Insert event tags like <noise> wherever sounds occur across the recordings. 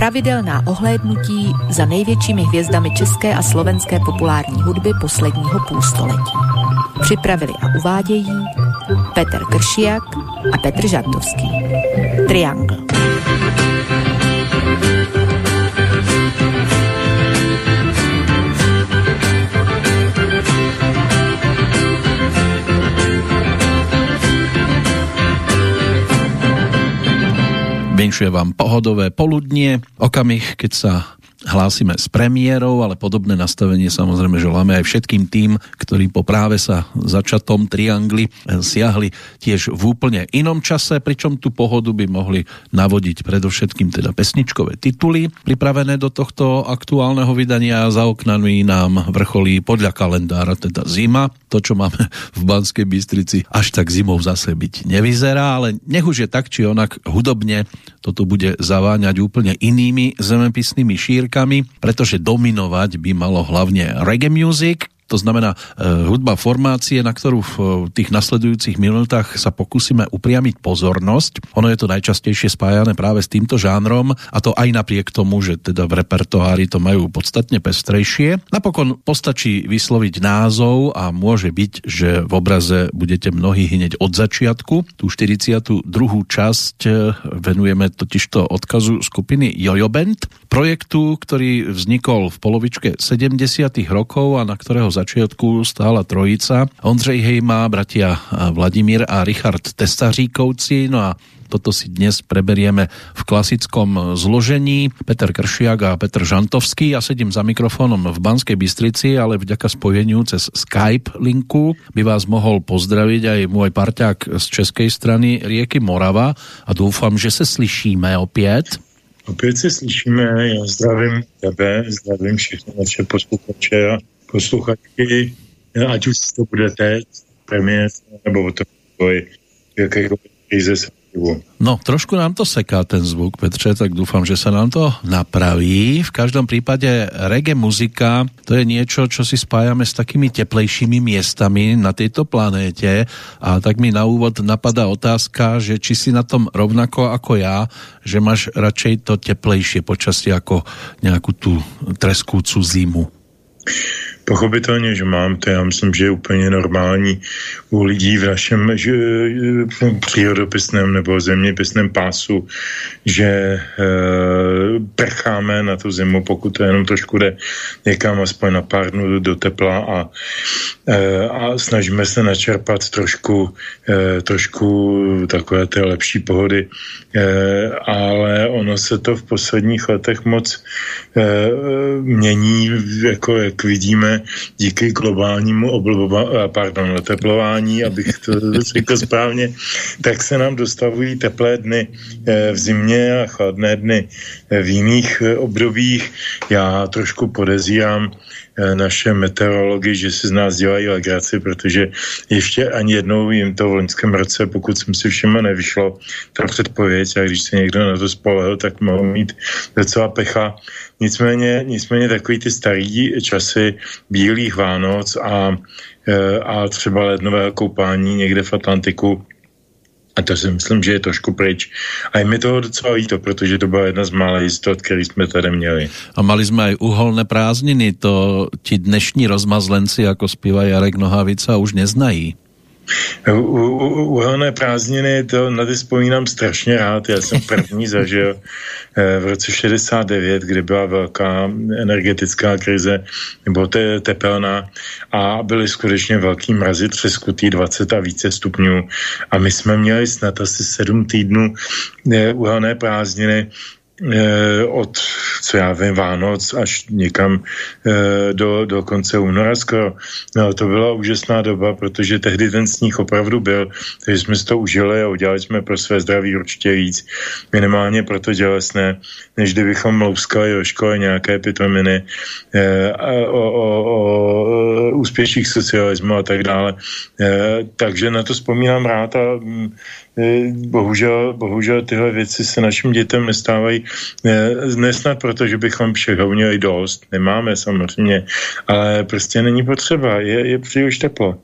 Pravidelná ohlédnutí za největšími hvězdami české a slovenské populární hudby posledního půlstoletí. Připravili a uvádějí Petr Kršiak a Petr Žantovský. Triangle. Vinšuje vám pohodové poludnie, okamih, keď sa hlásime s premiérou, ale podobné nastavenie samozrejme želáme aj všetkým tým, ktorí po práve sa začatom triangli siahli tiež v úplne inom čase, pričom tú pohodu by mohli navodiť predovšetkým teda pesničkové tituly pripravené do tohto aktuálneho vydania za oknami nám vrcholí podľa kalendára teda zima. To, čo máme <laughs> v Banskej Bystrici, až tak zimou zase byť nevyzerá, ale nech už je tak či onak hudobne toto bude zaváňať úplne inými zemepisnými šírkami muzikami, pretože dominovať by malo hlavne reggae music, to znamená e, hudba formácie, na ktorú v e, tých nasledujúcich minútach sa pokúsime upriamiť pozornosť. Ono je to najčastejšie spájané práve s týmto žánrom a to aj napriek tomu, že teda v repertoári to majú podstatne pestrejšie. Napokon postačí vysloviť názov a môže byť, že v obraze budete mnohí hneď od začiatku. Tú 42. časť e, venujeme totižto odkazu skupiny Jojo Band, projektu, ktorý vznikol v polovičke 70. rokov a na ktorého začiatku stála trojica. Ondřej Hejma, bratia Vladimír a Richard Testaříkovci. No a toto si dnes preberieme v klasickom zložení. Peter Kršiak a Petr Žantovský. Ja sedím za mikrofónom v Banskej Bystrici, ale vďaka spojeniu cez Skype linku by vás mohol pozdraviť aj môj parťák z českej strany rieky Morava a doufám, že se slyšíme opět. Opět se slyšíme, já zdravím tebe, zdravím všechny naše posluchače a posluchačky, ať už to bude teď, premiér, nebo o tom jakékoliv krize No, trošku nám to seká ten zvuk, Petře, tak dúfam, že sa nám to napraví. V každom prípade reggae muzika, to je niečo, čo si spájame s takými teplejšími miestami na tejto planéte a tak mi na úvod napadá otázka, že či si na tom rovnako ako ja, že máš radšej to teplejšie počasie ako nejakú tú treskúcu zimu. Pochopitelně, že mám, to já myslím, že je úplně normální u lidí v našem že, přírodopisném nebo zeměpisném pásu, že e, prcháme na tu zimu, pokud to jenom trošku jde někam aspoň na pár dnů do tepla a, e, a snažíme se načerpat trošku, e, trošku takové té lepší pohody, e, ale ono se to v posledních letech moc e, mění, jako jak vidíme, díky globálnímu oblova, eh, pardon, oteplování, abych to řekl správně, tak se nám dostavují teplé dny eh, v zimě a chladné dny eh, v jiných obdobích. Já trošku podezírám naše meteorology, že si z nás dělají legraci, protože ještě ani jednou jim to v loňském roce, pokud jsem si všiml, nevyšlo ta předpověď a když se někdo na to spolehl, tak mohl mít docela pecha. Nicméně, nicméně takový ty starý časy bílých Vánoc a, e, a třeba lednového koupání někde v Atlantiku, a to si myslím, že je trošku pryč. A je mi toho docela líto, protože to byla jedna z mála jistot, který jsme tady měli. A mali jsme aj uholné prázdniny, to ti dnešní rozmazlenci, jako zpívá Jarek Nohavica, už neznají. Uhelné prázdniny, to na ty vzpomínám strašně rád. Já jsem první zažil eh, v roce 69, kdy byla velká energetická krize, nebo te, tepelná a byly skutečně velký mrazy, třeskutý 20 a více stupňů. A my jsme měli snad asi sedm týdnů eh, uhelné prázdniny od, co já vím, Vánoc až někam eh, do, do konce února skoro. No, to byla úžasná doba, protože tehdy ten sníh opravdu byl, takže jsme si to užili a udělali jsme pro své zdraví určitě víc. Minimálně pro to tělesné, než kdybychom louskali do školy nějaké pitominy eh, o, o, o úspěších socialismu a tak dále. Takže na to vzpomínám rád a mm, Eh, bohužel, bohužel tyhle věci se našim dětem nestávají eh, nesnad proto, že bychom všeho měli dost, nemáme samozřejmě, ale prostě není potřeba, je, je příliš teplo.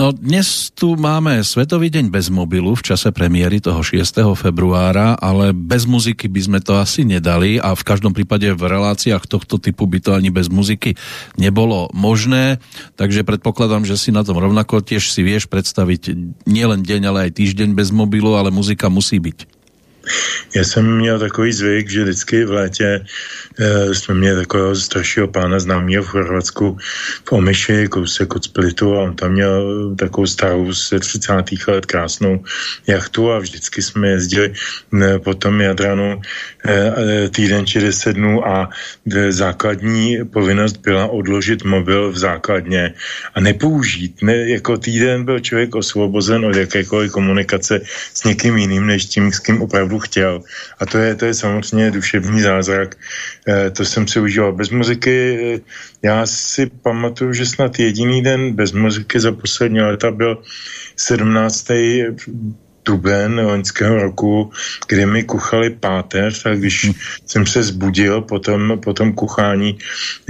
No dnes tu máme Svetový deň bez mobilu v čase premiéry toho 6. februára, ale bez muziky by sme to asi nedali a v každom prípade v reláciách tohto typu by to ani bez muziky nebolo možné, takže predpokladám, že si na tom rovnako tiež si vieš predstaviť nielen deň, ale aj týždeň bez mobilu, ale muzika musí byť. Já jsem měl takový zvyk, že vždycky v létě e, jsme měli takového staršího pána známého v Chorvatsku v Omiši, kousek od Splitu a on tam měl takovou starou z 30. let krásnou jachtu a vždycky jsme jezdili e, po tom Jadranu týden či deset dnů a základní povinnost byla odložit mobil v základně a nepoužít. Ne, jako týden byl člověk osvobozen od jakékoliv komunikace s někým jiným, než tím, s kým opravdu chtěl. A to je, to je samozřejmě duševní zázrak. E, to jsem si užíval bez muziky. Eh, já si pamatuju, že snad jediný den bez muziky za poslední léta byl 17 duben loňského roku, kdy mi kuchali páteř a když hmm. jsem se zbudil po tom, po tom kuchání,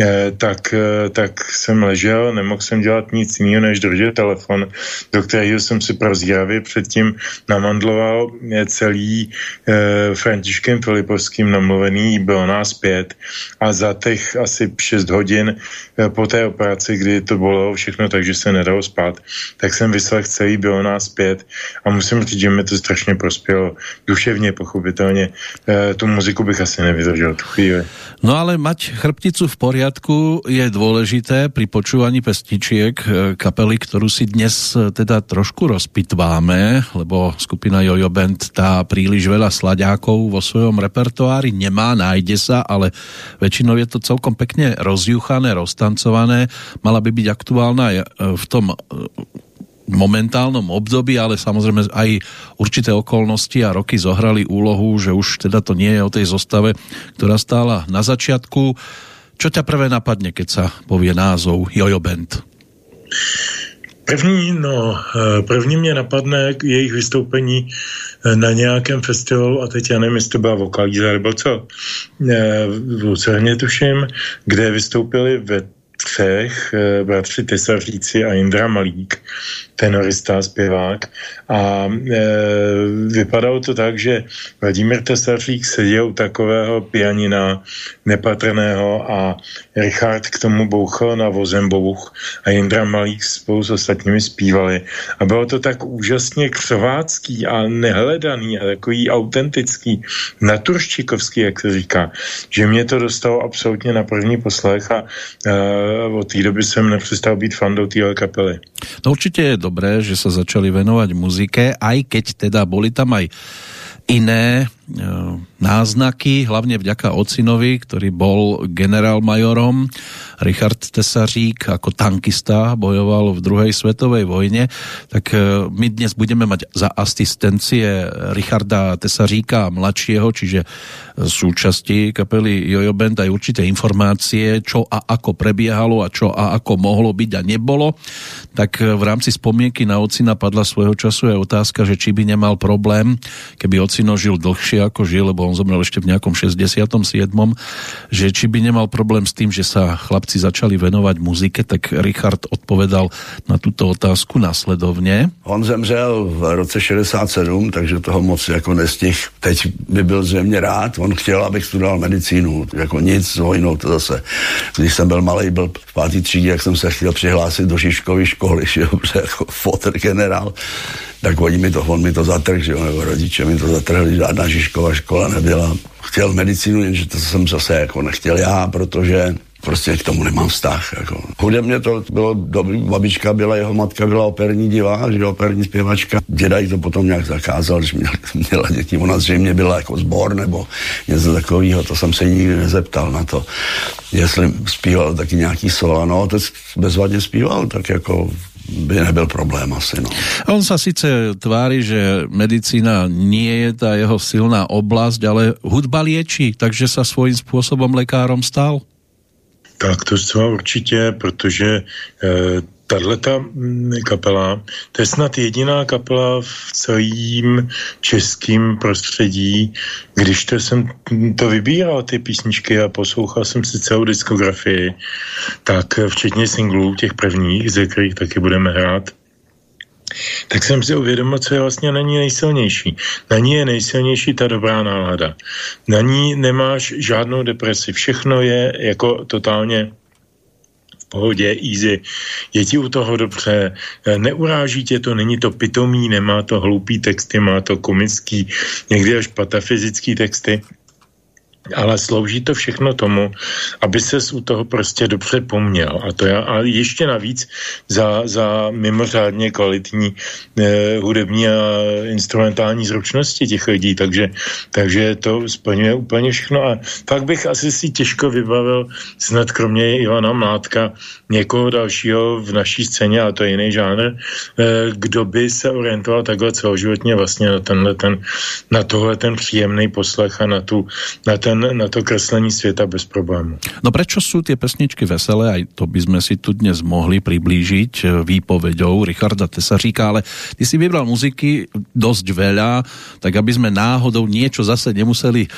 eh, tak, eh, tak jsem ležel, nemohl jsem dělat nic jiného, než držet telefon, do kterého jsem si prozíravě předtím namandloval eh, celý eh, Františkem Filipovským namluvený bylo nás pět a za těch asi 6 hodin eh, po té operaci, kdy to bylo všechno takže se nedalo spát, tak jsem vyslech celý bylo nás pět a musím říct, že mi to strašně prospělo. Duševně, pochopitelně. E, tu muziku bych asi nevydržel tu chvíli. No ale mať chrbticu v poriadku je dôležité pri počúvaní pestičiek e, kapely, ktorú si dnes e, teda trošku rozpitváme, lebo skupina Jojo Band tá príliš veľa slaďákov vo svojom repertoári nemá, nájde sa, ale väčšinou je to celkom pekne rozjuchané, roztancované. Mala by byť aktuálna v tom momentálnom období, ale samozrejme aj určité okolnosti a roky zohrali úlohu, že už teda to nie je o tej zostave, ktorá stála na začiatku. Čo ťa prvé napadne, keď sa povie názov Jojo Band? První, no, eh, první mě napadne jejich vystoupení eh, na nějakém festivalu, a teď já nevím, jestli to byla Vokalíza nebo co, eh, v Lucerně tuším, kde vystoupili ve třech, bratři Tesaříci a Indra Malík tenorista, zpěvák. A e, vypadalo to tak, že Vladimír Tesařík seděl u takového pianina nepatrného a Richard k tomu bouchal na vozembouch a Jindra Malík spolu s ostatními zpívali. A bylo to tak úžasně křovácký a nehledaný a takový autentický, naturščikovský, jak se říká, že mě to dostalo absolutně na první poslech a e, od té doby jsem nepřestal být fandou téhle kapely. No určitě je dobré, že sa začali venovať muzike, aj keď teda boli tam aj iné E, náznaky, hlavne vďaka ocinovi, ktorý bol generálmajorom. Richard Tesařík ako tankista bojoval v druhej svetovej vojne, tak e, my dnes budeme mať za asistencie Richarda Tesaříka mladšieho, čiže súčasti kapely Jojo Band aj určité informácie, čo a ako prebiehalo a čo a ako mohlo byť a nebolo. Tak e, v rámci spomienky na ocina padla svojho času aj otázka, že či by nemal problém, keby ocino žil dlhšie ako žil, lebo on zomrel ešte v nejakom 67. že či by nemal problém s tým, že sa chlapci začali venovať muzike, tak Richard odpovedal na túto otázku následovně. On zemřel v roce 67, takže toho moc jako nestih. Teď by byl zřejmě rád, on chtěl, abych studoval medicínu, jako nic s vojnou to zase. Když jsem byl malý, byl v pátý třídě, jak jsem se chtěl přihlásit do Žižkovy školy, že jo, <laughs> jako foter generál tak oni mi to, on mi to zatrhl, že jo, nebo rodiče mi to zatrhli, žádná Žižková škola nebyla. Chtěl medicínu, jenže to jsem zase jako nechtěl já, protože prostě k tomu nemám vztah. Jako. Hudebně to bylo dobrý, babička byla, jeho matka byla operní divá, že operní zpěvačka. Děda jí to potom nějak zakázal, že měla, <laughs> měla děti. Ona zřejmě byla jako sbor nebo něco takového, to jsem se nikdy nezeptal na to. Jestli zpíval taky nějaký sola, no, to bezvadně zpíval, tak jako by nebyl problém asi. No. On sa sice tvári, že medicína nie je ta jeho silná oblasť, ale hudba lieči, takže sa svojím spôsobom lekárom stal? Tak to zcela určitě, protože eh, tato mm, kapela, to je snad jediná kapela v celém českém prostředí, když to jsem to vybíral, ty písničky a poslouchal jsem si celou diskografii, tak včetně singlů těch prvních, ze kterých taky budeme hrát, tak jsem si uvědomil, co je vlastně na ní nejsilnější. Na ní je nejsilnější ta dobrá nálada. Na ní nemáš žádnou depresi. Všechno je jako totálně pohodě, easy, je ti u toho dobře, neuráží tě to, není to pitomý, nemá to hloupý texty, má to komický, někdy až patafyzický texty ale slouží to všechno tomu, aby se u toho prostě dobře poměl. A to já, a ještě navíc za, za mimořádně kvalitní eh, hudební a instrumentální zručnosti těch lidí, takže, takže to splňuje úplně všechno. A pak bych asi si těžko vybavil snad kromě Ivana Mládka někoho dalšího v naší scéně, a to je jiný žánr, eh, kdo by se orientoval takhle celoživotně vlastně na, tenhle, ten, na tohle ten příjemný poslech a na, tu, na ten ten, na to kreslení světa bez problému. No prečo sú tie pesničky veselé, aj to by sme si tu dnes mohli priblížiť eh, výpovedou Richarda Tesaříka, ale ty si vybral muziky dosť veľa, tak aby sme náhodou niečo zase nemuseli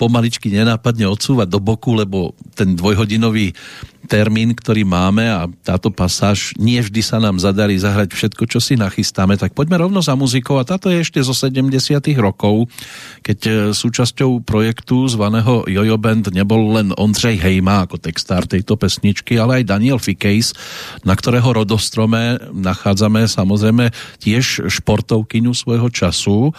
pomaličky nenápadne odsúvať do boku, lebo ten dvojhodinový termín, ktorý máme a táto pasáž, nie vždy sa nám zadarí zahrať všetko, čo si nachystáme, tak poďme rovno za muzikou a táto je ešte zo 70 rokov, keď e, súčasťou projektu zvaného Jojo Band nebol len Ondřej Hejma ako textár tejto pesničky, ale aj Daniel Fikejs, na ktorého rodostrome nachádzame samozrejme tiež športovkyňu svojho času.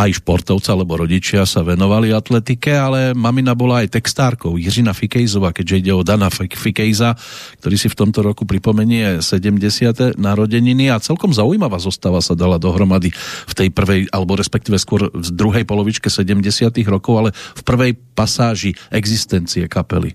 Aj športovca, lebo rodičia sa venovali atletike, ale mamina bola aj textárkou Jiřina Fikejzova, keďže ide o Dana Fikejza, ktorý si v tomto roku pripomenie 70. narodeniny a celkom zaujímavá zostava sa dala dohromady v tej prvej, alebo respektíve skôr v druhej polovičke 70. rokov, ale v prvej pasáži existencie kapely.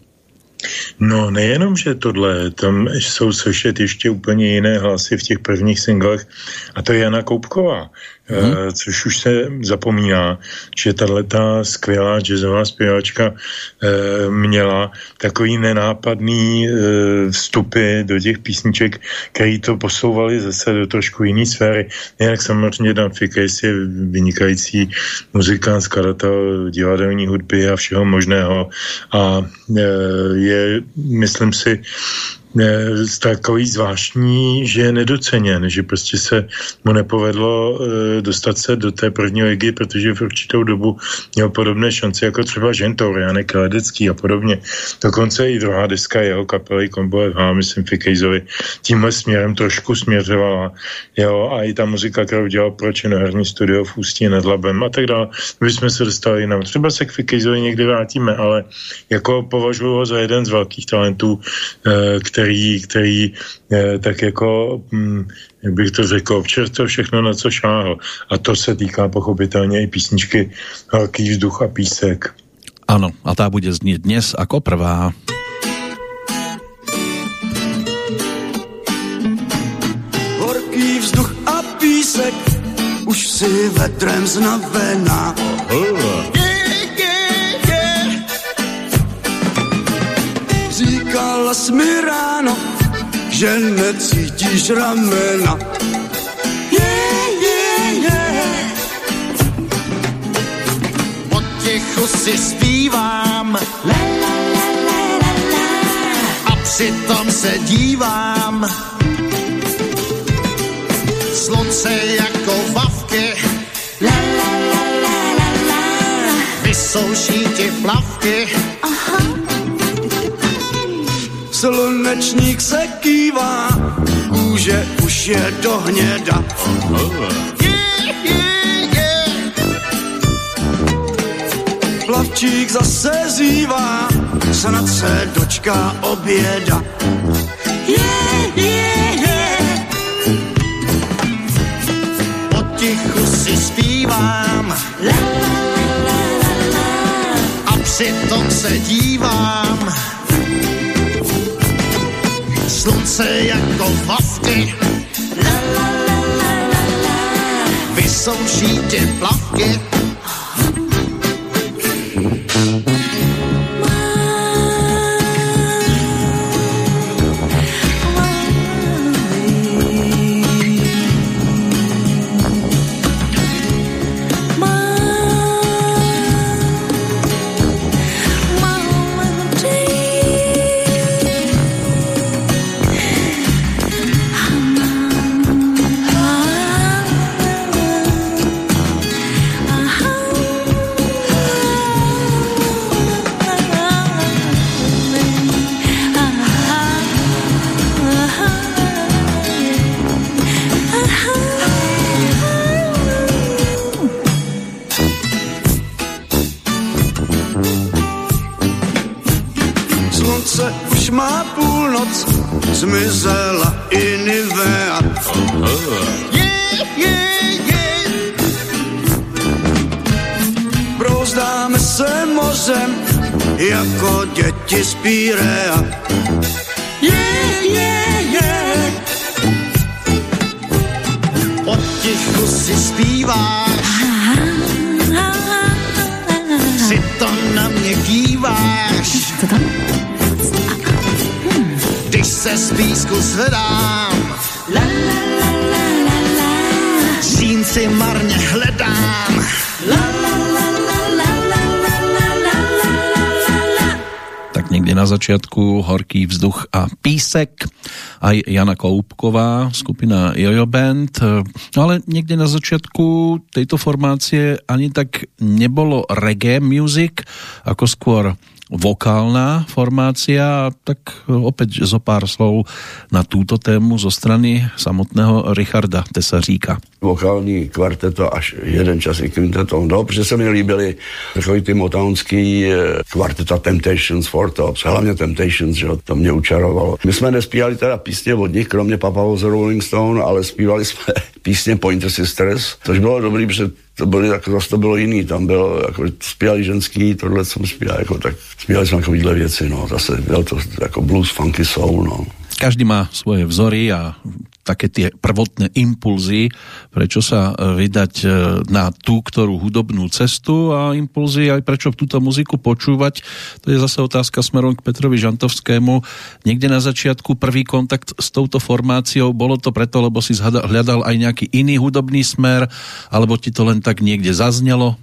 No nejenom, že tohle, tam jsou slyšet ještě úplně jiné hlasy v těch prvních singlech a to je Jana Koupková hmm. což už se zapomíná, že tato skvělá jazzová zpěvačka eh, měla takový nenápadný eh, vstupy do těch písniček, který to posouvali zase do trošku jiné sféry. Jinak samozřejmě Dan Fikes je vynikající muzikant, skladatel divadelní hudby a všeho možného a je, myslím si, takový zvláštní, že je nedoceněn, že prostě se mu nepovedlo e, dostat se do té první ligy, protože v určitou dobu měl podobné šance jako třeba Žentour, Janek Ledecký a podobně. Dokonce i druhá deska jeho kapely Combo FH, myslím Fikejzovi, tímhle směrem trošku směřovala. Jo, a i ta muzika, kterou dělal pro činoherní studio v Ústí nad Labem a tak dále, my jsme se dostali jinam. Třeba se k Fikejzovi někdy vrátíme, ale jako považuji ho za jeden z velkých talentů, e, který který, který eh, tak jako, hm, jak bych to řekl, to všechno, na co šáhl. A to se týká pochopitelně i písničky Velký vzduch a písek. Ano, a ta bude znieť dnes jako prvá. Horký vzduch a písek už si vetrem znavená. Oh. Jsi mi ráno, že necítíš ramena. Yeah, yeah, yeah. Potichu si zpívám, la, la, la, la, la, la. a přitom se dívám. Slunce jako vavky, la, la, la, la, la, la. vysouší ti plavky. Aha slunečník se kývá, kůže už je do hněda. Plavčík zase zývá, snad se dočká oběda. Yeah, yeah, yeah. Potichu si zpívám, la, la, la, la, la. a přitom se dívám slunce jako plavky. La, la, la, la, la, la. Vysouší tě plavky. Zmizela i Nivea. Yeah, yeah, yeah. Brouzdáme se mořem, jako děti z Pírea. Zvedám, La, la, la, la, la, la. džínsy marně hledám. La, la, la, la, la, la, la, la, la, la, tak někde na začátku Horký vzduch a písek, aj Jana Koupková, skupina Jojo Band, no ale někde na začátku tejto formácie ani tak nebolo reggae music, ako skôr vokálna formácia, tak opäť zo pár slov na túto tému zo strany samotného Richarda Tesaříka. Vokální kvarteto až jeden čas i kvinteto. No, protože se mi líbily takový ty motownský eh, kvarteta Temptations, Four Tops, hlavně Temptations, že to mě učarovalo. My jsme nespívali teda písně od nich, kromě Papa Rolling Stone, ale zpívali jsme <laughs> písně Pointer Sisters, což bylo dobrý, protože to byly, jako zase to bylo jiný, tam bylo, jako zpívali ženský, tohle jsem zpíval, jako tak zpívali jsme takovýhle věci, no, zase byl to jako blues, funky soul, no. Každý má svoje vzory a také tie prvotné impulzy, prečo sa vydať e, na tú, ktorú hudobnú cestu a impulzy aj prečo túto muziku počúvať. To je zase otázka smerom k Petrovi Žantovskému. Niekde na začiatku prvý kontakt s touto formáciou, bolo to preto, lebo si hľadal aj nejaký iný hudobný smer, alebo ti to len tak niekde zaznelo?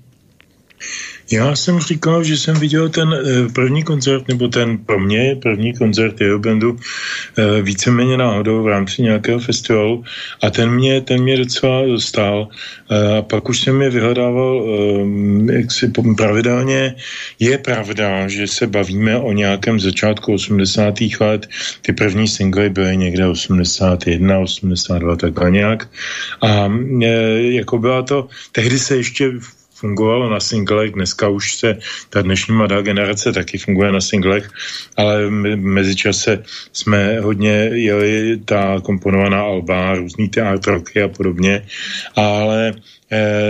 Já jsem říkal, že jsem viděl ten eh, první koncert, nebo ten pro mě první koncert jeho bandu eh, víceméně náhodou v rámci nějakého festivalu a ten mě, ten mě docela stál. Eh, A pak už jsem je vyhledával jaksi pravidelně. Je pravda, že se bavíme o nějakém začátku 80. let. Ty první singly byly někde 81, 82, takhle nějak. A jako byla to, tehdy se ještě fungovalo na singlech, dneska už se ta dnešní mladá generace taky funguje na singlech, ale v mezičase jsme hodně jeli ta komponovaná alba, různý ty art a podobně, ale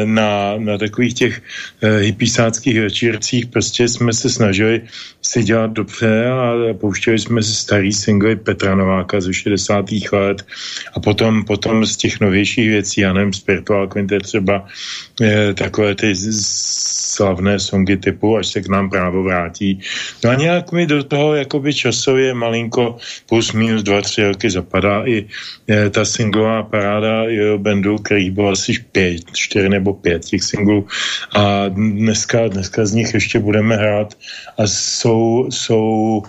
na, na takových těch eh, hypísáckých večírcích prostě jsme se snažili si dělat dobře a pouštěli jsme si starý singly Petra Nováka ze 60. let a potom, potom z těch novějších věcí, já nevím, Spiritual Quintet třeba eh, takové ty slavné songy typu Až se k nám právo vrátí. No a nějak mi do toho jakoby časově malinko plus minus dva, tři roky zapadá i ta singlová paráda jeho bandu, kterých bylo asi pět, čtyři nebo pět těch singlů a dneska, dneska z nich ještě budeme hrát a jsou, jsou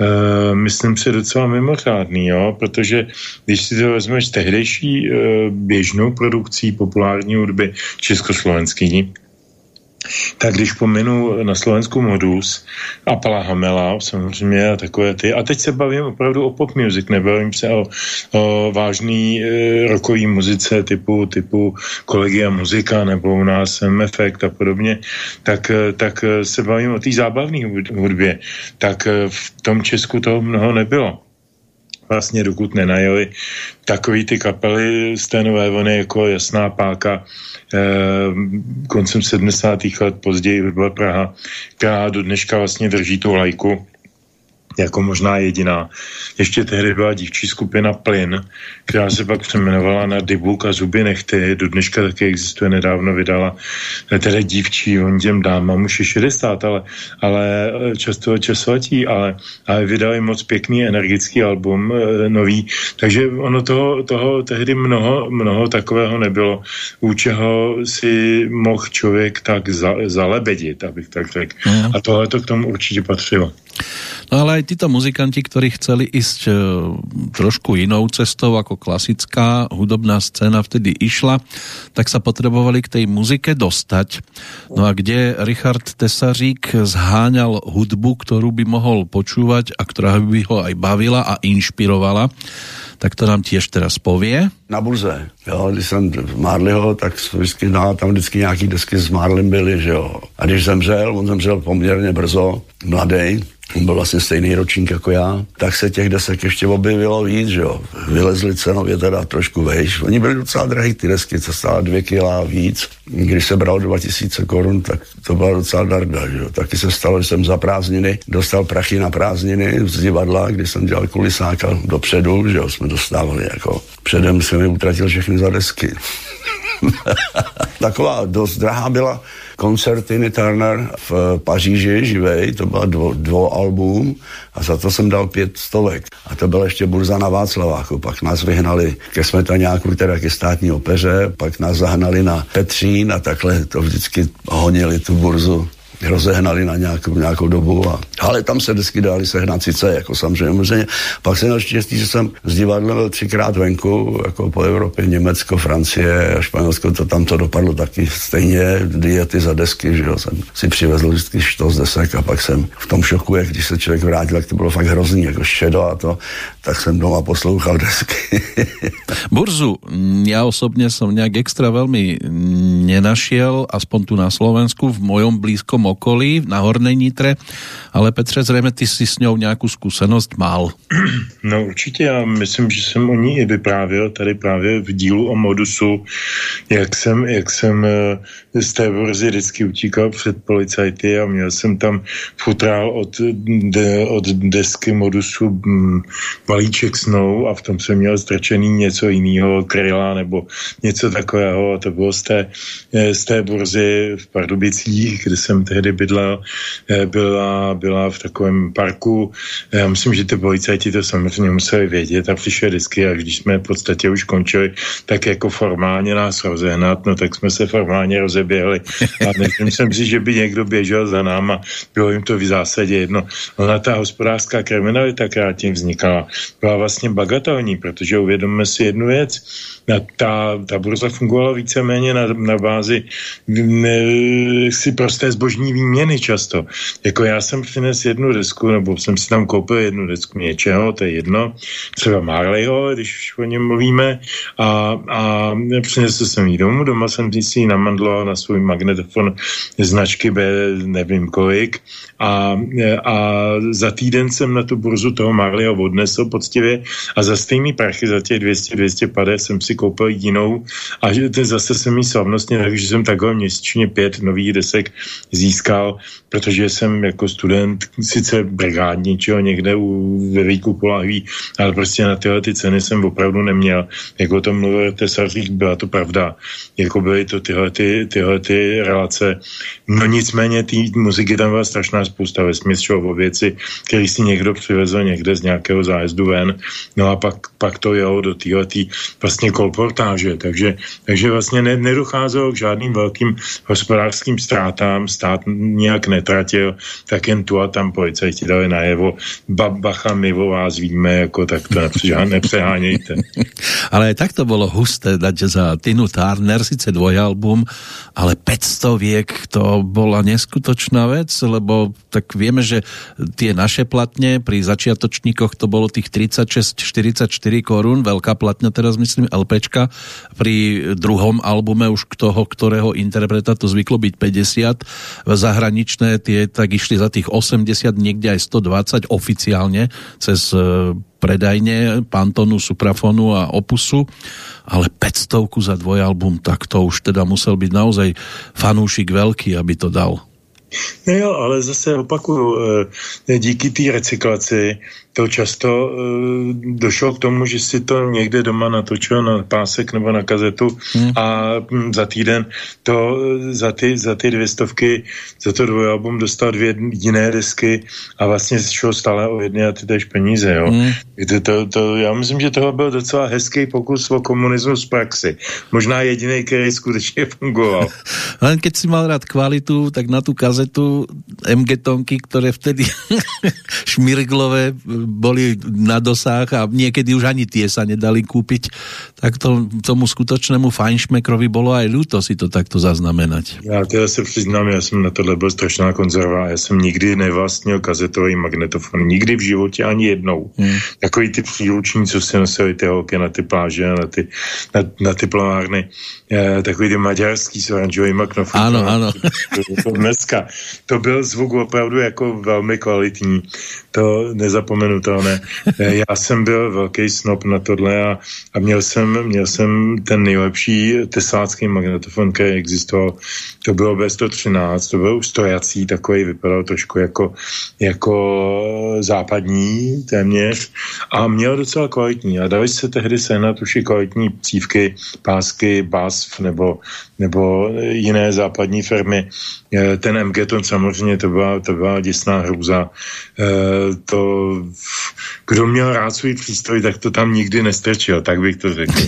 Uh, myslím si docela mimořádný, jo? protože když si to vezmeš tehdejší uh, běžnou produkcí populární hudby československý, tak když pominu na Slovensku Modus a Pala Hamela, samozřejmě a takové ty. A teď se bavím opravdu o pop music, nebavím se o, o vážný e, rokový muzice typu, typu kolegia muzika nebo u nás Efekt a podobně, tak, e, tak se bavím o té zábavné hudbě. Tak e, v tom Česku toho mnoho nebylo vlastně dokud nenajeli takový ty kapely z té nové vlny jako Jasná páka eh, koncem 70. let, později byla Praha, která do dneška vlastně drží tu lajku jako možná jediná. Ještě tehdy byla dívčí skupina Plyn, která se pak přeměnovala na Dybuk a Zuby nechty. Do dneška taky existuje, nedávno vydala tedy dívčí, on těm dámám už je 60, ale, ale eh, často časovití, ale, ale vydali moc pěkný, energický album, e, nový. Takže ono toho, toho tehdy mnoho, mnoho takového nebylo, u čeho si mohl člověk tak za, zalebedit, abych tak řekl. Mm. A tohle to k tomu určitě patřilo. No ale aj títo muzikanti, ktorí chceli ísť e, trošku inou cestou, ako klasická hudobná scéna vtedy išla, tak sa potrebovali k tej muzike dostať. No a kde Richard Tesařík zháňal hudbu, ktorú by mohol počúvať a ktorá by ho aj bavila a inšpirovala, tak to nám tiež teraz povie. Na burze, jo, když jsem v Marliho, tak vždycky, no, tam vždycky nějaký desky s Marlem byly, že jo. A když zemřel, on zemřel poměrně brzo, mladý, on byl vlastně stejný ročník jako já, tak se těch desek ještě objevilo víc, že jo. Vylezli cenově teda trošku vejš. Oni byli docela drahý, ty desky, co stála dvě kila víc. Když se bral 2000 korun, tak to byla docela darda, že jo. Taky se stalo, že jsem za prázdniny dostal prachy na prázdniny z divadla, kdy jsem dělal kulisáka dopředu, že jo, jsme dostávali jako předem jsem mi utratil všechny za desky. <laughs> Taková dost drahá byla koncerty Turner v Paříži živej, to byla dvo, dvou album a za to jsem dal pět stovek. A to byla ještě burza na Václaváku. Pak nás vyhnali ke Smetaňáku, teda ke státní opeře, pak nás zahnali na Petřín a takhle to vždycky honili tu burzu rozehnali na nějakou, nějakou dobu. A, ale tam se vždycky dali sehnat sice, jako samozřejmě. Pak jsem měl štěstí, že jsem s divadlem byl třikrát venku, jako po Evropě, Německo, Francie a Španělsko, to tam to dopadlo taky stejně, diety za desky, že jo, jsem si přivezl vždycky z desek a pak jsem v tom šoku, jak když se člověk vrátil, tak to bylo fakt hrozný, jako šedo a to, tak jsem doma poslouchal desky. <laughs> Burzu, já osobně jsem nějak extra velmi nenašiel, aspoň tu na Slovensku, v mojom blízkom okolí, na Hornej Nitre, ale Petře, zřejmě ty si s ňou nějakou zkušenost mal. <clears throat> No určitě, já myslím, že jsem o ní i vyprávěl tady právě v dílu o modusu, jak jsem, jak jsem eh, z té burzy vždycky utíkal před policajty a měl jsem tam futrál od, de, od desky modusu mm, balíček snou a v tom jsem měl strčený něco jiného, kryla nebo něco takového a to bylo z té, eh, z té burzy v Pardubicích, kde jsem tehdy tehdy bydlel, eh, byla, byla v takovém parku. Já myslím, že ty policajti to samozřejmě museli vědět a přišli vždycky a když jsme v podstatě už končili, tak jako formálně nás rozehnat, no tak jsme se formálně rozeběhli. A nemyslím jsem si, že by někdo běžel za náma, bylo jim to v zásadě jedno. Ona ta hospodářská kriminalita, která tím vznikala, byla vlastně bagatelní, protože uvědomme si jednu věc, ta, ta burza fungovala víceméně na, na bázi ne, si prosté zbožní výměny často. Jako já jsem přines jednu desku, nebo jsem si tam koupil jednu desku něčeho, to je jedno, třeba Marleyho, když o něm mluvíme, a, a přinesl jsem ji domů, doma jsem si ji namandloval na svůj magnetofon značky B, nevím kolik, a, a za týden jsem na tu burzu toho Marleyho odnesl poctivě a za stejný prachy, za těch 200-250 jsem si koupil jinou a zase jsem jí slavnostně, takže jsem takhle měsíčně pět nových desek získal, protože jsem jako student sice brigádničeho někde u, ve výku Polahví, ale prostě na tyhle ty ceny jsem opravdu neměl. Jako to mluvil Tesařík, byla to pravda. Jako byly to tyhle, ty, tyhle ty relace. No nicméně té muziky tam byla strašná spousta ve šlo o věci, který si někdo přivezl někde z nějakého zájezdu ven, no a pak, pak to jelo do téhle vlastně kolportáže, takže, takže vlastně ne, nedocházelo k žádným velkým hospodářským ztrátám, stát nějak netratil, tak jen tu a tam policajti dali najevo, ba, bacha, my o vás víme, jako tak to <laughs> nepřehánějte. ale tak to bylo husté dať za Tinu Turner, sice dvojalbum, ale 500 věk, to byla neskutočná věc, lebo tak vieme, že tie naše platne pri začiatočníkoch to bolo tých 36-44 korún, veľká platňa teraz myslím LPčka, pri druhom albume už k toho, ktorého interpreta to zvyklo byť 50, zahraničné tie tak išli za tých 80, niekde aj 120 oficiálne cez e, predajne Pantonu, Suprafonu a Opusu, ale 500 za dvojalbum, tak to už teda musel byť naozaj fanúšik veľký, aby to dal. No jo, ale zase opakuju, eh, díky té recyklaci to často uh, došlo k tomu, že si to někde doma natočil na pásek nebo na kazetu hmm. a hm, za týden to za ty, za ty dvě stovky, za to dvojalbum dostal dvě jiné desky a vlastně šlo stále o jedné a ty tež peníze, jo. Hmm. To, to, to, já myslím, že toho byl docela hezký pokus o komunismus praxi. Možná jediný, který skutečně fungoval. <laughs> Len keď si mal rád kvalitu, tak na tu kazetu MG Tonky, které vtedy <laughs> šmirglové boli na dosách a niekedy už ani tie sa nedali kúpiť, tak to, tomu skutočnému fajnšmekrovi bolo aj ľúto si to takto zaznamenať. Já teda se přiznám, já jsem na tohle byl strašná konzerva. Já jsem nikdy nevlastnil kazetový magnetofon. Nikdy v životě ani jednou. Hmm. Takový ty příruční, co si nosili ty holky na ty pláže, na ty, na, na ty plavárny. Eh, takový ty maďarský s oranžovým knoflíkama. Ano, ano. To dneska. To byl zvuk opravdu jako velmi kvalitní. To nezapomenutelné. Eh, já jsem byl velký snob na tohle a, a měl, jsem, měl jsem ten nejlepší teslácký magnetofon, který existoval. To bylo B113, to byl už stojací, takový vypadal trošku jako, jako západní téměř a měl docela kvalitní. A dali se tehdy sehnat už i kvalitní cívky, pásky, BASF nebo, nebo jiné západní firmy. Eh, ten MGton samozřejmě to byla, to byla děsná hrůza. Eh, to, kdo měl rád svůj přístroj, tak to tam nikdy nestrčil, tak bych to řekl. <laughs>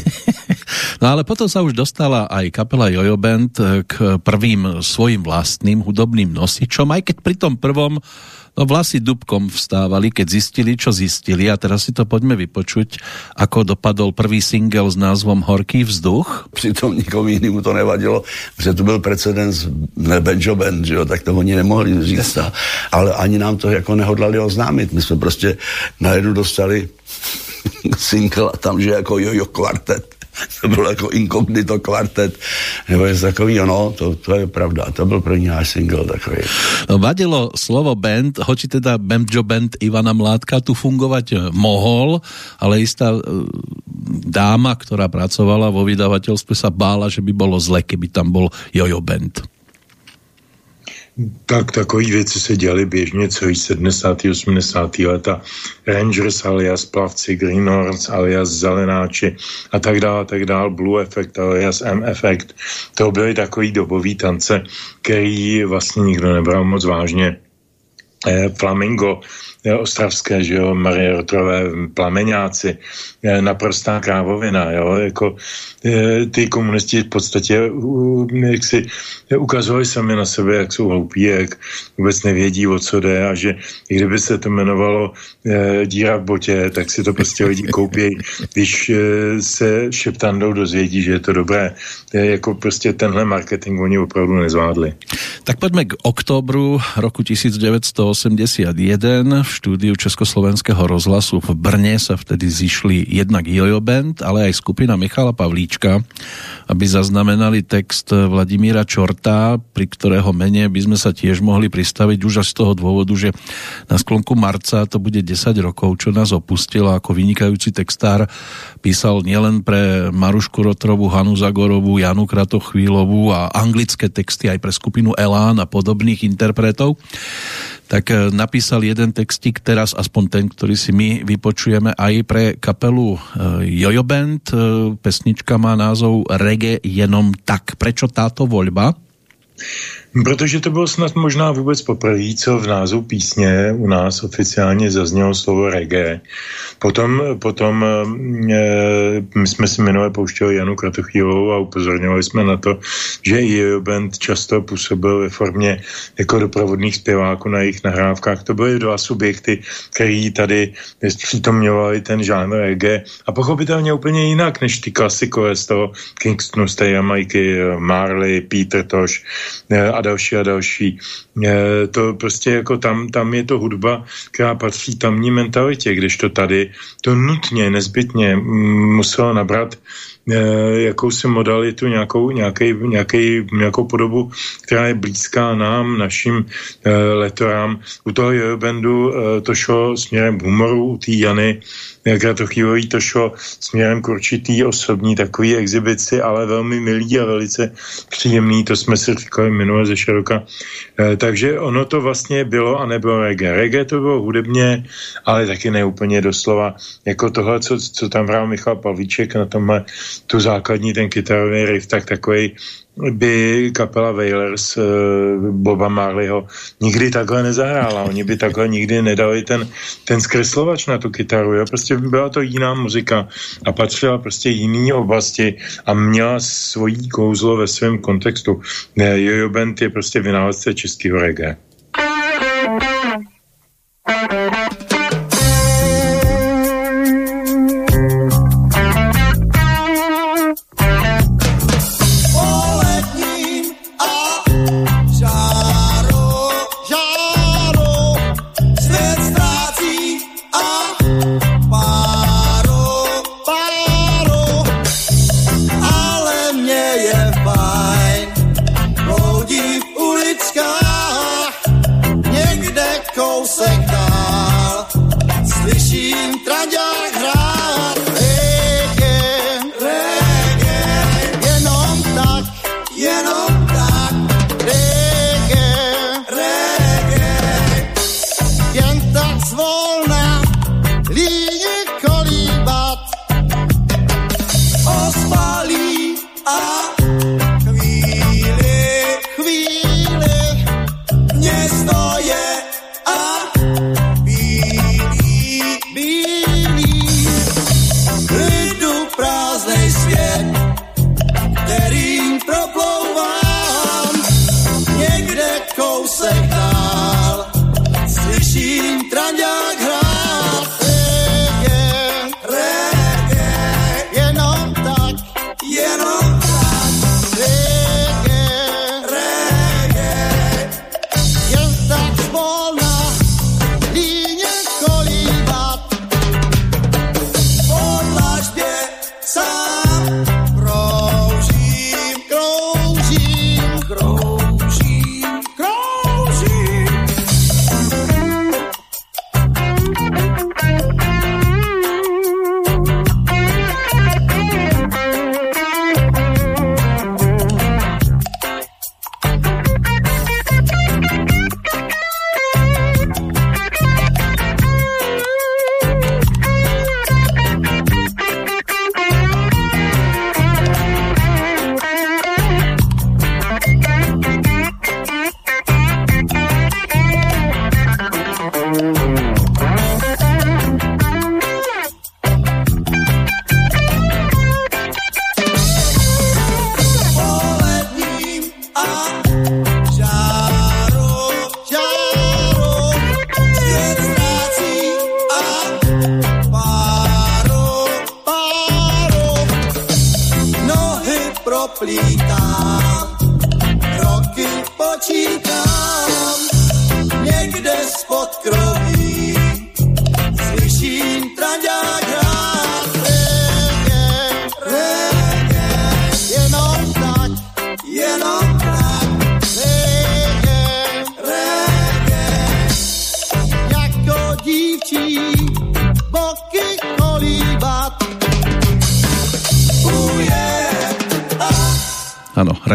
No ale potom sa už dostala aj kapela Jojo Band eh, k prvým svojim vlastným hudobným nosičom, aj keď pri tom prvom No vlasy dubkom vstávali, keď zistili, čo zistili a teraz si to poďme vypočuť, ako dopadol prvý single s názvom Horký vzduch. Přitom nikomu jinému to nevadilo, že to byl precedens ne Benjo Band, že jo, tak to oni nemohli říct. A, ale ani nám to jako nehodlali oznámit. My jsme prostě najednou dostali <laughs> single a tam, že jako jojo kvartet to bylo jako inkognito kvartet, nebo něco takového, no, to, to je pravda, to byl první náš single takový. No, vadilo slovo band, hoči teda Banjo Band Ivana Mládka tu fungovať eh, mohol, ale istá eh, dáma, ktorá pracovala vo vydavateľstve sa bála, že by bolo zle, keby tam bol Jojo Band. Tak takové věci se děly běžně celý 70. 80. leta. Rangers alias plavci, Greenhorns alias zelenáči a tak dále, a tak dále, Blue Effect alias M Effect. To byly takový dobový tance, který vlastně nikdo nebral moc vážně. Eh, Flamingo, ostravské, že jo, Marie Rotrové, plameňáci, naprostá krávovina, jo, jako ty komunisti v podstatě jak si ukazovali sami na sebe, jak jsou hloupí, jak vůbec nevědí, o co jde a že i kdyby se to jmenovalo díra v botě, tak si to prostě lidi koupí, když se šeptandou dozvědí, že je to dobré. Jako prostě tenhle marketing oni opravdu nezvládli. Tak pojďme k oktobru roku 1981 štúdiu Československého rozhlasu. V Brne sa vtedy zišli jednak Jojo Band, ale aj skupina Michala Pavlíčka, aby zaznamenali text Vladimíra Čorta, pri ktorého mene by sme sa tiež mohli pristaviť už z toho dôvodu, že na sklonku marca to bude 10 rokov, čo nás opustil a ako vynikajúci textár písal nielen pre Marušku Rotrovu, Hanu Zagorovú, Janu Kratochvílovú a anglické texty aj pre skupinu Elán a podobných interpretov tak eh, napísal jeden textík teraz, aspoň ten, ktorý si my vypočujeme aj pre kapelu eh, Jojo Band. Eh, pesnička má názov Reggae jenom tak. Prečo táto voľba? Protože to bylo snad možná vůbec poprvé, co v názvu písně u nás oficiálně zaznělo slovo reggae. Potom, potom e, my jsme si minule pouštěli Janu Kratochýlovou a upozorňovali jsme na to, že i band často působil ve formě jako doprovodných zpěváků na jejich nahrávkách. To byly dva subjekty, který tady přítomňovali ten žánr reggae a pochopitelně úplně jinak než ty klasikové z toho Kingstonu, z té Jamaiky, Marley, Peter Tosh e, další a další. E, to prostě jako tam, tam je to hudba, která patří tamní mentalitě, když to tady to nutně, nezbytně muselo nabrat Eh, jakousi modalitu, nějakou, nějaký, nějaký, nějakou podobu, která je blízká nám, našim eh, letorám. U toho Jojobandu eh, to šlo směrem humoru, u té Jany Kratochýlový to šlo směrem k určitý osobní takový exibici, ale velmi milý a velice příjemný, to jsme si říkali minule ze široka. E, takže ono to vlastně bylo a nebylo reggae. Reggae to bylo hudebně, ale taky neúplně doslova. Jako tohle, co, co tam hrál Michal Pavlíček na tomhle, tu základní ten kytarový riff, tak takový by kapela Wailers uh, Boba Marleyho nikdy takhle nezahrála. Oni by takhle nikdy nedali ten, ten zkreslovač na tu kytaru. Jo? Prostě byla to jiná muzika a patřila prostě jiný oblasti a měla svojí kouzlo ve svém kontextu. Jojo Band je prostě vynálezce českého reggae.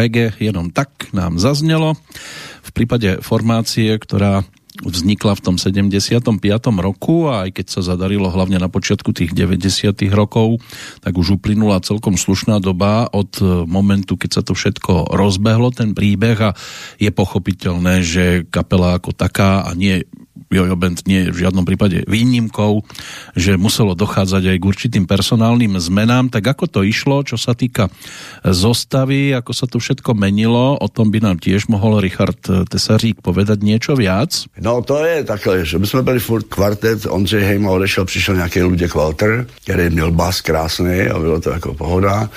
Reggae jenom tak nám zaznelo. V prípade formácie, ktorá vznikla v tom 75. roku a aj keď sa zadarilo hlavne na počiatku tých 90. rokov, tak už uplynula celkom slušná doba od e, momentu, keď sa to všetko rozbehlo, ten príbeh a je pochopiteľné, že kapela ako taká a nie Jojo Band nie je v žiadnom prípade výnimkou, že muselo dochádzať aj k určitým personálnym zmenám. Tak ako to išlo, čo sa týka zostavy, ako sa to všetko menilo, o tom by nám tiež mohol Richard Tesařík povedať niečo viac. No to je takhle, že my jsme byli furt kvartet, Ondřej Hejma odešel, přišel nějaký Luděk Walter, který měl bas krásný a bylo to jako pohoda.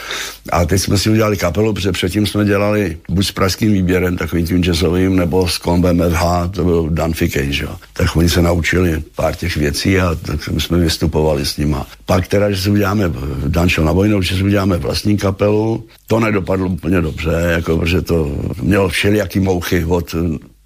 A teď jsme si udělali kapelu, protože předtím jsme dělali buď s pražským výběrem, takovým tím jazzovým, nebo s kombem FH, to byl Dan Fikej, že jo. Tak oni se naučili pár těch věcí a tak jsme vystupovali s nima. Pak teda, že si uděláme, Dan šel na vojnu, že si uděláme vlastní kapelu, to nedopadlo úplně dobře, jako, protože to mělo všelijaký mouchy od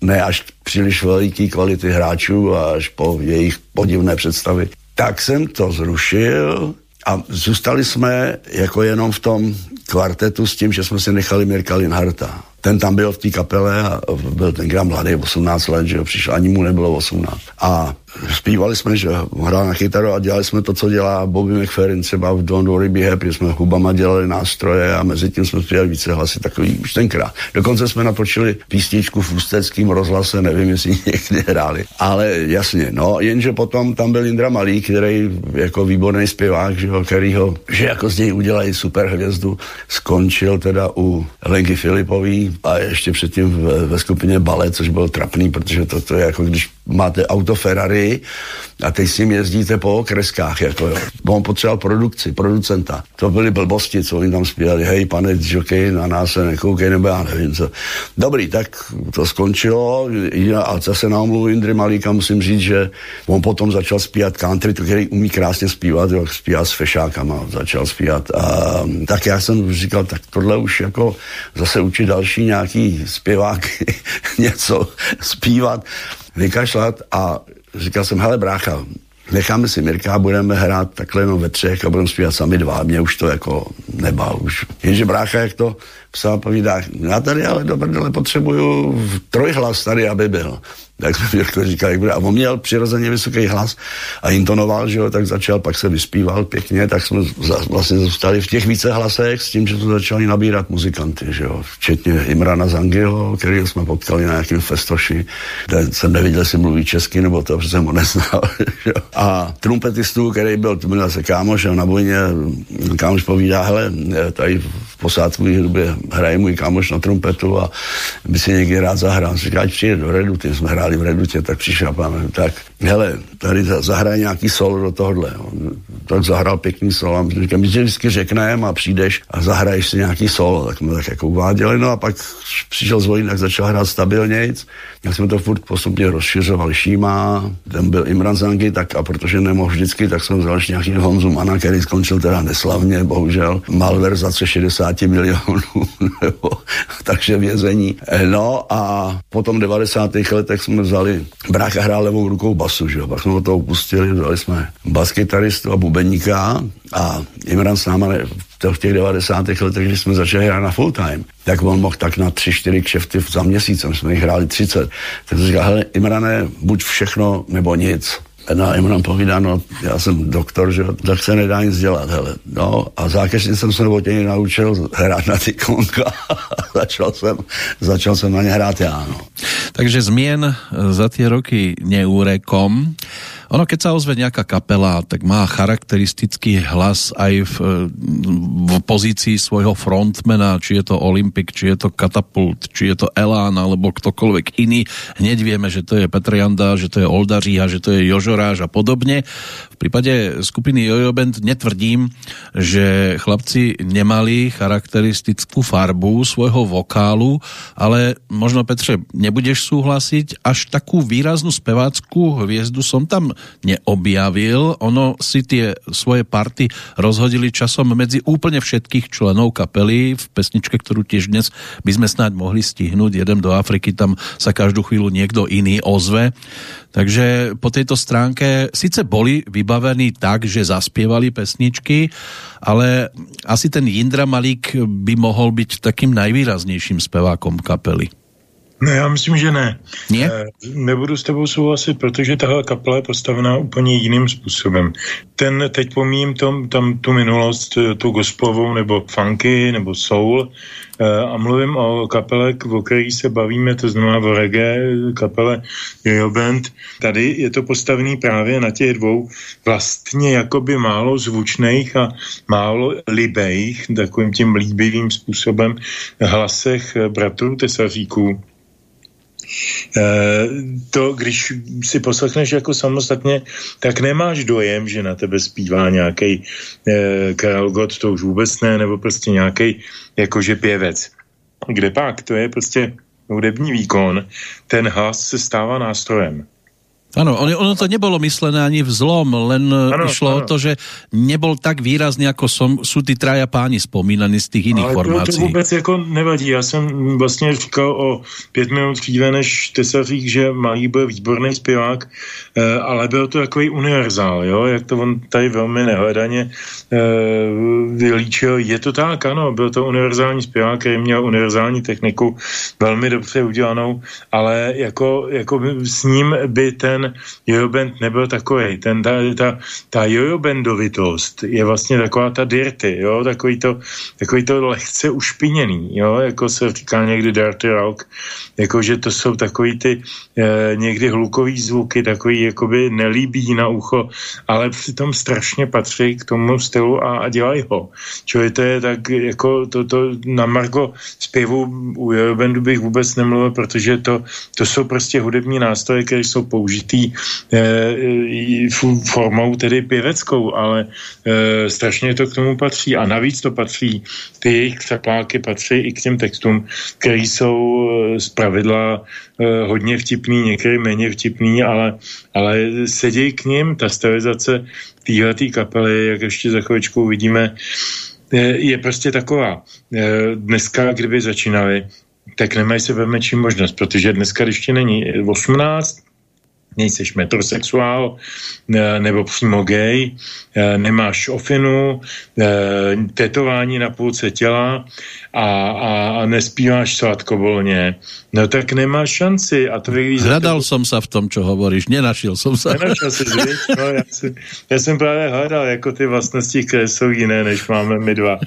ne až příliš veliký kvality hráčů a až po jejich podivné představy. Tak jsem to zrušil a zůstali jsme jako jenom v tom kvartetu s tím, že jsme si nechali Mirka Linharta. Ten tam byl v té kapele a byl tenkrát mladý, 18 let, že jo, přišel, ani mu nebylo 18. A zpívali jsme, že hrál na kytaru a dělali jsme to, co dělá Bobby McFerrin třeba v Don't Worry Be Happy, jsme hubama dělali nástroje a mezi tím jsme zpívali více hlasy, takový už tenkrát. Dokonce jsme natočili písničku v ústeckém rozhlase, nevím, jestli někdy hráli. Ale jasně, no, jenže potom tam byl Indra Malý, který jako výborný zpěvák, že jo, kterýho, že jako z něj udělají super hvězdu, skončil teda u Lenky Filipový a ještě předtím ve, ve skupině Ballet, což bylo trapný, protože to, to je jako když máte auto Ferrari a teď s ním jezdíte po okreskách, jako jo. On potřeboval produkci, producenta. To byly blbosti, co oni tam zpívali, hej, pane jockey, na nás se nekoukej, nebo já nevím co. Dobrý, tak to skončilo a zase na omluvu Indry Malíka musím říct, že on potom začal zpívat country, to, který umí krásně zpívat, jo, zpívá s fešákama, začal zpívat. A, tak já jsem říkal, tak tohle už jako zase učit další nějaký zpěvák <laughs> něco zpívat vykašlat a říkal jsem, hele brácha, necháme si Mirka, budeme hrát takhle jenom ve třech a budeme zpívat sami dva. Mě už to jako nebal už. Jenže brácha, jak to psal, povídá, já tady ale do potřebuju trojhlas tady, aby byl. Tak jsme Mirko říkal, jak bude. A on měl přirozeně vysoký hlas a intonoval, že jo, tak začal, pak se vyspíval pěkně, tak jsme vlastně zůstali v těch více hlasech s tím, že to začali nabírat muzikanty, že jo, včetně Imrana Zangiho, který jsme potkali na nějakém festoši, kde jsem neviděl, jestli mluví česky, nebo to, protože jsem ho neznal, <laughs> že jo. A trumpetistu, který byl, to byl se kámoš, a na vojně kámoš povídá, hele, tady v posádkové hudbě hraje můj kámoš na trumpetu a by si někdy rád zahrál. Říká, ať přijde do Reduty, jsme hráli v Redutě, tak přišel pán, tak hele, tady zahraj nějaký solo do tohohle. Tak zahrál pěkný solo. A říkám, my vždycky řekneme a přijdeš a zahraješ si nějaký solo. Tak jsme tak jako uváděli, no a pak přišel zvolit, tak začal hrát stabilnějc. Jak jsme to furt postupně rozšiřovali. Šíma, ten byl Imran Zangi, tak a protože nemohl vždycky, tak jsem vzal nějaký Honzu Mana, který skončil teda neslavně, bohužel. Malverzace 60 milionů, <laughs> nebo, takže vězení. No a potom 90. letech jsme vzali, brácha hrál levou rukou basu, že jo, pak jsme ho to upustili, vzali jsme baskytaristu a bubeníka a Imran s náma v těch 90. letech, když jsme začali hrát na full time, tak on mohl tak na 3-4 kšefty za měsíc, my jsme jich hráli 30. Tak jsem říkal, hele, Imrane, buď všechno nebo nic. No a Imran povídá, no já jsem doktor, že tak se nedá nic dělat, hele. No a zákazně jsem se od naučil hrát na ty konka <laughs> začal jsem, začal jsem na ně hrát já, no. Takže změn za ty roky neúrekom. Ono, keď sa ozve nejaká kapela, tak má charakteristický hlas aj v, v pozícii svojho frontmana, či je to Olympic, či je to Katapult, či je to Elán, alebo ktokoľvek iný. Hneď vieme, že to je Petr Janda, že to je Oldaříha, že to je Jožoráž a podobne. V prípade skupiny Jojo Band netvrdím, že chlapci nemali charakteristickú farbu svojho vokálu, ale možno Petře, nebudeš súhlasiť, až takú výraznú spevácku hviezdu som tam neobjavil. Ono si tie svoje party rozhodili časom medzi úplne všetkých členov kapely v pesničke, ktorú tiež dnes by sme snáď mohli stihnúť. Jedem do Afriky, tam sa každú chvíľu niekto iný ozve. Takže po tejto stránke sice boli vybavení tak, že zaspievali pesničky, ale asi ten Jindra Malík by mohol byť takým najvýraznejším spevákom kapely. Ne, já myslím, že ne. Nie? E, nebudu s tebou souhlasit, protože tahle kapela je postavená úplně jiným způsobem. Ten, teď pomím tom, tam tu minulost, eh, tu gospelovou, nebo funky, nebo soul, e, a mluvím o kapele, o které se bavíme, to znamená o reggae, kapele Jojo Band. Tady je to postavený právě na těch dvou vlastně jakoby málo zvučných a málo libejch, takovým tím líbivým způsobem hlasech bratrů Tesaříků Eh, to, když si poslechneš jako samostatně, tak nemáš dojem, že na tebe zpívá nějaký eh, Karel Gott, to už vůbec ne, nebo prostě nějaký jakože pěvec. Kde pak? To je prostě hudební výkon, ten hlas se stává nástrojem. Ano, ono, ono to nebolo myslené ani v zlom, len ano, išlo ano. o to, že nebol tak výrazný, ako som, sú tí traja páni spomínaní z tých iných ale formácií. To, to vůbec jako nevadí. Já jsem vlastně říkal o pět minut dříve, než Tesařík, že Malý byl výborný zpěvák, eh, ale byl to takový univerzál, jo? jak to on tady velmi nehledaně eh, vylíčil. Je to tak, ano, byl to univerzální zpěvák, který měl univerzální techniku, velmi dobře udělanou, ale jako, jako s ním by ten jojo band nebyl takový. Ten, ta, ta, ta jojo bandovitost je vlastně taková ta dirty, jo, takový to, takový to lehce ušpiněný, jo, jako se říká někdy dirty rock, jako že to jsou takový ty e, někdy hlukový zvuky, takový jakoby nelíbí na ucho, ale přitom strašně patří k tomu stylu a, a dělají ho. Čili to je tak jako to, to na Margo zpěvu u Jojo Bandu bych vůbec nemluvil, protože to, to jsou prostě hudební nástroje, které jsou použity tý e, formou tedy pěveckou, ale e, strašně to k tomu patří. A navíc to patří, ty jejich křapláky patří i k těm textům, které jsou z pravidla e, hodně vtipný, některé méně vtipný, ale, ale sedějí k ním, ta stylizace téhletý kapely, jak ještě za chvíličku uvidíme, je prostě taková. Dneska, kdyby začínali, tak nemají se čím možnost, protože dneska, když ti není 18, nejseš metrosexuál nebo přímo gay, nemáš ofinu, tetování na půlce těla a, a, a nespíváš sladkovolně, no tak nemáš šanci. A to Hledal to... som sa v tom, čo hovoríš, nenašil som sa. Nenašel si, no, já, si, já jsem právě hledal jako ty vlastnosti, které jsou jiné, než máme my dva.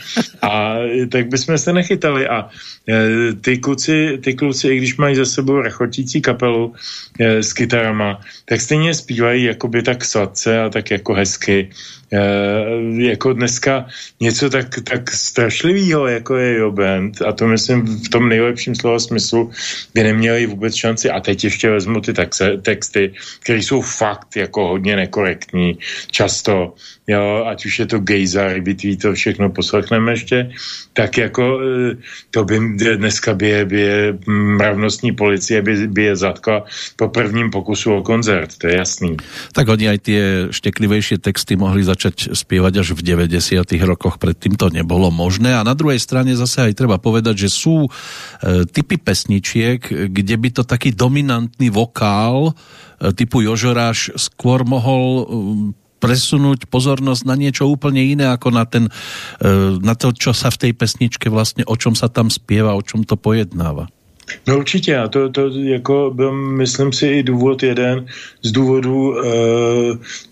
A tak bychom se nechytali a e, ty kluci, ty kluci, i když mají za sebou rachotící kapelu e, s kytarama, tak stejně zpívají jakoby tak sladce a tak jako hezky. E, jako dneska něco tak, tak strašlivého, jako je Jo Band, a to myslím v tom nejlepším slova smyslu, by neměli vůbec šanci. A teď ještě vezmu ty texty, které jsou fakt jako hodně nekorektní, často jo, ať už je to gejza, bitví, to všechno poslechneme ještě, tak jako e, to by dneska by je, by je mravnostní policie by, by je zatkla po prvním pokusu o koncert, to je jasný. Tak oni aj tie šteklivejšie texty mohli začať spievať až v 90. rokoch, predtým to nebolo možné a na druhej strane zase aj treba povedať, že sú e, typy pesničiek, kde by to taký dominantný vokál e, typu Jožoráš skôr mohol presunúť pozornosť na niečo úplne iné ako na, ten, e, na to, čo sa v tej pesničke vlastne, o čom sa tam spieva, o čom to pojednáva. No určitě, a to, to jako byl, myslím si, i důvod jeden z důvodů, e,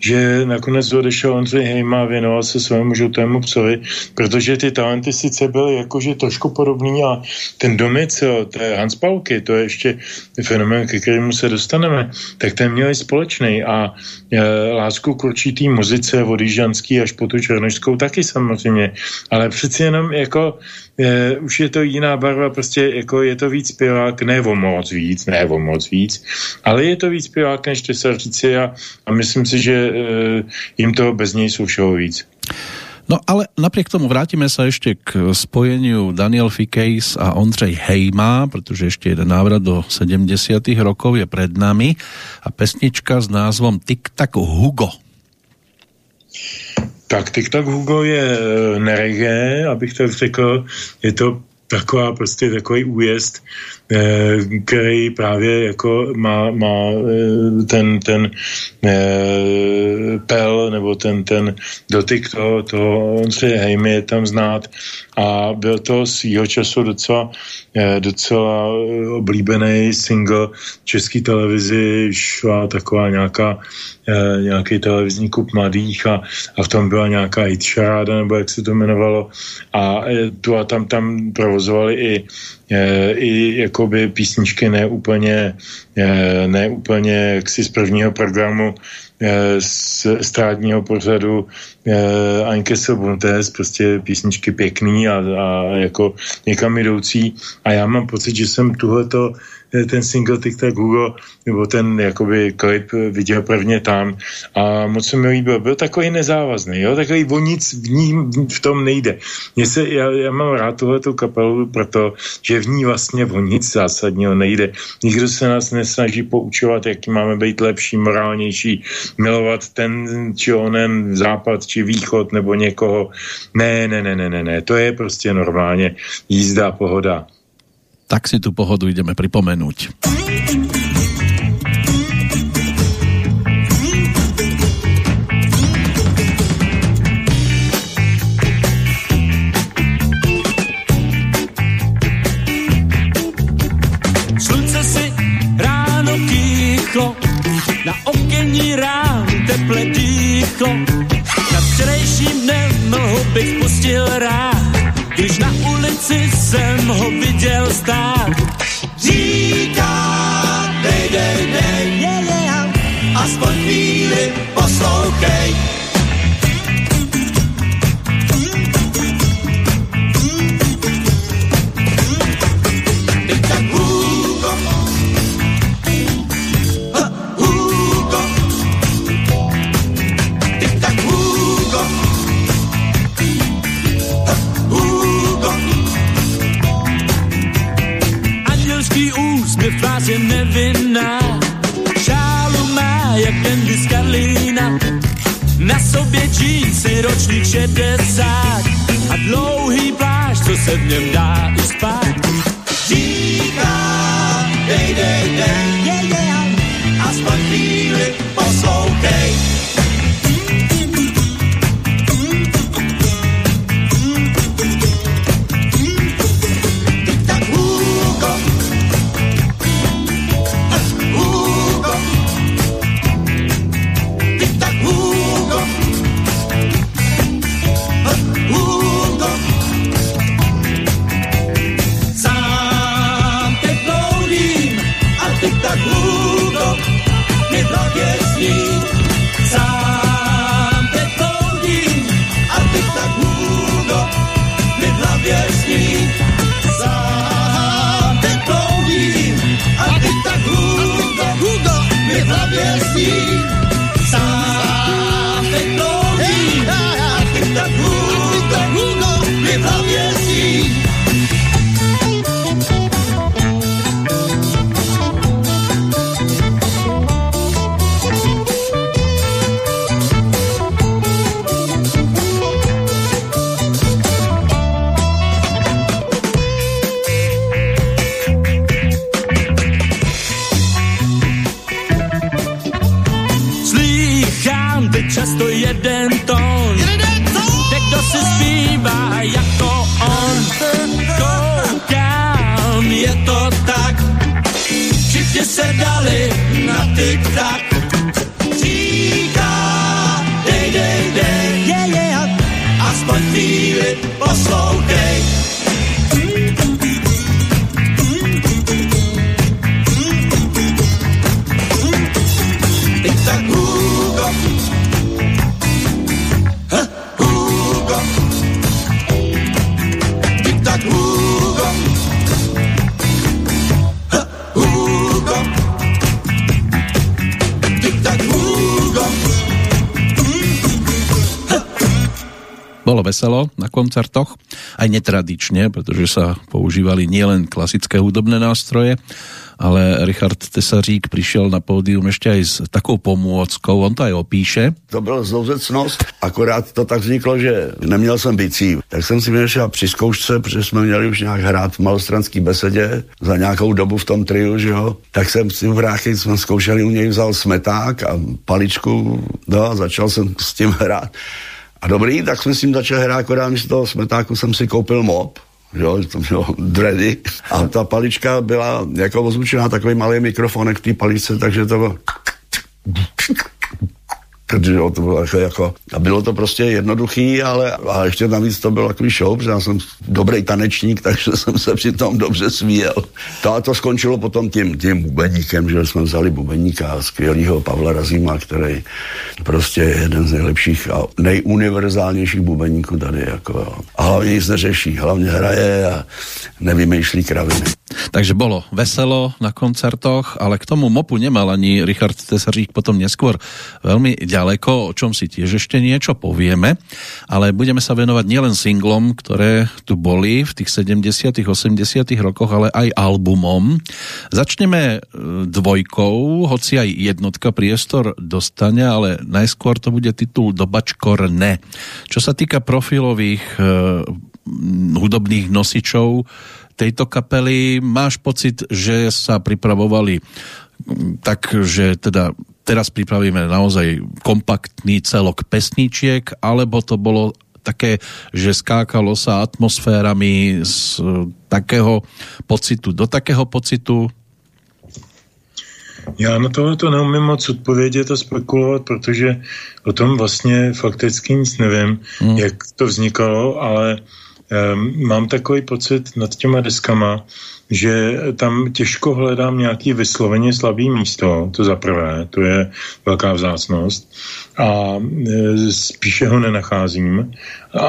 že nakonec odešel Ondřej Hejma a věnoval se svému žlutému psovi, protože ty talenty sice byly jakože trošku podobný a ten domicil, té Hans Pauky, to je ještě fenomén, ke kterému se dostaneme, tak ten měli společný a e, lásku k určitý muzice od Jižanský až po tu Černožskou taky samozřejmě, ale přeci jenom jako je, už je to jiná barva, prostě jako je to víc zpěvák, ne o moc víc, ne o moc víc, ale je to víc zpěvák než tesaříci a, a myslím si, že e, jim to bez něj jsou všeho víc. No ale napriek tomu vrátime sa ešte k spojeniu Daniel Fikejs a Ondřej Hejma, pretože ešte jeden návrat do 70 rokov je pred nami a pesnička s názvom Tik Tak Hugo. Tak TikTok Hugo je e, neregé, abych tak řekl. Je to taková prostě takový újezd, eh, který právě jako má, má eh, ten, ten eh, pel nebo ten, ten dotyk toho, toho Ondřeje Hejmy je tam znát. A byl to svýho času docela, docela oblíbený single české televizi, šla taková nějaká nějaký televizní kup mladých a, a v tom byla nějaká hit nebo jak se to jmenovalo. A tu a tam tam provozovali i Eh, i jakoby písničky neúplně, eh, neúplně jaksi z prvního programu eh, z státního pořadu Anke Sobuntes, prostě písničky pěkný a, a jako někam jdoucí. A já mám pocit, že jsem tuhleto ten single TikTok Hugo, nebo ten jakoby klip viděl prvně tam a moc se mi líbil. Byl takový nezávazný, jo? takový o nic v, ní, v tom nejde. Mně se, já, já mám rád tuhletu kapelu, proto, že v ní vlastně o nic zásadního nejde. Nikdo se nás nesnaží poučovat, jaký máme být lepší, morálnější, milovat ten či onen západ či východ nebo někoho. Ne, ne, ne, ne, ne, ne. to je prostě normálně jízda, pohoda tak si tu pohodu ideme pripomenúť. Slunce si ráno kýchlo, na okení rám teple dýchlo, nad včerejším dnem mlhu bych pustil rád když na ulici jsem ho viděl stát. Říká, dej, dej, dej, yeah, yeah. aspoň chvíli poslouchej. Je nevinná. Šálu má jak Candy Scarlina, na sobě džínsy ročník 60 a dlouhý plášť, co se v něm dá i spát. Říká, dej, dej, dej, yeah, yeah. aspoň chvíli dark veselo na koncertoch, aj netradične, pretože sa používali nielen klasické hudobné nástroje, ale Richard Tesařík přišel na pódium ještě aj s takou pomůckou, on to aj opíše. To byl zlouzecnost, akorát to tak vzniklo, že neměl jsem bicí, tak jsem si vyšel při zkoušce, protože jsme měli už nějak hrát v malostranský besedě za nějakou dobu v tom triu, že jo, tak jsem si vráchy, jsme zkoušeli u něj vzal smeták a paličku, no a začal jsem s tím hrát. A dobrý, tak jsme s tím začali hrát, akorát místo toho smetáku jsem si koupil mop, jo, to bylo dready. A ta palička byla jako ozvučená takový malý mikrofonek v té paličce, takže to bylo protože to bylo jako, jako, a bylo to prostě jednoduchý, ale a ještě navíc to bylo takový show, protože já jsem dobrý tanečník, <laughs> takže jsem se přitom dobře svíjel. To a to skončilo potom tím, tím bubeníkem, že jsme vzali bubeníka skvělého Pavla Razíma, který prostě je jeden z nejlepších a nejuniverzálnějších bubeníků tady. Jako, jo. A hlavně nic neřeší, hlavně hraje a nevymýšlí kraviny. Takže bolo veselo na koncertoch, ale k tomu mopu nemal ani Richard Tesařík potom neskôr veľmi ďaleko, o čom si tiež ešte niečo povieme, ale budeme sa venovať nielen singlom, ktoré tu boli v tých 70 80 rokoch, ale aj albumom. Začneme e, dvojkou, hoci aj jednotka priestor dostane, ale najskôr to bude titul Dobačkor ne. Čo sa týka profilových e, hudobných nosičov tejto kapely, máš pocit, že sa pripravovali tak, že teda teraz pripravíme naozaj kompaktný celok pesničiek, alebo to bolo také, že skákalo sa atmosférami z takého pocitu do takého pocitu? Já na tohle to neumím moc odpovědět a spekulovat, protože o tom vlastně fakticky nic nevím, hmm. jak to vznikalo, ale um, mám takový pocit nad těma deskama, že tam těžko hledám nějaký vysloveně slabý místo, to za prvé, to je velká vzácnost a e, spíše ho nenacházím. A,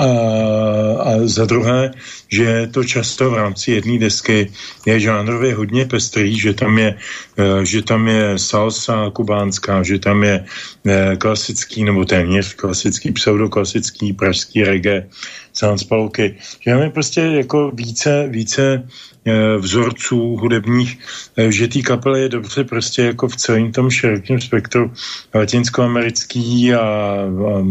a za druhé, že to často v rámci jedné desky je žánrově hodně pestrý, že tam je, e, že tam je salsa kubánská, že tam je e, klasický nebo téměř klasický, pseudoklasický pražský reggae, soundspalky, že je prostě jako více, více Eh, vzorců hudebních, eh, že té kapely je dobře prostě jako v celém tom širokém spektru latinskoamerický a, a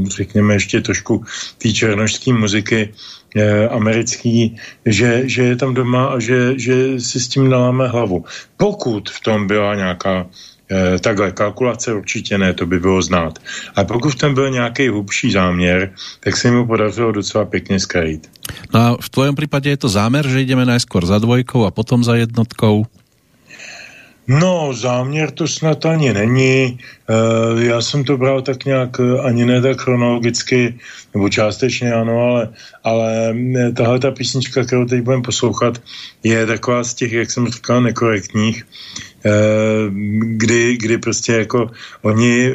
řekněme ještě trošku té černožské muziky eh, americký, že, že je tam doma a že, že si s tím naláme hlavu. Pokud v tom byla nějaká E, takhle, kalkulace určitě ne, to by bylo znát. A pokud tam byl nějaký hlubší záměr, tak se mu podařilo docela pěkně skrýt. No a v tvojom případě je to záměr, že jdeme najskôr za dvojkou a potom za jednotkou? No, záměr to snad ani není. E, já jsem to bral tak nějak e, ani ne tak chronologicky, nebo částečně ano, ale, ale tahle ta písnička, kterou teď budeme poslouchat, je taková z těch, jak jsem říkal, nekorektních. Eh, kdy, kdy prostě jako oni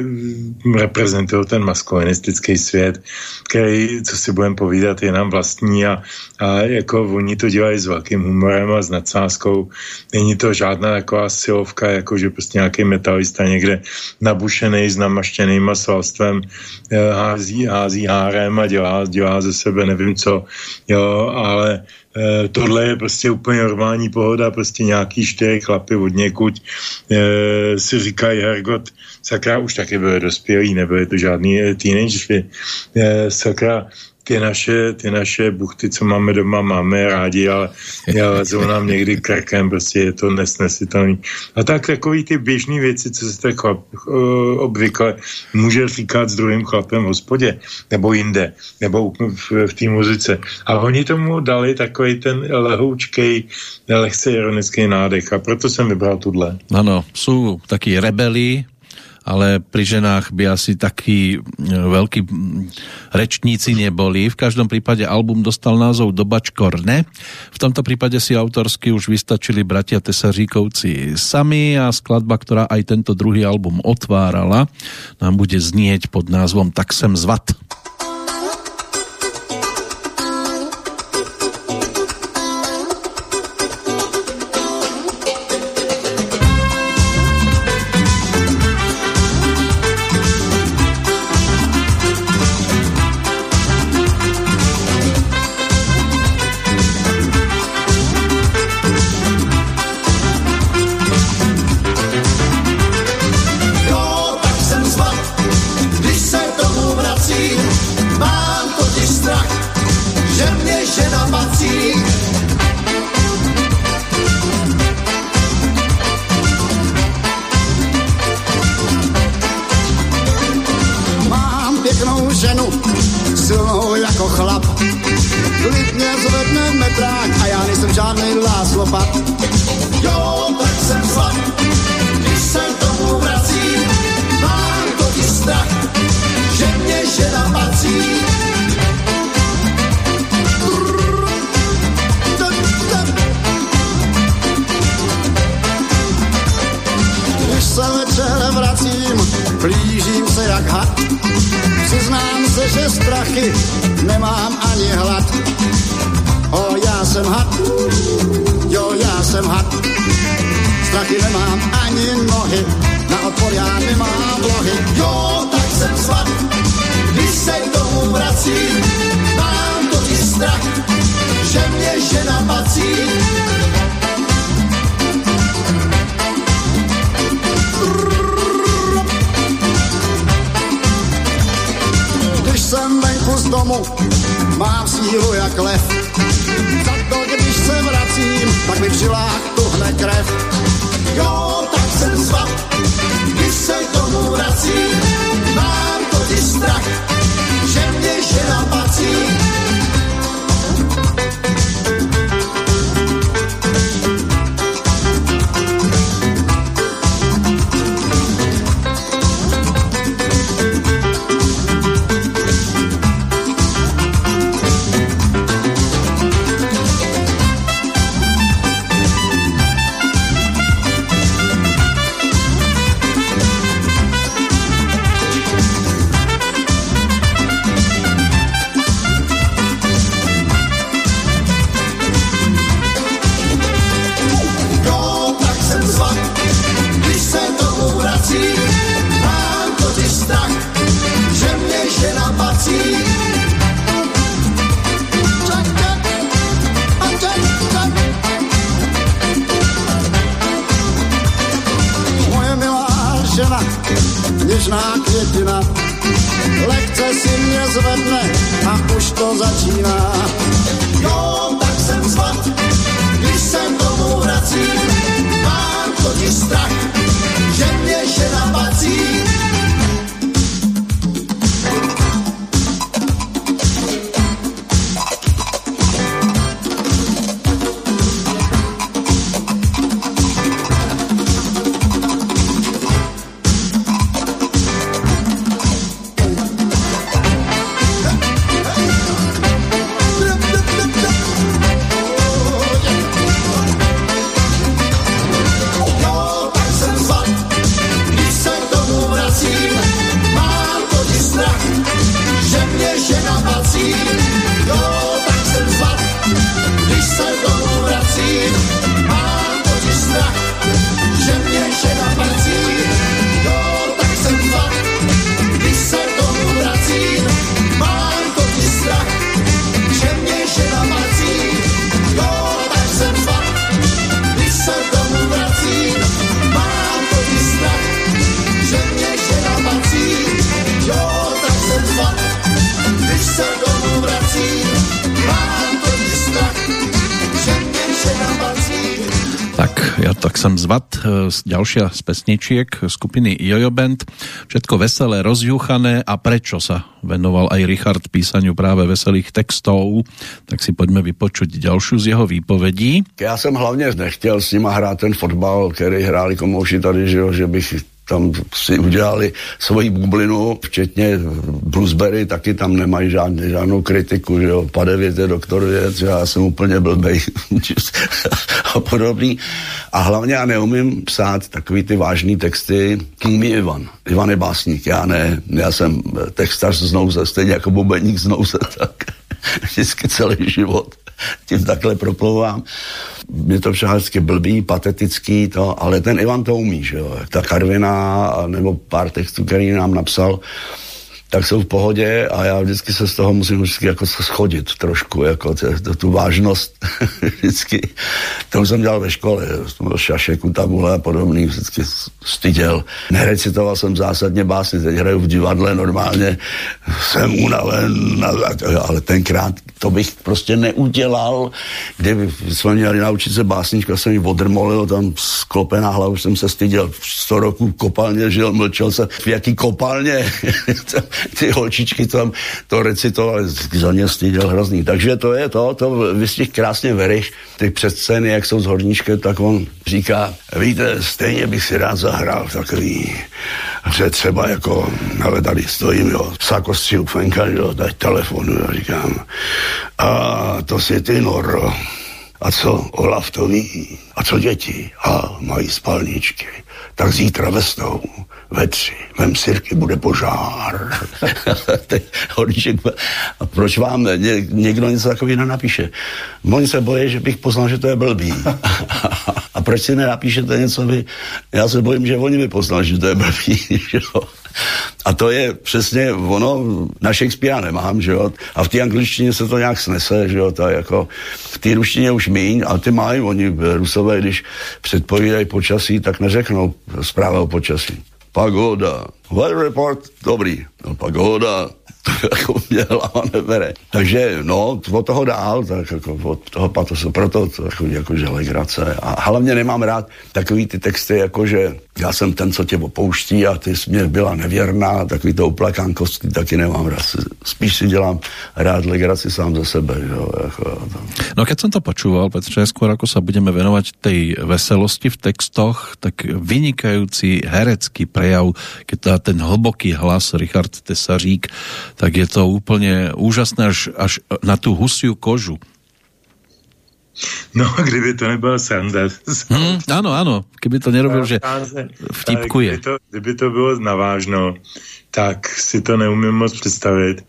reprezentují ten maskulinistický svět, který, co si budeme povídat, je nám vlastní a, a jako oni to dělají s velkým humorem a s nadsázkou. Není to žádná taková silovka, jako že prostě nějaký metalista někde nabušený s namaštěným svalstvem eh, hází, hází hárem a dělá, dělá ze sebe nevím co, jo, ale Eh, tohle je prostě úplně normální pohoda, prostě nějaký čtyři chlapy od někud e, si říkají, Hergot, sakra, už taky byly dospělí, nebyly to žádný teenageři, e, sakra, ty naše, ty naše buchty, co máme doma, máme rádi, ale, ale lezou nám někdy krkem, prostě je to nesnesitelný. A tak takový ty běžné věci, co se tak chlap, uh, obvykle může říkat s druhým chlapem v hospodě, nebo jinde, nebo v, v té muzice. A oni tomu dali takový ten lehoučkej, lehce ironický nádech a proto jsem vybral tuhle. Ano, jsou taky rebeli, ale pri ženách by asi takí e, veľkí rečníci neboli. V každom prípade album dostal názov Dobač Korne. V tomto prípade si autorsky už vystačili bratia Tesaříkovci sami a skladba, ktorá aj tento druhý album otvárala, nám bude znieť pod názvom Tak sem zvat. Ďalšia z pesničiek skupiny Jojo Band. Všetko veselé, rozjuchané a prečo sa venoval aj Richard písaniu práve veselých textov, tak si poďme vypočuť ďalšiu z jeho výpovedí. Já jsem hlavně nechtěl s nima hrát ten fotbal, který hráli komouši tady, že, že bych tam si udělali svoji bublinu, včetně Bluesberry, taky tam nemají žádný, žádnou kritiku, že jo, Padevět je doktor věc, já jsem úplně blbej <laughs> a podobný. A hlavně já neumím psát takový ty vážný texty. Mi Ivan. Ivan je básník, já ne. Já jsem textař z nouze, stejně jako bubeník z nouze, <laughs> tak <laughs> vždycky celý život tím takhle proplouvám. Je to všechno vždycky blbý, patetický, to, ale ten Ivan to umí, že jo. Ta Karvina nebo pár textů, který nám napsal, tak jsou v pohodě a já vždycky se z toho musím vždycky jako schodit trošku, jako t- tu vážnost <laughs> vždycky. To jsem dělal ve škole, jsem byl šašek, tabule a podobný, vždycky styděl. Nerecitoval jsem zásadně básny, teď hraju v divadle normálně, jsem unaven, ale tenkrát to bych prostě neudělal, kdyby jsme měli naučit se básnička, jsem ji odrmolil, tam sklopená hlavu jsem se styděl, 100 roků kopalně žil, mlčel se, v jaký kopalně, <laughs> ty holčičky tam to recitovali, za ně styděl hrozný. Takže to je to, to vystih krásně Verich, ty předscény, jak jsou s horníčkem, tak on říká, víte, stejně bych si rád zahrál takový, že třeba jako, ale tady stojím, jo, sákostřihu fenka, jo, tady telefonu, jo, říkám, a to si ty, Noro. A co Olaf to ví? A co děti? A mají spalničky. Tak zítra vesnou ve tři. Vem sirky, bude požár. <laughs> A proč vám ně, někdo něco takového nenapíše? Oni se bojí, že bych poznal, že to je blbý. <laughs> a proč si nenapíšete něco vy? Já se bojím, že oni by poznali, že to je blbý. <laughs> A to je přesně ono, na Shakespearea nemám, že jo, a v té angličtině se to nějak snese, že jo, to jako v té ruštině už míň, a ty mají, oni rusové, když předpovídají počasí, tak neřeknou zpráva o počasí. Pagoda, weather report, dobrý, no, pagoda, to jako mě hlava nebere. Takže no, od toho dál, tak jako od toho patosu, proto to jako, jako že legrace. A hlavně nemám rád takový ty texty, jako že já jsem ten, co tě opouští a ty jsi mě byla nevěrná, takový to uplakánkovský taky nemám rád. Spíš si dělám rád legraci sám za sebe. Jo, jako, to. No keď jsem to počúval, Petře, skôr ako sa budeme venovať tej veselosti v textoch, tak vynikající herecký prejav, dá ten hlboký hlas Richard Tesařík, tak je to úplně úžasné až, až na tu husiu kožu. No, kdyby to nebyl sranda. Hmm, ano, ano, kdyby to nerobil, že vtipkuje. Kdyby to, kdyby to bylo navážno, tak si to neumím moc představit.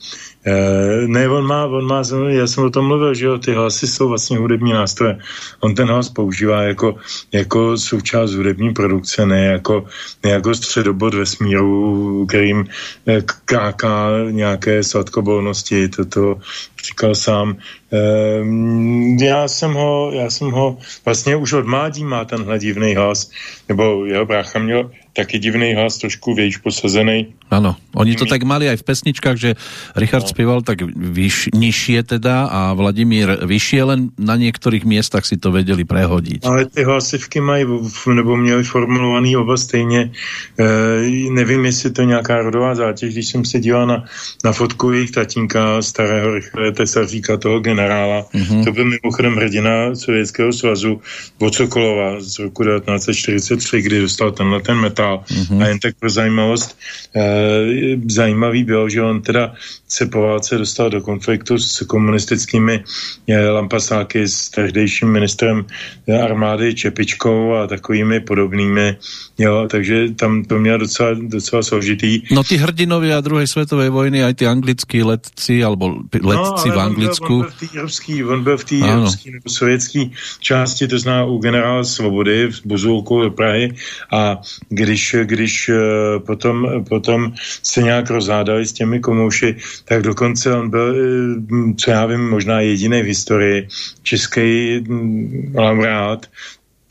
Uh, ne, on má, on má, já jsem o tom mluvil, že jo, ty hlasy jsou vlastně hudební nástroje. On ten hlas používá jako, jako součást hudební produkce, ne jako, ne jako středobod vesmíru, kterým eh, káká nějaké sladkobolnosti, toto říkal sám. Uh, já jsem ho, já jsem ho, vlastně už od mládí má tenhle divný hlas, nebo jeho brácha měl taky divný hlas, trošku vějíš posazený. Ano, oni to tak mali aj v pesničkách, že Richard no. zpíval tak vyš, nižšie teda a Vladimír vyššie, len na některých místech si to věděli prehodit. Ale ty hlasivky mají, nebo měli formulovaný oba stejně. E, nevím, jestli to nějaká rodová zátěž, když jsem se díval na, na fotku jejich tatínka, starého Richarda Tesaříka, toho generála. Mm-hmm. To byl mimochodem hrdina Sovětského svazu Vocokolova z roku 1943, kdy dostal tenhle ten metal. Mm-hmm. A jen tak pro zajímavost, e, zajímavý bylo, že on teda se po válce dostal do konfliktu s komunistickými eh, lampasáky, s tehdejším ministrem eh, armády Čepičkou a takovými podobnými. Jo, takže tam to měl docela, docela složitý. No ty hrdinovia druhé světové vojny, aj ty anglický letci, alebo letci no, v Anglicku. On byl, on byl v té ruský, on byl v té ruský nebo sovětské části, to zná u generála Svobody v Buzulku do Prahy a když, když eh, potom, potom se nějak rozhádali s těmi komouši, tak dokonce on byl, co já vím, možná jediný v historii český laureát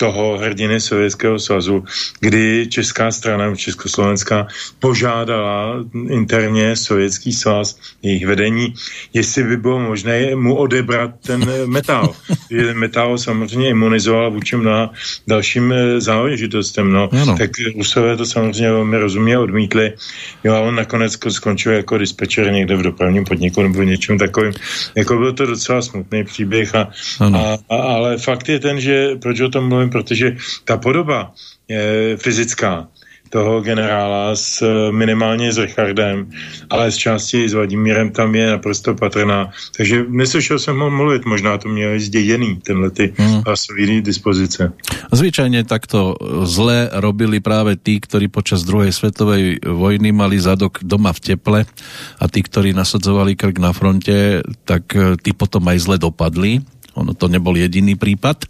toho hrdiny Sovětského svazu, kdy česká strana, československá, požádala interně Sovětský svaz, jejich vedení, jestli by bylo možné mu odebrat ten metal. <laughs> metal samozřejmě imunizoval vůči mnoha dalším eh, záležitostem. No. Ano. Tak Rusové to samozřejmě velmi rozumně odmítli. Jo, a on nakonec skončil jako dispečer někde v dopravním podniku nebo něčem takovým. Jako byl to docela smutný příběh. A, a, a, ale fakt je ten, že proč o tom mluvím, protože ta podoba je fyzická toho generála s minimálně s Richardem, ale z části s Vladimírem tam je naprosto patrná. Takže neslyšel jsem ho mluvit, možná to měl zděděný, tenhle ty hmm. hlasový dispozice. Zvyčajně takto zle robili právě tí, ktorí počas druhej svetovej vojny mali zadok doma v teple a tí, ktorí nasadzovali krk na fronte, tak tí potom aj zle dopadli ono to nebol jediný prípad.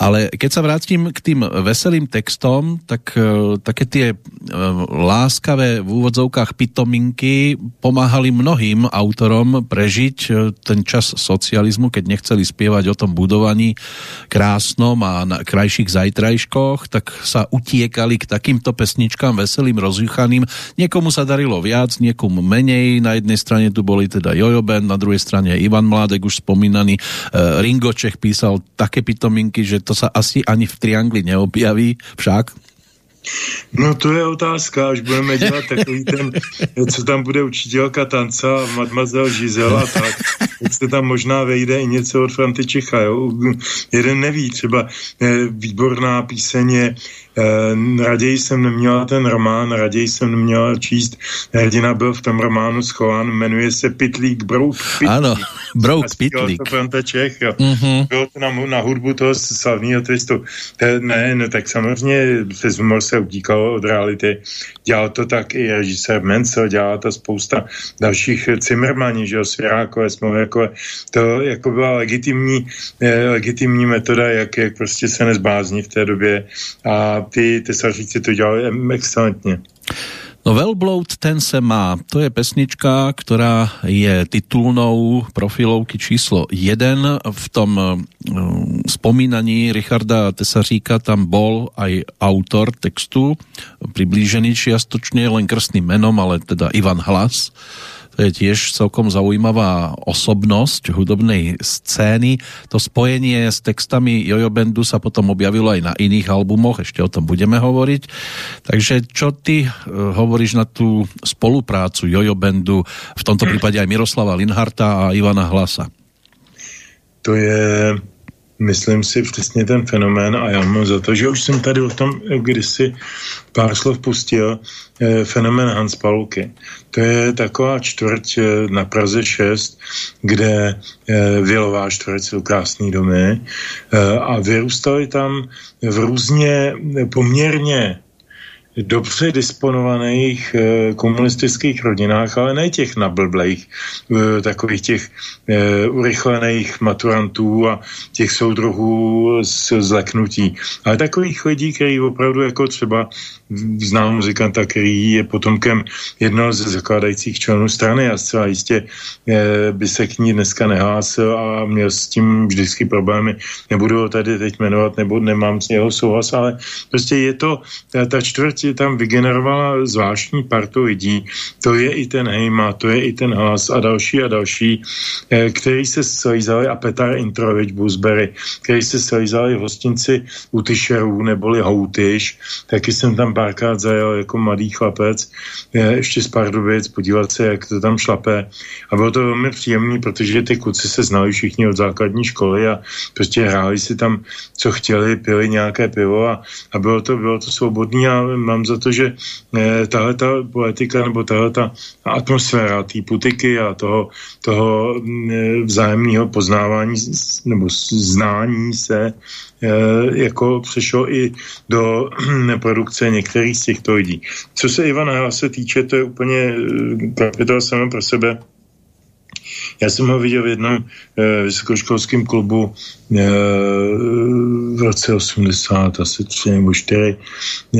Ale keď sa vrátim k tým veselým textom, tak e, také tie e, láskavé v úvodzovkách pitominky pomáhali mnohým autorom prežiť e, ten čas socializmu, keď nechceli spievať o tom budovaní krásnom a na krajších zajtrajškoch, tak sa utiekali k takýmto pesničkám veselým, rozjuchaným. Niekomu sa darilo viac, niekomu menej. Na jednej strane tu boli teda Jojo na druhej strane Ivan Mládek, už spomínaný Ringo Čech písal také pitominky, že to sa asi ani v triangli neobjaví však. No to je otázka, až budeme dělat takový ten, co tam bude učitelka tanca, Mademoiselle Gisela, tak, tak se tam možná vejde i něco od Franty Čecha, jo? Jeden neví, třeba eh, výborná píseň Eh, raději jsem neměla ten román, raději jsem neměla číst. Hrdina byl v tom románu schován, jmenuje se Pitlík Brouk. Pitlík. Ano, Brouk Pitlík. To Čech, jo. Mm-hmm. Bylo to na, na hudbu toho slavného twistu. Ne, no tak samozřejmě přes humor se utíkalo od reality. Dělal to tak i režisér Mencel, dělala to spousta dalších Cimmermaní, že jo, Svěrákové, Smověkové. To jako byla legitimní, eh, legitimní metoda, jak, jak prostě se nezbázní v té době a ty tesaříci to dělali excelentně. No Velbloud ten se má. To je pesnička, která je titulnou profilovky číslo 1. V tom spomínaní Richarda Tesaříka tam bol aj autor textu, priblížený čiastočne len krstným menom, ale teda Ivan Hlas to je tiež celkom zaujímavá osobnosť hudobnej scény. To spojenie s textami Jojo Bandu sa potom objavilo aj na iných albumoch, ešte o tom budeme hovoriť. Takže čo ty uh, hovoríš na tú spoluprácu Jojo Bandu, v tomto prípade aj Miroslava Linharta a Ivana Hlasa? To je myslím si přesně ten fenomén a já mám za to, že už jsem tady o tom kdysi pár slov pustil, eh, fenomén Hans Paulky. To je taková čtvrť eh, na Praze 6, kde eh, Vilová čtvrť jsou krásný domy a vyrůstali tam v různě poměrně dobře disponovaných e, komunistických rodinách, ale ne těch nablblejch, e, takových těch e, urychlených maturantů a těch soudruhů z zleknutí. Ale takových lidí, kteří opravdu jako třeba znám muzikanta, který je potomkem jednoho ze zakládajících členů strany a zcela jistě by se k ní dneska nehlásil a měl s tím vždycky problémy. Nebudu ho tady teď jmenovat, nebo nemám s něho souhlas, ale prostě je to, ta, ta čtvrť tam vygenerovala zvláštní partu lidí, to je i ten Hejma, to je i ten hlas a další a další, e, který se slízali a Petar Introvič Busbery, který se slízali hostinci u Tyšerů neboli Houtyš, taky jsem tam párkrát zajel jako mladý chlapec, ještě z Pardubic, podívat se, jak to tam šlape. A bylo to velmi příjemné, protože ty kluci se znali všichni od základní školy a prostě hráli si tam, co chtěli, pili nějaké pivo a, a bylo, to, bylo to svobodný a mám za to, že eh, tahle ta poetika nebo tahle ta atmosféra té putiky a toho, toho mm, vzájemného poznávání nebo znání se Eh, jako přešlo i do <clears throat> produkce některých z těchto lidí. Co se Ivana se týče, to je úplně eh, kapitola sama pro sebe. Já jsem ho viděl v jednom eh, vysokoškolském klubu eh, v roce 80, asi tři nebo čtyři.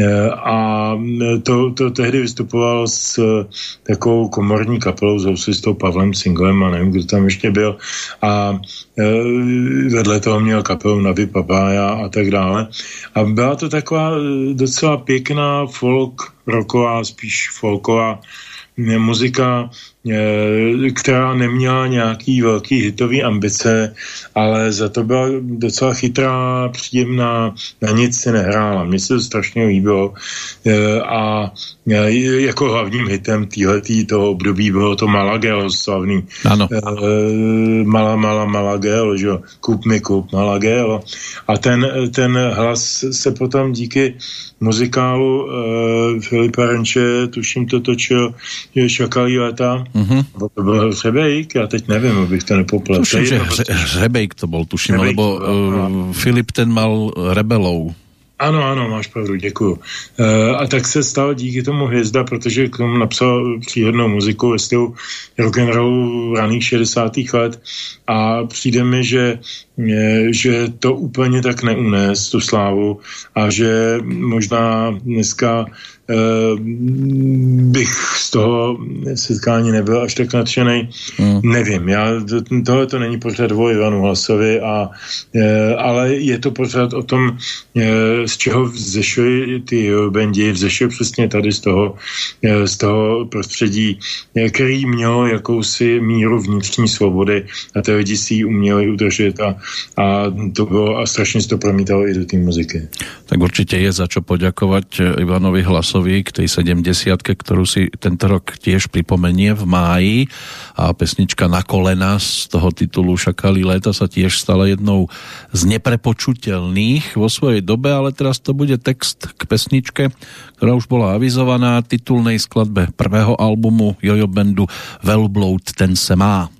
Eh, a to, to tehdy vystupoval s takovou komorní kapelou s houslistou Pavlem Singlem a nevím, kdo tam ještě byl. A vedle toho měl kapelu Navi Papája a tak dále. A byla to taková docela pěkná folk, rocková, spíš folková muzika, která neměla nějaký velký hitový ambice, ale za to byla docela chytrá, příjemná, na nic se nehrála. Mně se to strašně líbilo eh, a eh, jako hlavním hitem týhletý toho období bylo to Malagel slavný. Ano. Mala, mala, Malagel, že jo, kup mi, kup, Malagel. A ten, ten hlas se potom díky muzikálu Filipa Renče, tuším to točil Šakalí leta. Mm-hmm. To byl Hřebejk, já teď nevím, abych to nepopletl. Tuším, že Hřebejk to byl, tuším, Hřebejk, lebo uh, Filip ten mal rebelou. Ano, ano, máš pravdu, děkuju. E, a tak se stal díky tomu hvězda, protože k tomu napsal příhodnou muziku ve stylu rock'n'rollu raných 60. let a přijde mi, že, e, že to úplně tak neunes, tu slávu a že možná dneska Eh, bych z toho setkání nebyl až tak nadšený. Hmm. Nevím, já, tohle to není pořád o Ivanu Hlasovi, a, eh, ale je to pořád o tom, eh, z čeho vzešly ty bendi, vzešly přesně tady z toho, z toho prostředí, který mělo jakousi míru vnitřní svobody a ty lidi si ji uměli udržet a, a to bylo a strašně se to promítalo i do té muziky. Tak určitě je za čo poděkovat Ivanovi Hlasovi Beatlesovi k tej 70 ktorú si tento rok tiež pripomenie v máji a pesnička Na kolena z toho titulu Šakalí léta sa tiež stala jednou z neprepočutelných vo svojej dobe, ale teraz to bude text k pesničke, ktorá už bola avizovaná titulnej skladbe prvého albumu Jojo Bandu Velbloud ten se má.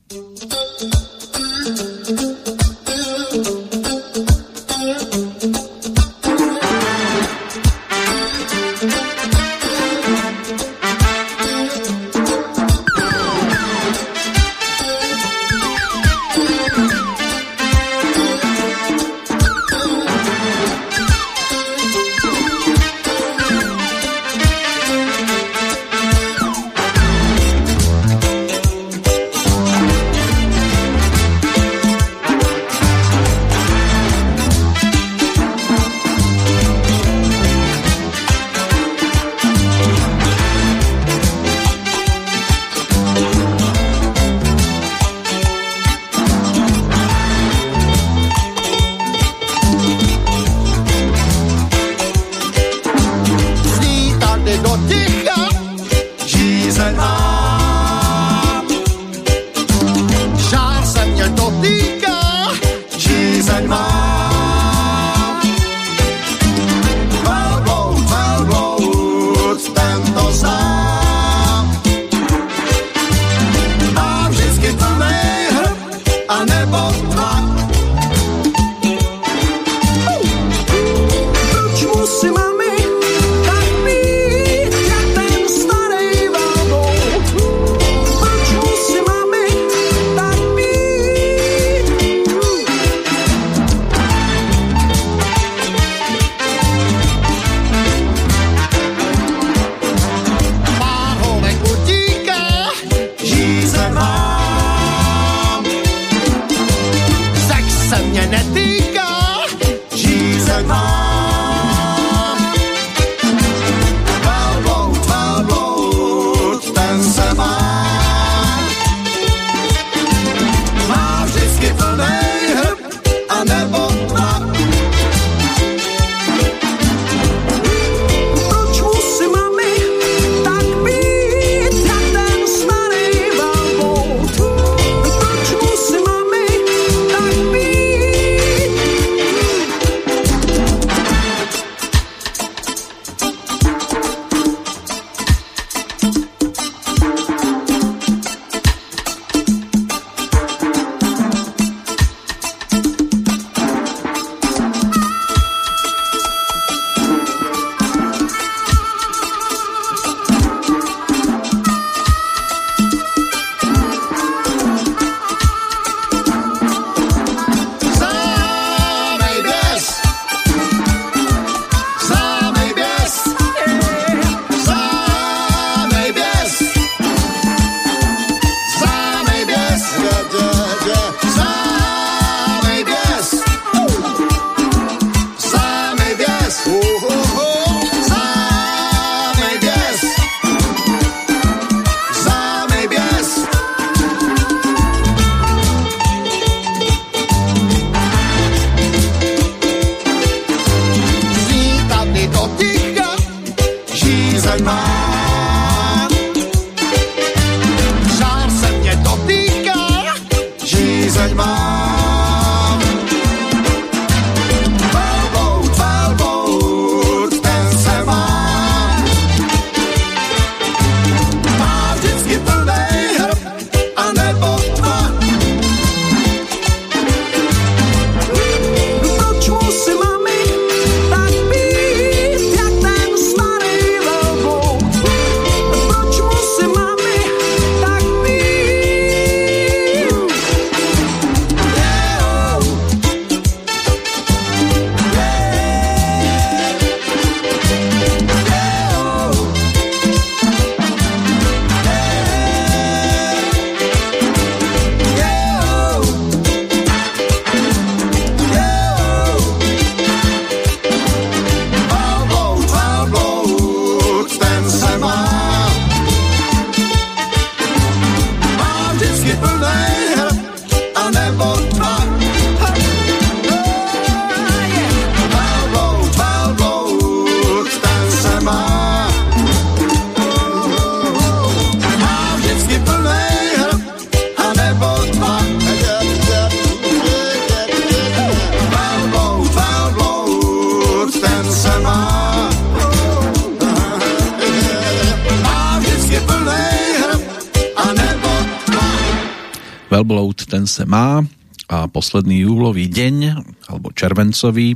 Posledný júlový deň, alebo červencový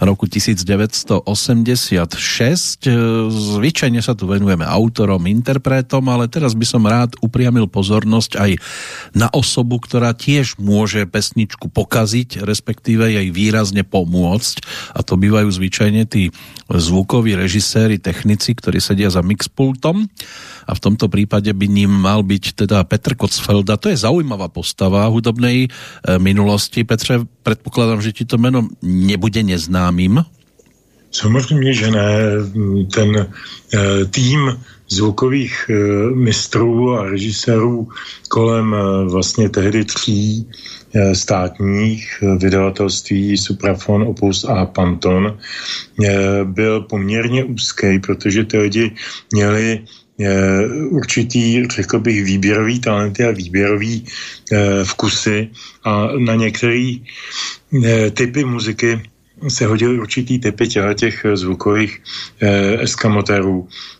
roku 1986. Zvyčajne sa tu venujeme autorom, interpretom, ale teraz by som rád upriamil pozornosť aj na osobu, ktorá tiež môže pesničku pokaziť, respektíve jej výrazne pomôcť. A to bývajú zvyčajne tí zvukoví režiséri, technici, ktorí sedia za mixpultom a v tomto prípade by ním mal byť teda Petr Kocfelda. To je zaujímavá postava hudobnej e, minulosti. Petře, predpokladám, že ti to jméno nebude neznámým. Samozřejmě, že ne. Ten e, tým zvukových e, mistrů a režisérů kolem vlastně tehdy tří státních vydavatelství Suprafon, Opus a Panton byl poměrně úzký, protože ty lidi měli určitý, řekl bych, výběrový talenty a výběrový eh, vkusy a na některé eh, typy muziky se hodily určitý typy těch zvukových eh,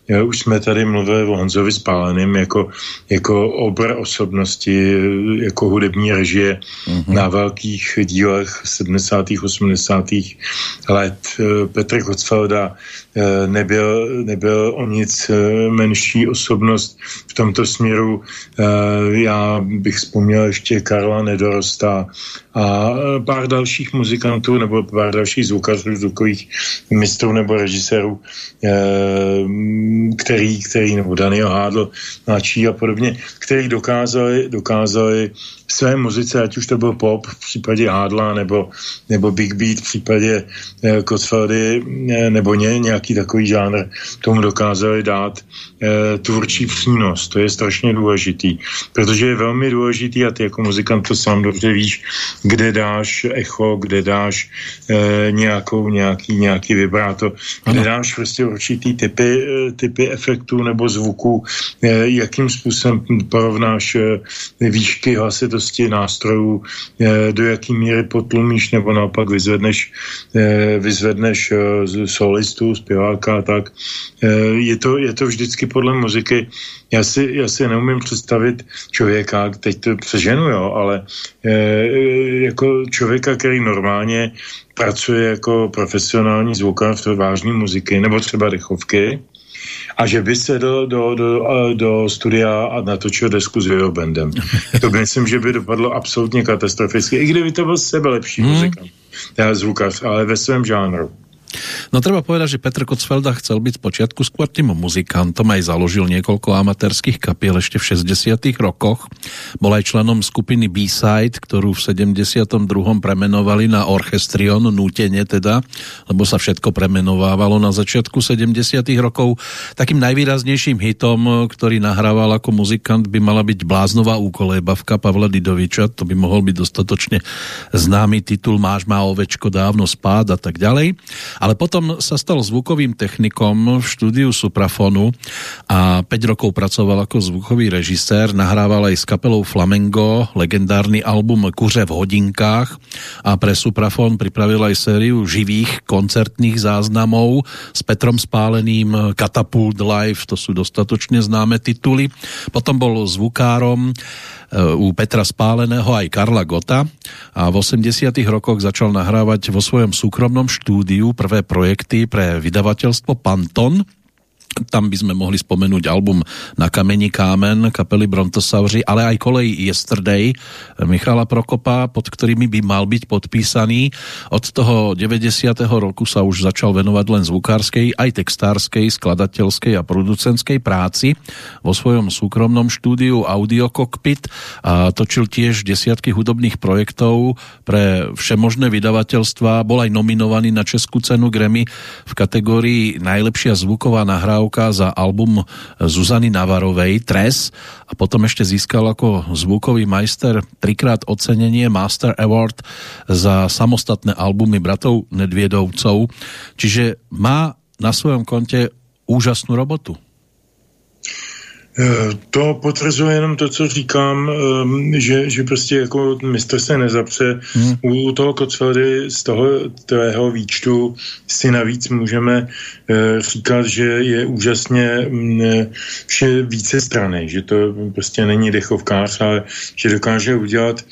eskamotérů. Už jsme tady mluvili o Honzovi Spáleným jako, jako obr osobnosti, jako hudební režie mm-hmm. na velkých dílech 70. 80. let. Petr Hotzfelda eh, nebyl, nebyl o nic eh, menší osobnost v tomto směru. Eh, já bych vzpomněl ještě Karla Nedorosta a pár dalších muzikantů nebo pár dalších zvukařů, zvukových mistrů nebo režisérů, který, který nebo Daniel Hádl, Náčí a podobně, který dokázali, dokázali své muzice, ať už to byl pop v případě Hádla nebo, nebo Big Beat v případě eh, Kosfeldy eh, nebo ně, nějaký takový žánr, tomu dokázali dát eh, tvůrčí přínos. To je strašně důležitý, protože je velmi důležitý a ty jako muzikant to sám dobře víš, kde dáš echo, kde dáš eh, nějakou, nějaký, nějaký vibrátor, kde dáš prostě určitý typy, eh, typy efektů nebo zvuků, eh, jakým způsobem porovnáš eh, výšky hlasitosti záležitosti nástrojů, eh, do jaký míry potlumíš nebo naopak vyzvedneš, eh, vyzvedneš eh, solistu, zpěváka a tak. Je to, je to vždycky podle muziky. Já si, já si neumím představit člověka, teď to přeženu, jo, ale jako člověka, který normálně pracuje jako profesionální zvukář vážné muziky nebo třeba dechovky, a že by se do, do, do, do studia a natočil desku s jeho bandem. <laughs> To by myslím, že by dopadlo absolutně katastroficky, i kdyby to byl sebe lepší hmm. muzikant, zvukař, ale ve svém žánru. No treba povedať, že Petr Kocfelda chcel byť počiatku skôr tým muzikantom, aj založil niekoľko amatérských kapiel ešte v 60 rokoch. Bol aj členom skupiny B-Side, ktorú v 72. premenovali na Orchestrion, nútene teda, lebo sa všetko premenovávalo na začiatku 70 rokov. Takým najvýraznejším hitom, ktorý nahrával ako muzikant, by mala byť bláznová úkolébavka Pavla Didoviča, to by mohol byť dostatočne známy titul Máš má ovečko dávno spád a tak ďalej ale potom sa stal zvukovým technikom v štúdiu Suprafonu a 5 rokov pracoval ako zvukový režisér, nahrával aj s kapelou Flamengo legendárny album Kuře v hodinkách a pre Suprafon pripravil aj sériu živých koncertných záznamov s Petrom Spáleným, Catapult Live, to sú dostatočne známe tituly. Potom bol zvukárom Eh, u Petra Spáleného aj Karla Gota a v 80 rokoch začal nahrávať vo svojom súkromnom štúdiu prvé projekty pre vydavateľstvo Panton tam by sme mohli spomenúť album Na kameni kámen kapely Brontosauri, ale aj kolej Yesterday Michala Prokopa, pod ktorými by mal byť podpísaný. Od toho 90. roku sa už začal venovať len zvukárskej, aj textárskej, skladateľskej a producentskej práci vo svojom súkromnom štúdiu Audio Cockpit a točil tiež desiatky hudobných projektov pre všemožné vydavateľstva. Bol aj nominovaný na Českú cenu Grammy v kategórii Najlepšia zvuková nahrávka nahrávka za album Zuzany Navarovej Tres a potom ešte získal ako zvukový majster trikrát ocenenie Master Award za samostatné albumy bratov Nedviedovcov. Čiže má na svojom konte úžasnú robotu. Eh, to potvrzuje jenom to, co říkám, ehm, že, že prostě jako mistr se nezapře. Hmm. U toho Kocfeldy z toho tvého výčtu si navíc můžeme eh, říkat, že je úžasně mm, vše více strany, že to prostě není dechovkář, ale že dokáže udělat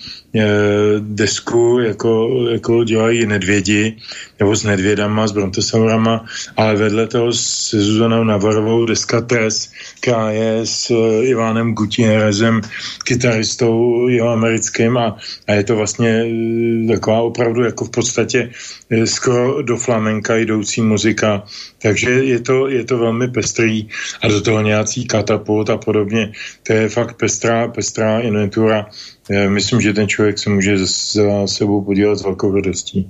desku, jako, jako dělají nedvědi, nebo s nedvědama, s brontosaurama, ale vedle toho s Zuzanou Navarovou deska Tres, která je s eh, Ivánem Gutierrezem, kytaristou jeho americkým a, a je to vlastně eh, taková opravdu jako v podstatě skoro do flamenka jdoucí muzika, takže je to, je to velmi pestrý a do toho nějací katapult a podobně. To je fakt pestrá, pestrá inventura myslím, že ten člověk se může za sebou podívat s velkou radostí.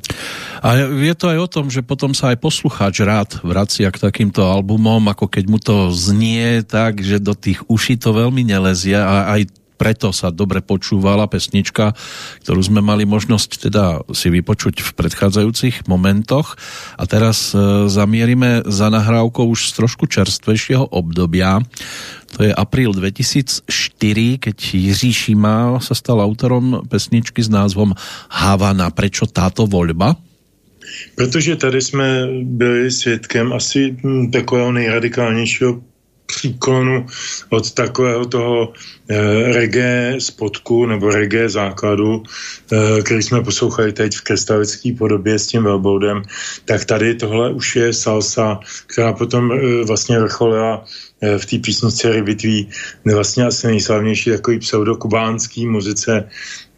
A je to aj o tom, že potom sa aj poslucháč rád vracia k takýmto albumom, ako keď mu to znie tak, že do tých uší to veľmi nelezia a aj preto sa dobre počúvala pesnička, ktorú sme mali možnosť teda si vypočuť v predchádzajúcich momentoch. A teraz e, zamierime za nahrávkou už z trošku čerstvejšieho obdobia. To je apríl 2004, keď Jiří Šíma sa stal autorom pesničky s názvom Havana. Prečo táto voľba? Protože tady jsme byli svědkem asi hm, takového nejradikálnějšího příklonu od takového toho e, reggae spodku nebo reggae základu, e, který jsme poslouchali teď v krestavické podobě s tím velboudem, tak tady tohle už je salsa, která potom e, vlastně vrcholila Eh, v té písničce Rybitví vlastně asi nejslavnější takový pseudokubánský muzice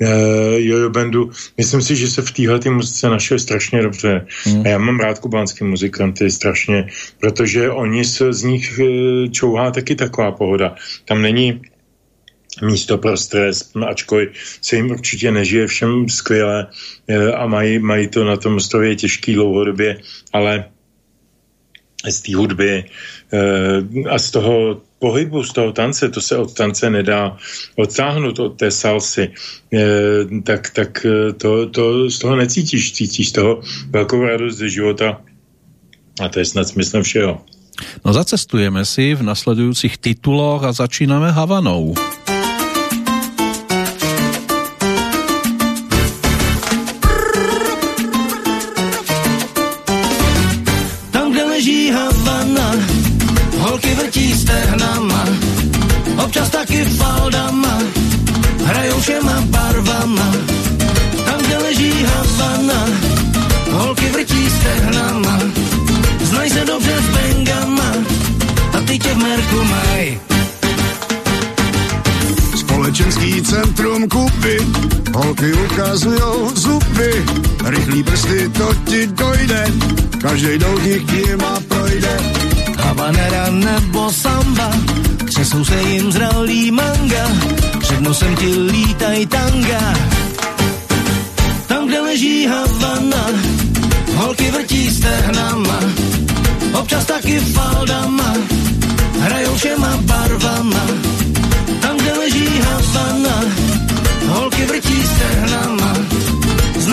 uh, Jojo Bandu. Myslím si, že se v téhle muzice našel strašně dobře. Mm. A já mám rád kubánský muzikanty strašně, protože oni se z nich uh, čouhá taky taková pohoda. Tam není místo pro stres, ačkoliv se jim určitě nežije všem skvěle a mají, mají to na tom ostrově těžký dlouhodobě, ale z té hudby eh, a z toho pohybu, z toho tance, to se od tance nedá odtáhnout od té salsy, eh, tak, tak eh, to, to z toho necítíš, cítíš z toho velkou radost ze života a to je snad smyslem všeho. No zacestujeme si v nasledujících tituloch a začínáme Havanou. občas centrum kupy, holky ukazujou zuby, rychlý prsty to ti dojde, každý doutník tím a projde. Habanera nebo samba, Třesou se jim zralý manga, před nosem ti lítaj tanga. Tam, kde leží Havana, holky vrtí stehnama, občas taky faldama, hrajou všema barvama. Tam, kde leží Havana,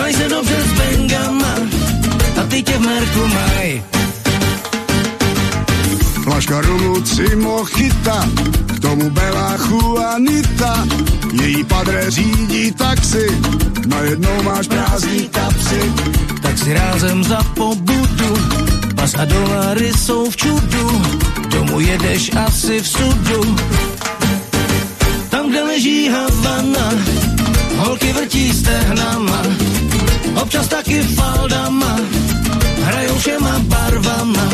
znaj se dobře s bengama, a ty tě v merku maj. Flaška rumu Cimochita, k tomu Bela Juanita, její padre řídí taxi, najednou máš prázdný kapsy. Tak si rázem za pobudu, pas a dolary jsou v čudu, domů jedeš asi v sudu. Tam, kde leží Havana, holky vrtí stehnama, občas taky faldama, hrajou všema barvama.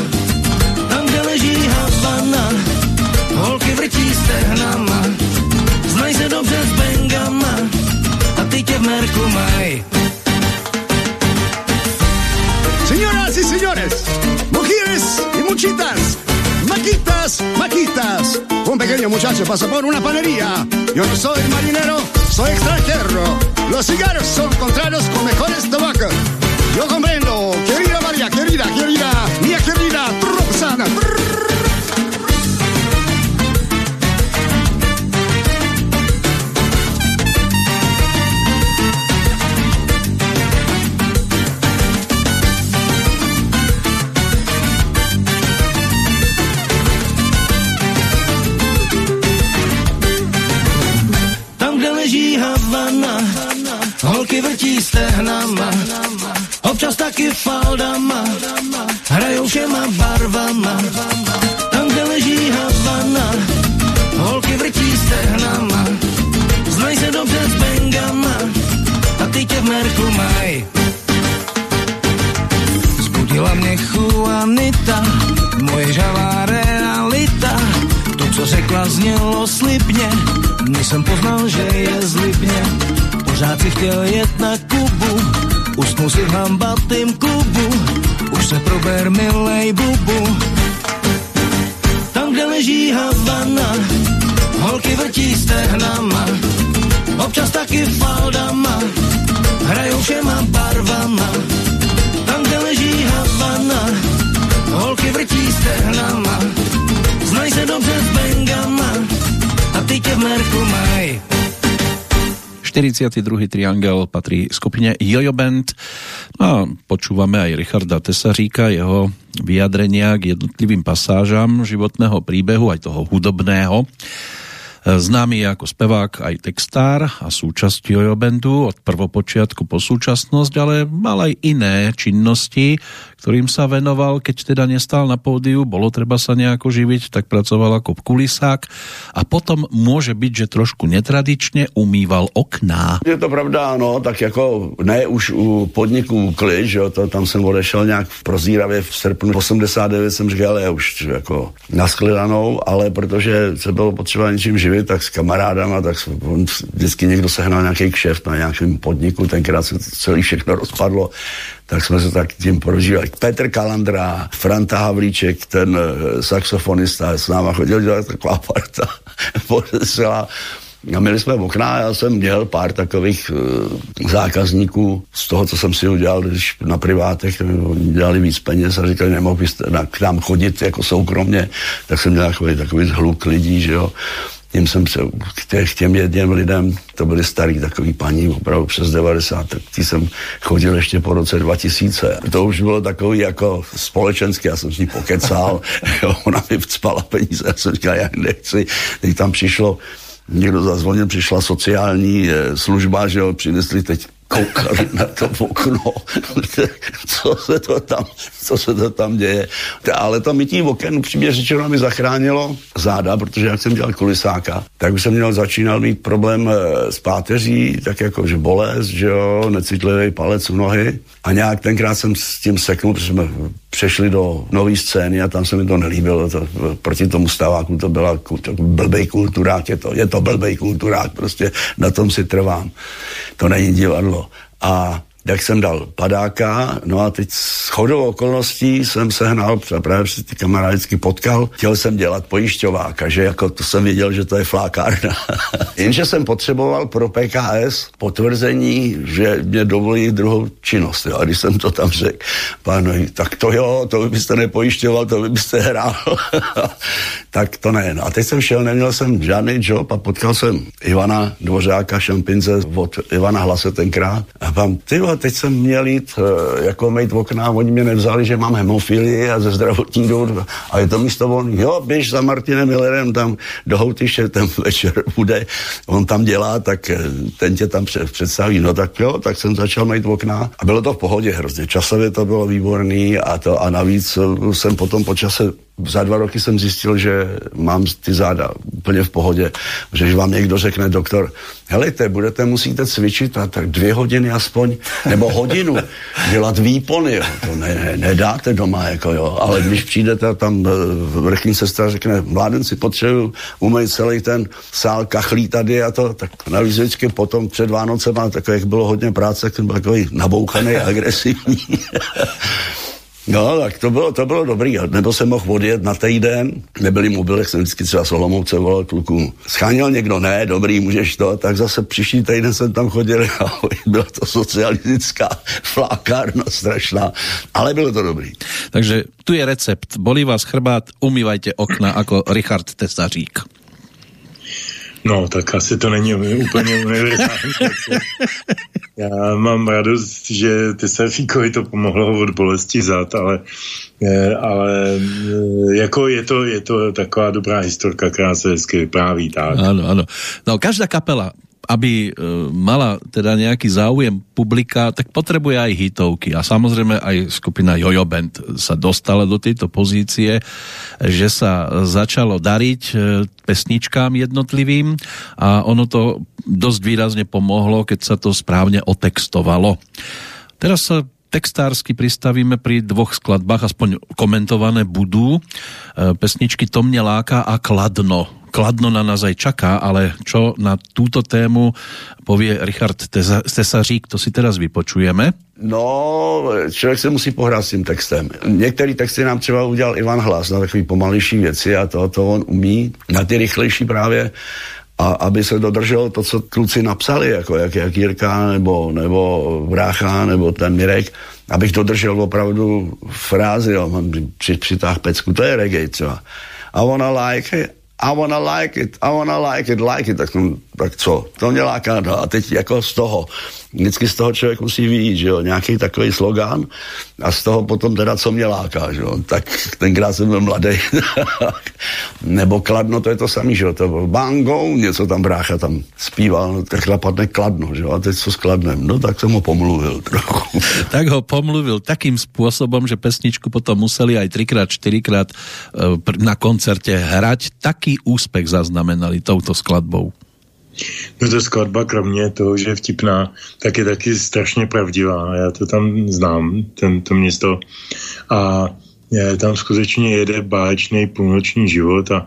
Kde leží Havana, holky vrtí stehnama, znaj se dobře s bengama, a ty tě v merku maj. Señoras y señores, mujeres y muchitas, maquitas, maquitas. Un pequeño muchacho pasa por una panería. Yo no soy marinero, soy extranjero. Los cigarros son contrarios con mejores tabacos. Yo comprendo, querida María, querida, querida, mía querida, Roxana. Vrtí stehnama, občas taky faldama, hrajou všema barvama, tam, kde leží Havana, holky vrtí stehnama, znají se dobře s bengama, a ty tě v merku maj. Zbudila mě Juanita, moje žavá realita, to, co řekla, znělo slibně, než jsem poznal, že je zlibně. Si chtěl jet na Kubu, usnul si v hambatým klubu, už se prober, milej bubu. Tam, kde leží Havana, holky vrtí stehnama, občas taky faldama, hrajou všema barvama. Tam, kde leží Havana, holky vrtí stehnama, znají se dobře s bengama a ty tě v merku maj. 42. triangel patrí skupine Jojo Band. No a počúvame aj Richarda Tesaříka, jeho vyjadrenia k jednotlivým pasážam životného príbehu, aj toho hudobného. Známy je ako spevák aj textár a súčasť Jojo Bandu od prvopočiatku po súčasnosť, ale mal aj iné činnosti, ktorým sa venoval, keď teda nestal na pódiu, bolo treba sa nejako živiť, tak pracoval ako kulisák a potom môže byť, že trošku netradične umýval okná. Je to pravda, ano, tak jako ne už u podniku Klič, jo, to, tam jsem odešel nějak v prozíravě v srpnu 89 jsem říkal, já už jako nasklidanou, ale protože se bylo potřeba něčím živit, tak s kamarádama, tak on vždycky někdo sehnal nějaký kšeft na nějakém podniku, tenkrát se celý všechno rozpadlo, tak jsme se tak tím prožívali. Petr Kalandra, Franta Havlíček, ten uh, saxofonista, s náma chodil dělat taková parta <laughs> podesela. A měli jsme okna, já jsem měl pár takových uh, zákazníků z toho, co jsem si udělal, když na privátech oni dělali víc peněz a říkali, nemohl byste na, k nám chodit jako soukromně, tak jsem měl takový, takový zhluk lidí, že jo tím jsem se k, tě, k těm jedním lidem, to byli starý takový paní, opravdu přes 90, tak tí jsem chodil ještě po roce 2000. To už bylo takový jako společenský, já jsem s ní pokecal, <laughs> jo, ona mi vcpala peníze, já jsem říkal, já nechci. Teď tam přišlo, někdo zazvonil, přišla sociální eh, služba, že jo, přinesli teď koukali na to okno, <laughs> co se to tam, co se to tam děje. Ale to mytí oken upřímně řečeno mi zachránilo záda, protože jak jsem dělal kulisáka, tak už jsem měl začínal mít problém eh, s páteří, tak jako, že bolest, že jo, necitlivý palec u nohy. A nějak tenkrát jsem s tím seknul, protože jsme přešli do nové scény a tam se mi to nelíbilo. To, proti tomu staváku to byla to blbej kulturák, je to, je to blbej kulturák, prostě na tom si trvám. To není divadlo. A jak jsem dal padáka, no a teď s chodou okolností jsem se hnal, právě si ty kamarády vždycky potkal, chtěl jsem dělat pojišťováka, že jako to jsem věděl, že to je flákárna. <laughs> Jenže jsem potřeboval pro PKS potvrzení, že mě dovolí druhou činnost. Jo. A když jsem to tam řekl, pánovi, tak to jo, to byste nepojišťoval, to byste hrál. <laughs> tak to ne. No a teď jsem šel, neměl jsem žádný job a potkal jsem Ivana Dvořáka, šampinze od Ivana Hlase tenkrát. A pán, ty teď jsem měl jít uh, jako mít okna a oni mě nevzali, že mám hemofilii a ze zdravotních důvodů. A je to místo volný. Jo, běž za Martinem Millerem tam do Houtyše, ten večer bude, on tam dělá, tak eh, ten tě tam představí. No tak jo, tak jsem začal mít okna a bylo to v pohodě hrozně. Časově to bylo výborný a to a navíc eh, jsem potom po čase za dva roky jsem zjistil, že mám ty záda úplně v pohodě, že vám někdo řekne, doktor, helejte, budete, musíte cvičit a tak dvě hodiny aspoň, nebo hodinu dělat výpony, jo. to ne, ne, nedáte doma, jako jo, ale když přijdete a tam eh, vrchní sestra řekne, mládenci potřebuju umýt celý ten sál kachlí tady a to, tak navíc vždycky potom před Vánocem, tak jak bylo hodně práce, tak byl takový nabouchaný, <laughs> agresivní. No, tak to bylo, to bylo dobrý. Nebo jsem mohl odjet na týden, nebyli mobily, jsem vždycky třeba Solomouce volal kluku. Scháněl někdo, ne, dobrý, můžeš to, tak zase příští týden jsem tam chodil <laughs> a byla to socialistická flákárna strašná, ale bylo to dobrý. Takže tu je recept. Bolí vás chrbát, umývajte okna jako Richard Tesařík. No, tak asi to není úplně univerzální. Já mám radost, že Tesaříkovi to pomohlo od bolesti zad, ale, eh, ale eh, jako je to, je to taková dobrá historka, která se hezky vypráví. Tak. Ano, ano. No, každá kapela aby e, mala teda nejaký záujem publika, tak potrebuje aj hitovky. A samozrejme aj skupina Jojo Band sa dostala do tejto pozície, že sa začalo dariť e, pesničkám jednotlivým a ono to dosť výrazne pomohlo, keď sa to správne otextovalo. Teraz sa textársky pristavíme pri dvoch skladbách, aspoň komentované budú. E, pesničky To mne láka a Kladno kladno na nás aj čaká, ale čo na túto tému povie Richard Tesařík, to si teraz vypočujeme. No, člověk se musí pohrát s tím textem. Některý texty nám třeba udělal Ivan Hlas na takový pomalejší věci a to, to on umí. Na ty rychlejší právě a aby se dodrželo to, co kluci napsali, jako jak, jak Jirka, nebo, nebo Brácha, nebo ten Mirek, abych dodržel opravdu frázi, jo, mám při, přitáh pecku, to je reggae třeba. I wanna like it, i wanna like it, I wanna like it, like it, tak, tak co, to mě láká, a teď jako z toho, vždycky z toho člověk musí vyjít, že jo, nějaký takový slogan a z toho potom teda, co mě láká, že jo, tak tenkrát jsem byl mladý, <laughs> nebo Kladno, to je to samý, že jo, to byl Bango, něco tam brácha tam zpíval, no, tak napadne Kladno, že jo, a teď co s Kladnem, no tak jsem ho pomluvil trochu. <laughs> tak ho pomluvil takým způsobem, že pesničku potom museli aj trikrát, čtyřikrát eh, na koncerte hrať, taký úspěch zaznamenali touto skladbou. No to skladba, kromě toho, že je vtipná, tak je taky strašně pravdivá. Já to tam znám, ten, to město. A je, tam skutečně jede báječný půlnoční život a,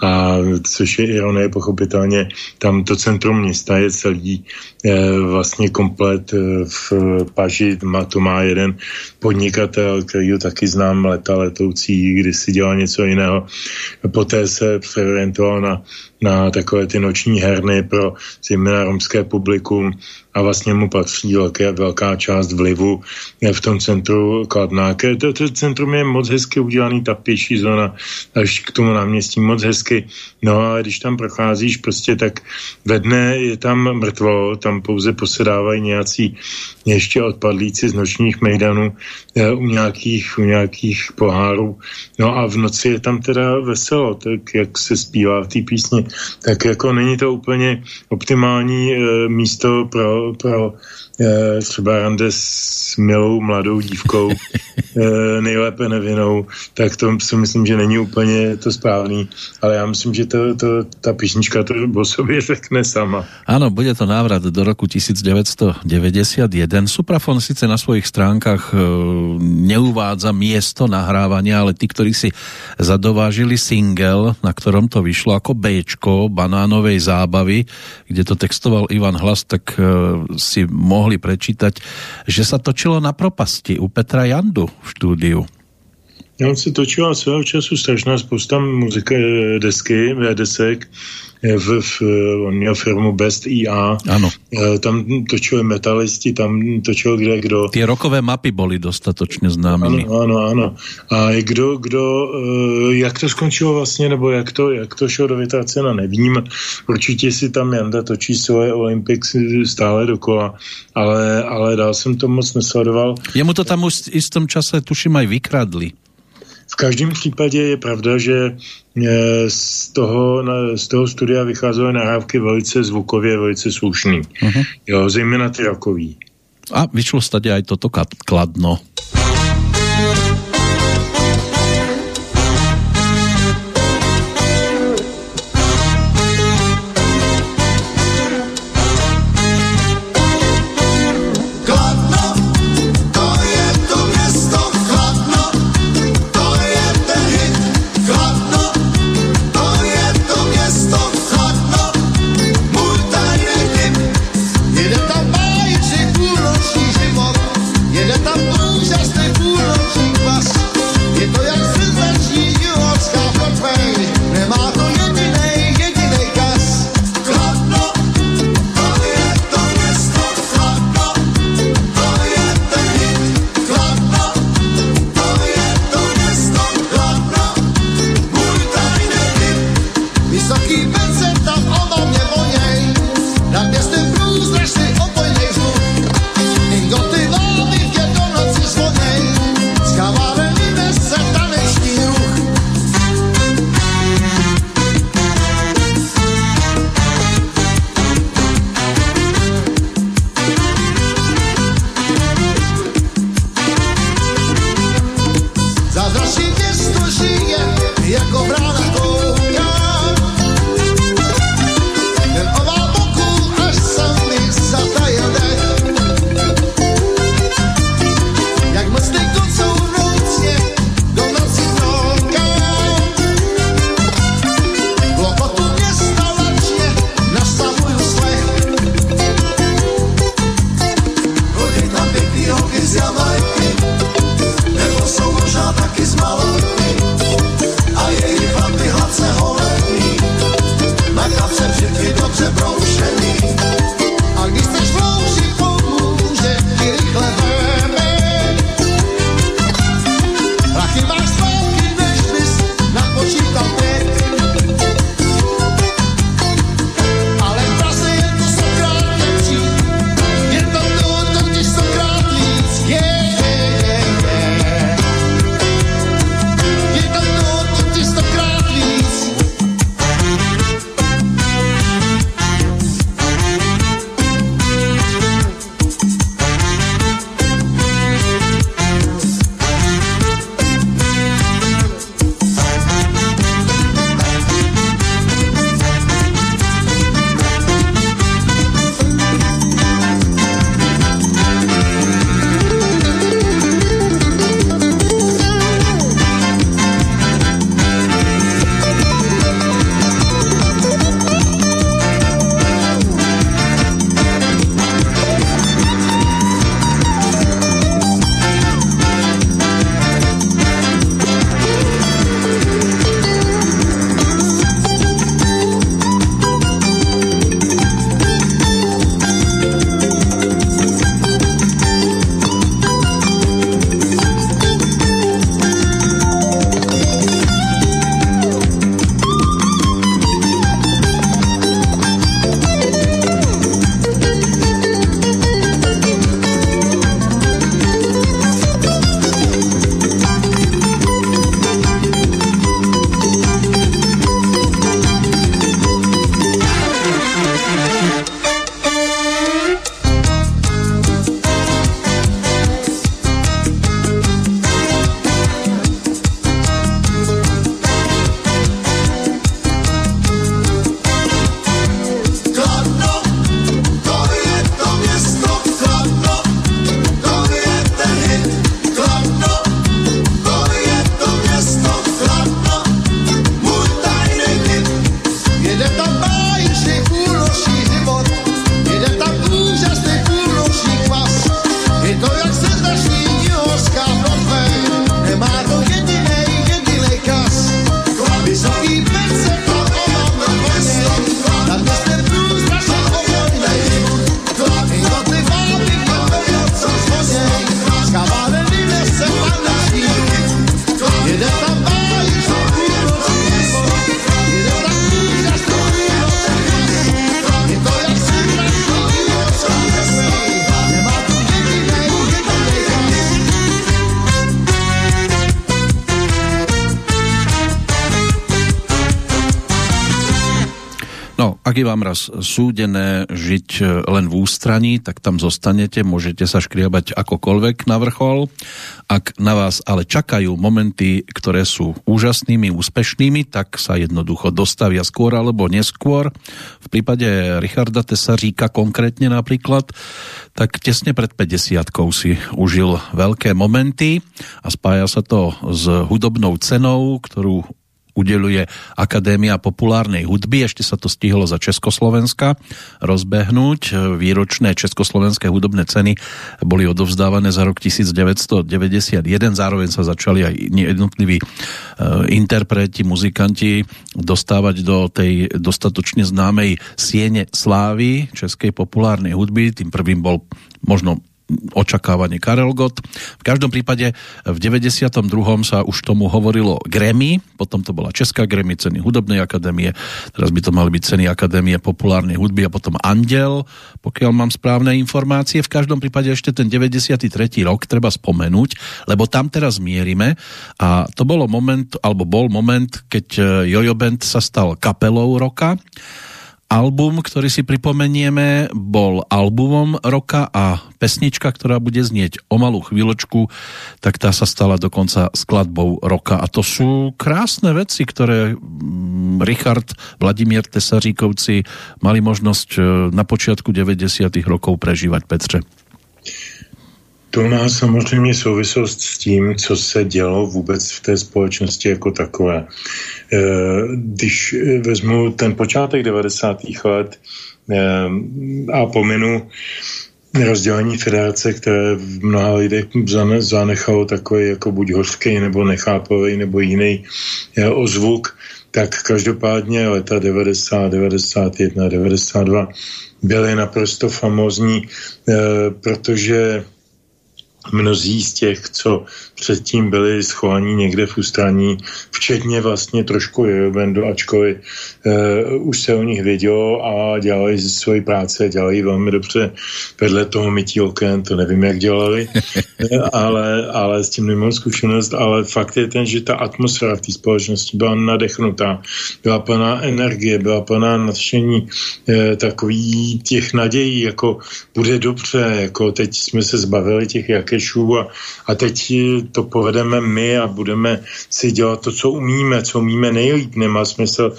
a což je ironie pochopitelně, tam to centrum města je celý je, vlastně komplet e, v Paži, má, to má jeden podnikatel, který ho taky znám, leta letoucí, kdy si dělal něco jiného. Poté se přeorientoval na na takové ty noční herny pro zejména romské publikum a vlastně mu patří velké, velká část vlivu v tom centru Kladná. To, to centrum je moc hezky udělaný, ta pěší zóna až k tomu náměstí moc hezky. No a když tam procházíš prostě, tak ve dne je tam mrtvo, tam pouze posedávají nějací ještě odpadlíci z nočních mejdanů eh, u nějakých, u nějakých pohárů. No a v noci je tam teda veselo, tak jak se zpívá v té písni, tak jako není to úplně optimální e, místo pro, pro e, třeba rande s milou mladou dívkou, <laughs> e, nejlépe nevinou, tak to si myslím, že není úplně to správný, ale já myslím, že to, to, ta písnička to o sobě řekne sama. Ano, bude to návrat do roku 1991. Suprafon sice na svojich stránkach neuvádza miesto nahrávania, ale tí, ktorí si zadovážili single, na ktorom to vyšlo ako Bčko, banánovej zábavy, kde to textoval Ivan Hlas, tak si mohol mohli prečítať, že sa točilo na propasti u Petra Jandu v štúdiu. On se točila svého času strašná spousta muziky, desky, desek, v, v, on měl firmu Best IA. Ano. E, tam točili metalisti, tam točil kde kdo. Ty rokové mapy byly dostatočně známými. Ano, ano, ano. A kdo, kdo, e, jak to skončilo vlastně, nebo jak to, jak to šlo do vytracena, nevím. Určitě si tam Janda točí svoje Olympics stále dokola, ale, ale dál jsem to moc nesledoval. Jemu to tam už v tom čase tuším aj vykradli. V každém případě je pravda, že eh, z toho, z toho studia vycházely nahrávky velice zvukově, velice slušný. Uh-huh. Jo, zejména ty rokový. A vyšlo stade aj toto kladno. Ak je vám raz súdené žiť e, len v ústraní, tak tam zostanete, môžete sa škriabať akokoľvek na vrchol. Ak na vás ale čakajú momenty, ktoré sú úžasnými, úspešnými, tak sa jednoducho dostavia skôr alebo neskôr. V prípade Richarda Tesaříka konkrétne napríklad, tak tesne pred 50 si užil veľké momenty a spája sa to s hudobnou cenou, ktorú udeluje Akadémia populárnej hudby. Ešte sa to stihlo za Československa rozbehnúť. Výročné československé hudobné ceny boli odovzdávané za rok 1991. Zároveň sa začali aj jednotliví e, interpreti, muzikanti dostávať do tej dostatočne známej siene slávy českej populárnej hudby. Tým prvým bol možno očakávanie Karel Gott. V každom prípade v 92. sa už tomu hovorilo Grammy, potom to bola Česká Grammy, ceny Hudobnej akadémie, teraz by to mali byť ceny Akadémie populárnej hudby a potom Andel, pokiaľ mám správne informácie. V každom prípade ešte ten 93. rok treba spomenúť, lebo tam teraz mierime a to bolo moment, alebo bol moment, keď Jojo Band sa stal kapelou roka album, ktorý si pripomenieme, bol albumom roka a pesnička, ktorá bude znieť o malú chvíľočku, tak tá sa stala dokonca skladbou roka. A to sú krásne veci, ktoré mm, Richard Vladimír Tesaříkovci mali možnosť e, na počiatku 90. rokov prežívať, Petře. To má samozřejmě souvislost s tím, co se dělo vůbec v té společnosti jako takové. E, když vezmu ten počátek 90. let e, a pominu rozdělení federace, které v mnoha lidech zanechalo takový jako buď hořký nebo nechápavý nebo jiný e, ozvuk, tak každopádně leta 90, 91, 92 byly naprosto famózní, protože mnozí z těch, co předtím byli schovaní někde v ústraní, včetně vlastně trošku Jojobendu, ačkoliv uh, už se o nich vědělo a dělali svoji práce, dělali velmi dobře vedle toho mytí oken, to nevím, jak dělali, <laughs> ale, ale s tím nemám zkušenost, ale fakt je ten, že ta atmosféra v té společnosti byla nadechnutá, byla plná energie, byla plná nadšení uh, takový těch nadějí, jako bude dobře, jako teď jsme se zbavili těch jakešů a, a teď to povedeme my a budeme si dělat to, co umíme, co umíme nejlíp. Nemá smysl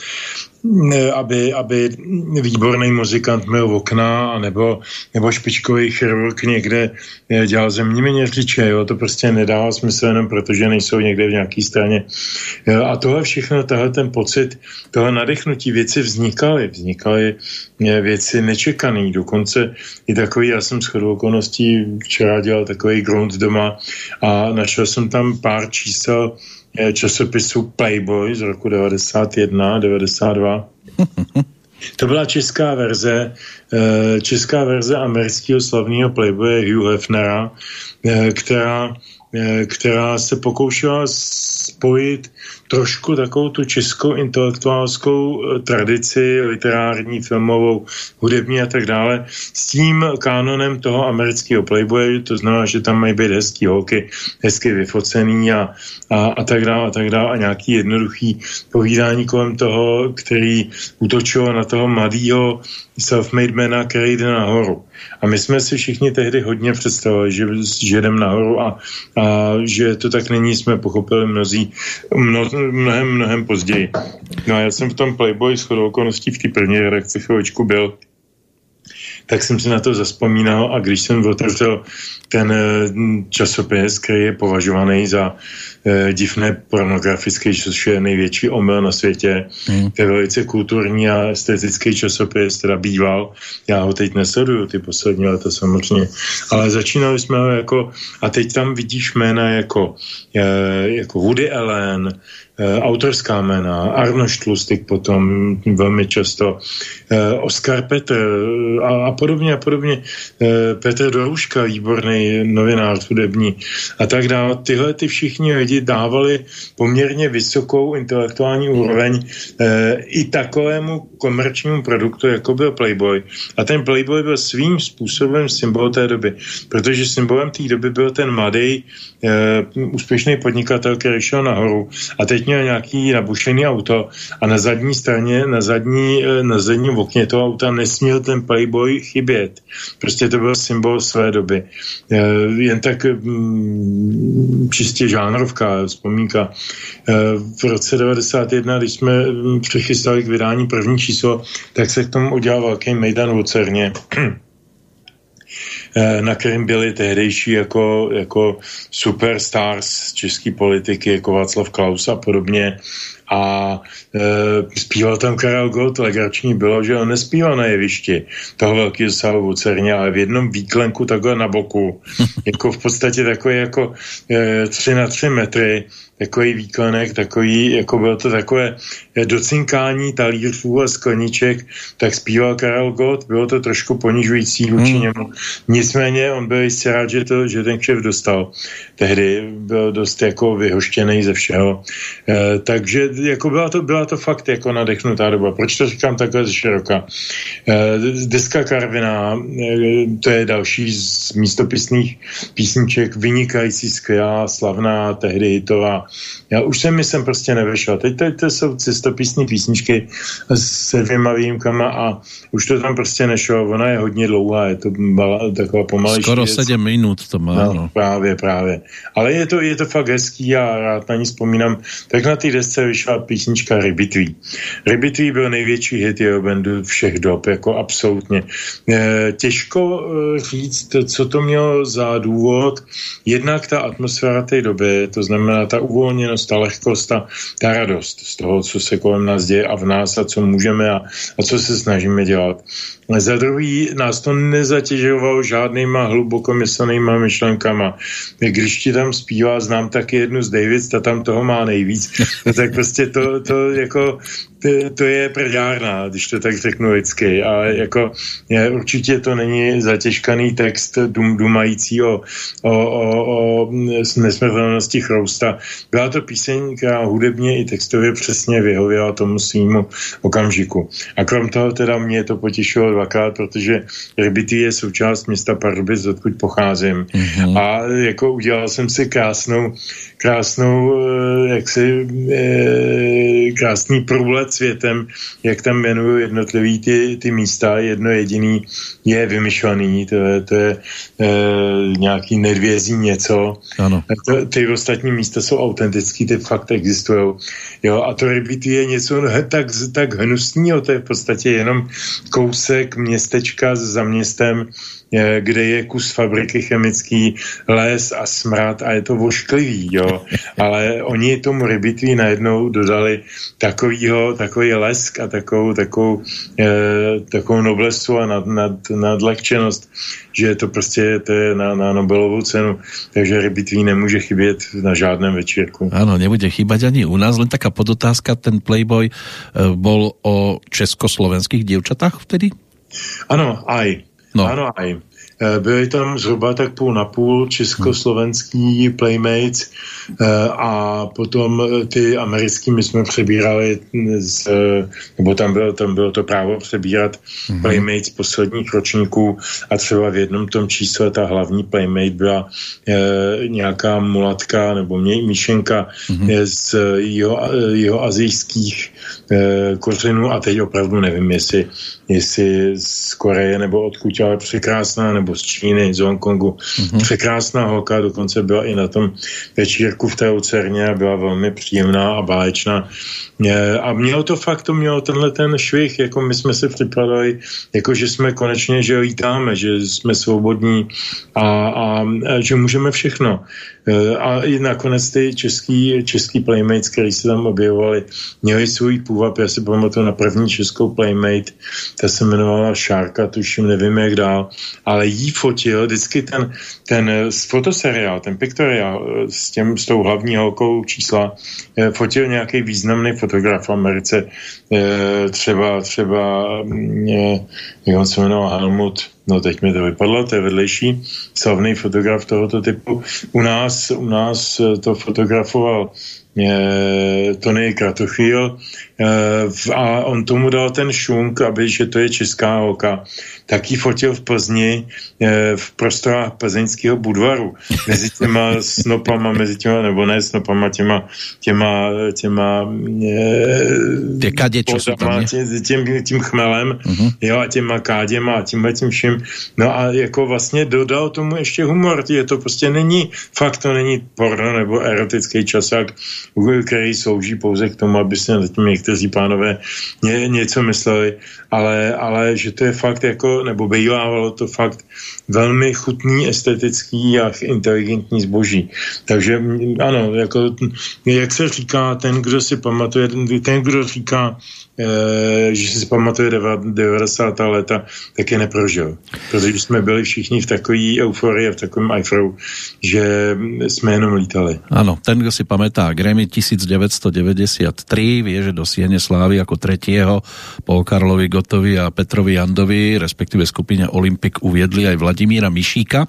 aby, aby výborný muzikant měl okna, nebo, nebo špičkový chirurg někde eh, dělal zemní měřiče, jo, to prostě nedává smysl jenom protože nejsou někde v nějaké straně. A tohle všechno, tohle ten pocit, toho nadechnutí věci vznikaly, vznikaly eh, věci nečekaný, dokonce i takový, já jsem shodou okolností včera dělal takový grunt doma a našel jsem tam pár čísel, časopisu Playboy z roku 91, 92. <laughs> To byla česká verze, eh, česká verze amerického slavného Playboye Hugh Hefnera, eh, která, eh, která se pokoušela spojit trošku takovou tu českou intelektuálskou eh, tradici, literární, filmovou, hudební a tak dále, s tím kánonem toho amerického playboye, to znamená, že tam mají být hezký holky, hezky vyfocený a, a, a tak dále a tak dále a nějaký jednoduchý povídání kolem toho, který útočil na toho mladého self-made mana, který jde nahoru. A my jsme si všichni tehdy hodně představili, že, že jdem nahoru a, a že to tak není, jsme pochopili mnozí mno, mnohem, mnohem později. No a já jsem v tom Playboy s okolností v té první redakci chvíličku byl tak jsem si na to zaspomínal a když jsem otevřel ten eh, časopis, který je považovaný za divné pornografický, což je největší omyl na světě. Mm. To je velice kulturní a estetický časopis, teda býval. Já ho teď nesleduju, ty poslední leta samozřejmě. Ale začínali jsme ho jako, a teď tam vidíš jména jako, eh, jako Woody Allen, Eh, autorská jména, Arno Štlustik potom velmi často, eh, Oskar Petr eh, a, a podobně a podobně, Petr Doruška, výborný novinář hudební a tak dále. Tyhle ty všichni lidi lidi dávali poměrně vysokou intelektuální úroveň e, i takovému komerčnímu produktu, jako byl Playboy. A ten Playboy byl svým způsobem symbol té doby, protože symbolem té doby byl ten mladý uh, úspěšný podnikatel, který šel nahoru a teď měl nějaký nabušený auto a na zadní straně, na zadní, uh, na zadním okně toho auta nesměl ten Playboy chybět. Prostě to byl symbol své doby. Uh, jen tak um, čistě žánrovka, vzpomínka. Uh, v roce 91, když jsme přechystali k vydání první číslo, tak se k tomu udělal velký mejdan v Lucerně. Eh, na kterým byli tehdejší jako, jako superstars české politiky, jako Václav Klaus a podobně. A e, zpíval tam Karel Gott, legrační bylo, že on nespíval na jevišti toho velkého sálu v Cerně, ale v jednom výklenku takhle na boku, <laughs> jako v podstatě takový jako e, 3 na 3 metry, takový výklenek, takový, jako bylo to takové docinkání talířů a skleniček, tak zpíval Karel Gott, bylo to trošku ponižující vůči hmm. němu. Nicméně on byl jistě rád, že, to, že ten kšef dostal. Tehdy byl dost jako vyhoštěný ze všeho. E, takže jako byla to, byla to fakt jako nadechnutá doba. Proč to říkám takhle z široka? E, deska Karvina, e, to je další z místopisných písniček, vynikající, skvělá, slavná, tehdy hitová. Já už jsem mi sem prostě nevešel. Teď, teď to jsou cestopisní písničky se dvěma výjimkama a už to tam prostě nešlo. Ona je hodně dlouhá, je to bala, taková pomalejší Skoro sedm minut to má. No, no. Právě, právě. Ale je to, je to fakt hezký a rád na ní vzpomínám. Tak na té desce vyšla písnička Rybitví. Rybitví byl největší hit jeho bandu všech dob, jako absolutně. E, těžko e, říct, co to mělo za důvod. Jednak ta atmosféra té doby, to znamená ta uvolněnost, ta lehkost, ta, ta radost z toho, co se kolem nás děje a v nás a co můžeme a, a co se snažíme dělat. Za druhý nás to nezatěžovalo žádnýma hlubokomyslnýma myšlenkama. Když ti tam zpívá, znám taky jednu z Davids, ta tam toho má nejvíc, <laughs> tak prostě to, to jako to, to je prdárna, když to tak řeknu lidsky. A jako je, určitě to není zatěžkaný text dum, dumající o, o, o, o nesmrtelnosti chrousta. Byla to píseň, která hudebně i textově přesně vyhověla tomu svýmu okamžiku. A krom toho teda mě to potěšilo dvakrát, protože Rybity je součást města Pardubic, odkud pocházím. Mm-hmm. A jako udělal jsem si krásnou krásnou, eh, jaksi, eh, krásný průlet světem, jak tam jmenují jednotlivý ty, ty místa, jedno jediný je vymyšlený, to je, to je e, nějaký nedvězí něco. Ano. To, ty ostatní místa jsou autentický, ty fakt existují. Jo, a to Rybity je něco tak, tak hnusného, to je v podstatě jenom kousek městečka za městem, kde je kus fabriky chemický, les a smrad a je to vošklivý, jo. <laughs> Ale oni tomu rybitví najednou dodali takovýho, takový lesk a takovou, takovou, eh, takovou noblesu a nad, nad, nadlehčenost, že to prostě to je na, na Nobelovou cenu, takže rybitví nemůže chybět na žádném večírku. Ano, nebude chýbať ani u nás, len taká podotázka, ten Playboy eh, bol o československých dievčatách vtedy? Ano, aj. No. Eh, byli tam zhruba tak půl na půl československý playmates eh, a potom eh, ty americký my jsme přebírali z, nebo tam bylo, tam bylo to právo přebírat mm-hmm. playmates posledních ročníků a třeba v jednom tom čísle ta hlavní playmate byla e, nějaká mulatka nebo míšenka mm-hmm. z jeho, jeho azijských e, kořenů a teď opravdu nevím, jestli jestli z Koreje nebo odkud, ale překrásná, nebo z Číny, z Hongkongu. Mm-hmm. Překrásná holka, dokonce byla i na tom večírku v té Lucerně a byla velmi příjemná a báječná. A mělo to fakt, to mělo tenhle ten švih, jako my jsme se připadali, jako že jsme konečně, že lítáme, že jsme svobodní a, a, a že můžeme všechno. E, a i nakonec ty český, český playmates, který se tam objevovali, měli svůj půvab. Já si pamatuju na první českou playmate, ta se jmenovala Šárka, tuším, nevím jak dál, ale jí fotil vždycky ten, ten fotoseriál, ten piktoriál s, těm, s tou hlavní holkou čísla, fotil nějaký významný fotograf v Americe, třeba, třeba, jak on se jmenoval, Helmut, no teď mi to vypadlo, to je vedlejší slavný fotograf tohoto typu. U nás, u nás to fotografoval Tony Kratochvíl a on tomu dal ten šunk, aby, že to je česká holka, tak ji fotil v Plzni v prostorách plzeňského budvaru. Mezi těma snopama, mezi těma, nebo ne snopama, těma, těma, těma jsou tam, tě, tím, tím chmelem, uh-huh. jo, a těma káděma a tímhle tím vším. No a jako vlastně dodal tomu ještě humor. Je to prostě není, fakt to není porno nebo erotický časák, který slouží pouze k tomu, aby se na tím někteří pánové ně, něco mysleli, ale, ale že to je fakt jako, nebo bývávalo to fakt velmi chutný, estetický a inteligentní zboží. Takže ano, jako, jak se říká, ten, kdo si pamatuje, ten, kdo říká, e, že si pamatuje 90. léta, tak je neprožil. Protože jsme byli všichni v takové euforii a v takovém iFrow, že jsme jenom lítali. Ano, ten, kdo si pamätá Grammy 1993, vie, že do Siene Slávy jako tretieho po Karlovi Gotovi a Petrovi Jandovi, respektíve skupine Olympik uviedli aj Vladimíra Mišíka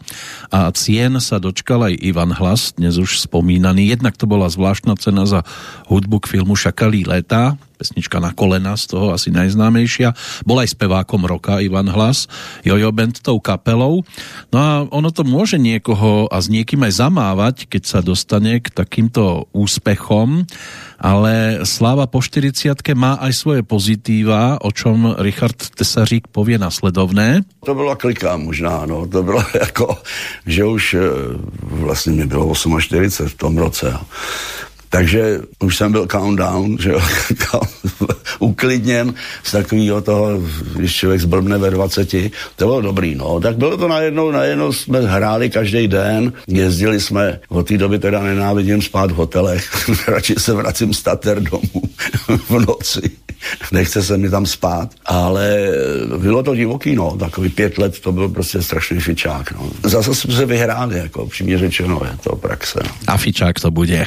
a cien sa dočkal aj Ivan Hlas, dnes už spomínaný. Jednak to bola zvláštna cena za hudbu k filmu Šakalí léta, pesnička na kolena, z toho asi najznámejšia. Bol aj spevákom roka Ivan Hlas, Jojo Band tou kapelou. No a ono to môže niekoho a s niekým aj zamávať, keď sa dostane k takýmto úspechom, ale sláva po 40 má aj svoje pozitíva, o čom Richard Tesařík povie nasledovné. To byla klika možná, no. To bylo <laughs> jako, že už eh, vlastně mi bylo 48 v tom roce. Takže už jsem byl countdown, že jo, <laughs> uklidněn z takového toho, když člověk zblbne ve 20, to bylo dobrý, no. Tak bylo to najednou, najednou jsme hráli každý den, jezdili jsme, od té doby teda nenávidím spát v hotelech, <laughs> radši se vracím z Tater domů <laughs> v noci. Nechce se mi tam spát, ale bylo to divoký, no, takový pět let, to byl prostě strašný fičák, no. Zase jsme se vyhráli, jako přímě řečeno, je to praxe. No. A fičák to bude.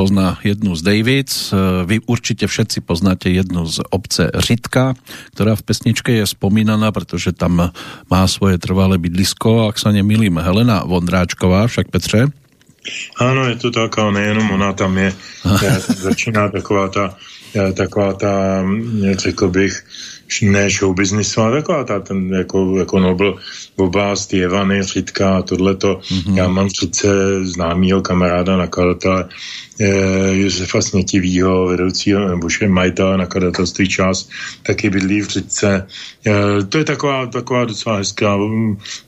pozná jednu z Davids, vy určite všetci poznáte jednu z obce Řitka, ktorá v pesničke je spomínaná, pretože tam má svoje trvalé bydlisko, ak sa nemýlim, Helena Vondráčková, však Petře? Ano, je to tak, ale nejenom ona tam je. <laughs> Začíná taková ta, taková ta, řekl bych, ne show ale taková ta, ten jako, jako Nobel oblast Jevany, Řitka a tohleto. Mm-hmm. Já mám přece známýho kamaráda, nakladatele eh, Josefa Snětivýho, vedoucího nebo majitele nakladatelství Čas, taky bydlí v Řitce. Eh, to je taková, taková docela hezká,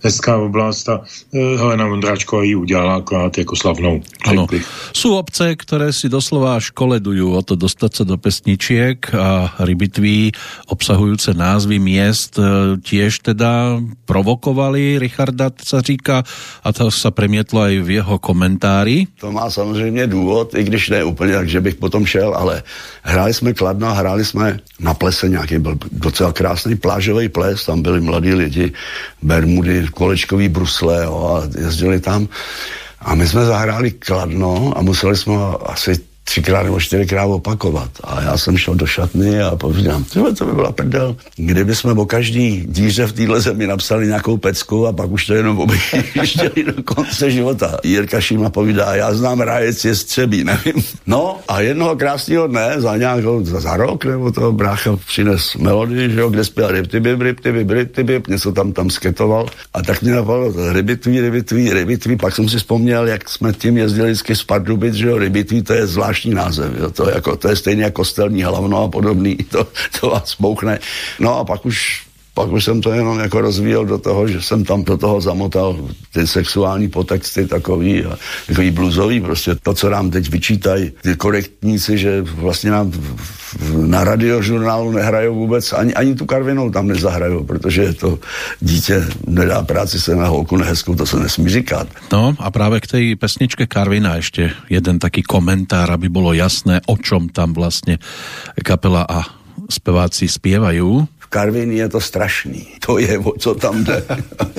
hezká oblast a eh, Helena Vondráčková ji udělala akorát jako slavnou. Ano. Jsou obce, které si doslova školedují o to dostat se do pesničiek a rybitví obsahujúce názvy miest e, tiež teda provokovali Richarda Caříka a to se premietlo aj v jeho komentári. To má samozřejmě důvod, i když ne úplně, takže bych potom šel, ale hráli jsme Kladno, hráli jsme na plese nějaký, byl docela krásný plážový ples, tam byli mladí lidi, Bermudy, kolečkový brusle jo, a jezdili tam. A my jsme zahráli Kladno a museli jsme asi třikrát nebo čtyřikrát opakovat. A já jsem šel do šatny a povídám, to by byla prdel. Kdyby jsme o každý díře v téhle zemi napsali nějakou pecku a pak už to jenom objížděli do konce života. Jirka Šíma povídá, já znám rájec je střebí, nevím. No a jednoho krásného dne, za nějakou, za, za rok, nebo to brácha přines melodii, že jo, kde zpěl ryptybib, ryptybib, ryptybib, něco tam tam sketoval. A tak mě napadlo, rybitví, rybitví, rybitví, pak jsem si vzpomněl, jak jsme tím jezdili vždycky z Pardubit, že jo, rybitví, to je zvlášť zvláštní název. Jo. To, jako, to je stejně jako kostelní hlavno a podobný. <laughs> To, to vás bouchne. No a pak už pak už jsem to jenom jako rozvíjel do toho, že jsem tam do toho zamotal ty sexuální potexty takový, a takový bluzový, prostě to, co nám teď vyčítají ty korektníci, že vlastně nám na radiožurnálu nehrajou vůbec, ani, ani tu Karvinou tam nezahrajou, protože to dítě nedá práci se na holku nehezkou, to se nesmí říkat. No a právě k té pesničke Karvina ještě jeden taký komentár, aby bylo jasné, o čom tam vlastně kapela a speváci zpěvají. Karvin je to strašný. To je, o co tam jde.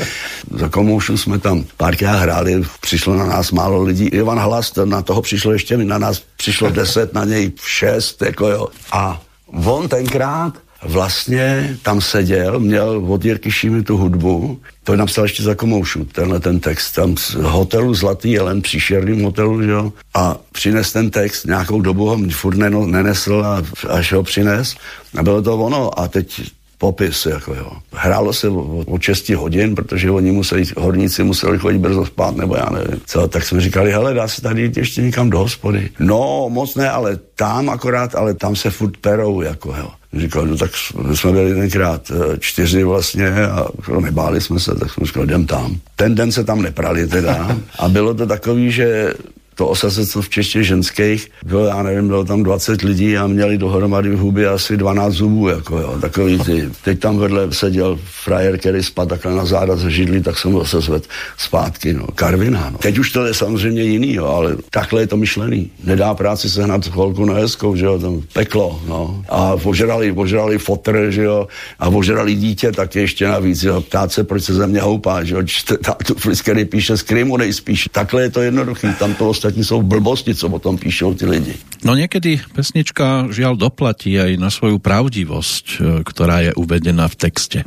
<laughs> Za komoušu jsme tam párkrát hráli, přišlo na nás málo lidí. Ivan Hlas, na toho přišlo ještě, na nás přišlo <laughs> deset, na něj šest, jako jo. A on tenkrát vlastně tam seděl, měl od Jirky Šímy tu hudbu, to napsal ještě za komoušu, tenhle ten text, tam z hotelu Zlatý jelen, příšerným hotelu, že jo, a přines ten text, nějakou dobu ho furt nenesl a až ho přines a bylo to ono a teď popis, jako jo. Hrálo se o, o 6 hodin, protože oni museli, horníci museli chodit brzo spát, nebo já nevím. Co, tak jsme říkali, hele, dá se tady jít ještě někam do hospody. No, moc ne, ale tam akorát, ale tam se furt perou, jako jo. Říkal, no tak jsme byli tenkrát eh, čtyři vlastně a no, nebáli jsme se, tak jsme říkali, jdem tam. Ten den se tam neprali teda a bylo to takový, že to osazectvo v čeště ženských, bylo, já nevím, bylo tam 20 lidí a měli dohromady v hubě asi 12 zubů, jako jo, takový ty. Teď tam vedle seděl frajer, který spad takhle na záda ze židli, tak jsem ho sezvedl zpátky, no, Karvina, no. Teď už to je samozřejmě jiný, jo, ale takhle je to myšlený. Nedá práci sehnat holku na hezkou, že jo, tam peklo, no. A požrali, požrali fotr, že jo, a požrali dítě, tak ještě navíc, jo, ptát se, proč se ze mě houpá, že jo, tátu Fliskery píše z Krymu nejspíš. Takhle je to jednoduchý, tam to ostatní jsou blbosti, co o tom píšou ty lidi. No někdy pesnička žiaľ doplatí aj na svoju pravdivosť, e, která je uvedena v texte.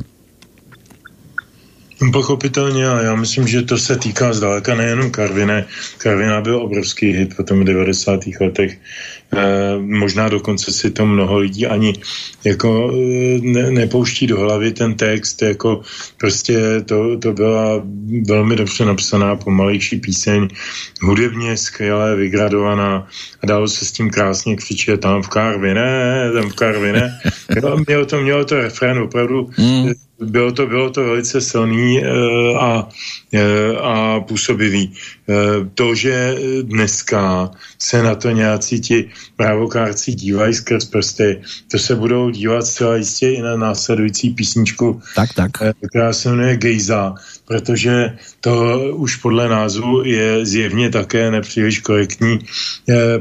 Pochopitelně a já myslím, že to se týká zdaleka nejenom Karvine. Karvina byl obrovský hit v tom 90. letech. E, možná dokonce si to mnoho lidí ani jako e, ne, nepouští do hlavy ten text, jako prostě to, to byla velmi dobře napsaná pomalejší píseň, hudebně skvěle vygradovaná a dalo se s tím krásně křičet tam v Karvine, tam v Karvine. <laughs> mělo to, mělo to refrén opravdu mm bylo to, bylo to velice silný uh, a, uh, a působivý. Uh, to, že dneska se na to nějací ti právokárci dívají skrz prsty, to se budou dívat zcela jistě i na následující písničku, tak, tak. která se jmenuje Gejza, protože to už podle názvu je zjevně také nepříliš korektní,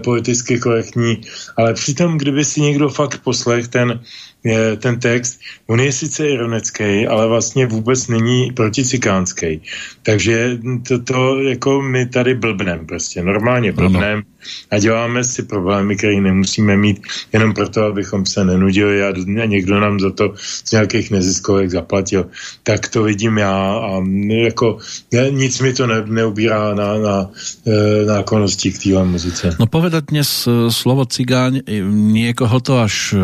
politicky korektní, ale přitom, kdyby si někdo fakt poslech ten ten text, on je sice ironický, ale vlastně vůbec není proticikánský. Takže to, to jako my tady blbnem prostě, normálně blbnem. A děláme si problémy, které nemusíme mít jenom proto, abychom se nenudili a někdo nám za to z nějakých neziskovek zaplatil. Tak to vidím já a jako nic mi to ne, neubírá na, na e, nákonnosti k téhle muzice. No povedať dnes e, slovo cigáň, e, niekoho to až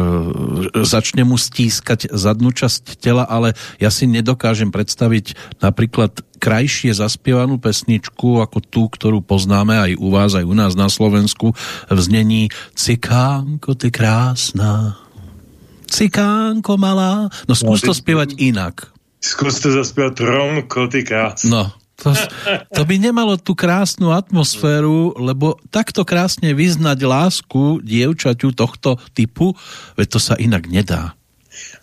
začne mu stískať zadnú časť tela, ale ja si nedokážem predstaviť napríklad krajšie zaspievanú pesničku ako tú, ktorú poznáme aj u vás, aj u nás na Slovensku v znení Cikánko, ty krásná, Cikánko malá. No skús to spievať inak. Skús to zaspievať Romko, ty krásná. No, to, to by nemalo tú krásnu atmosféru, lebo takto krásne vyznať lásku dievčaťu tohto typu, veď to sa inak nedá.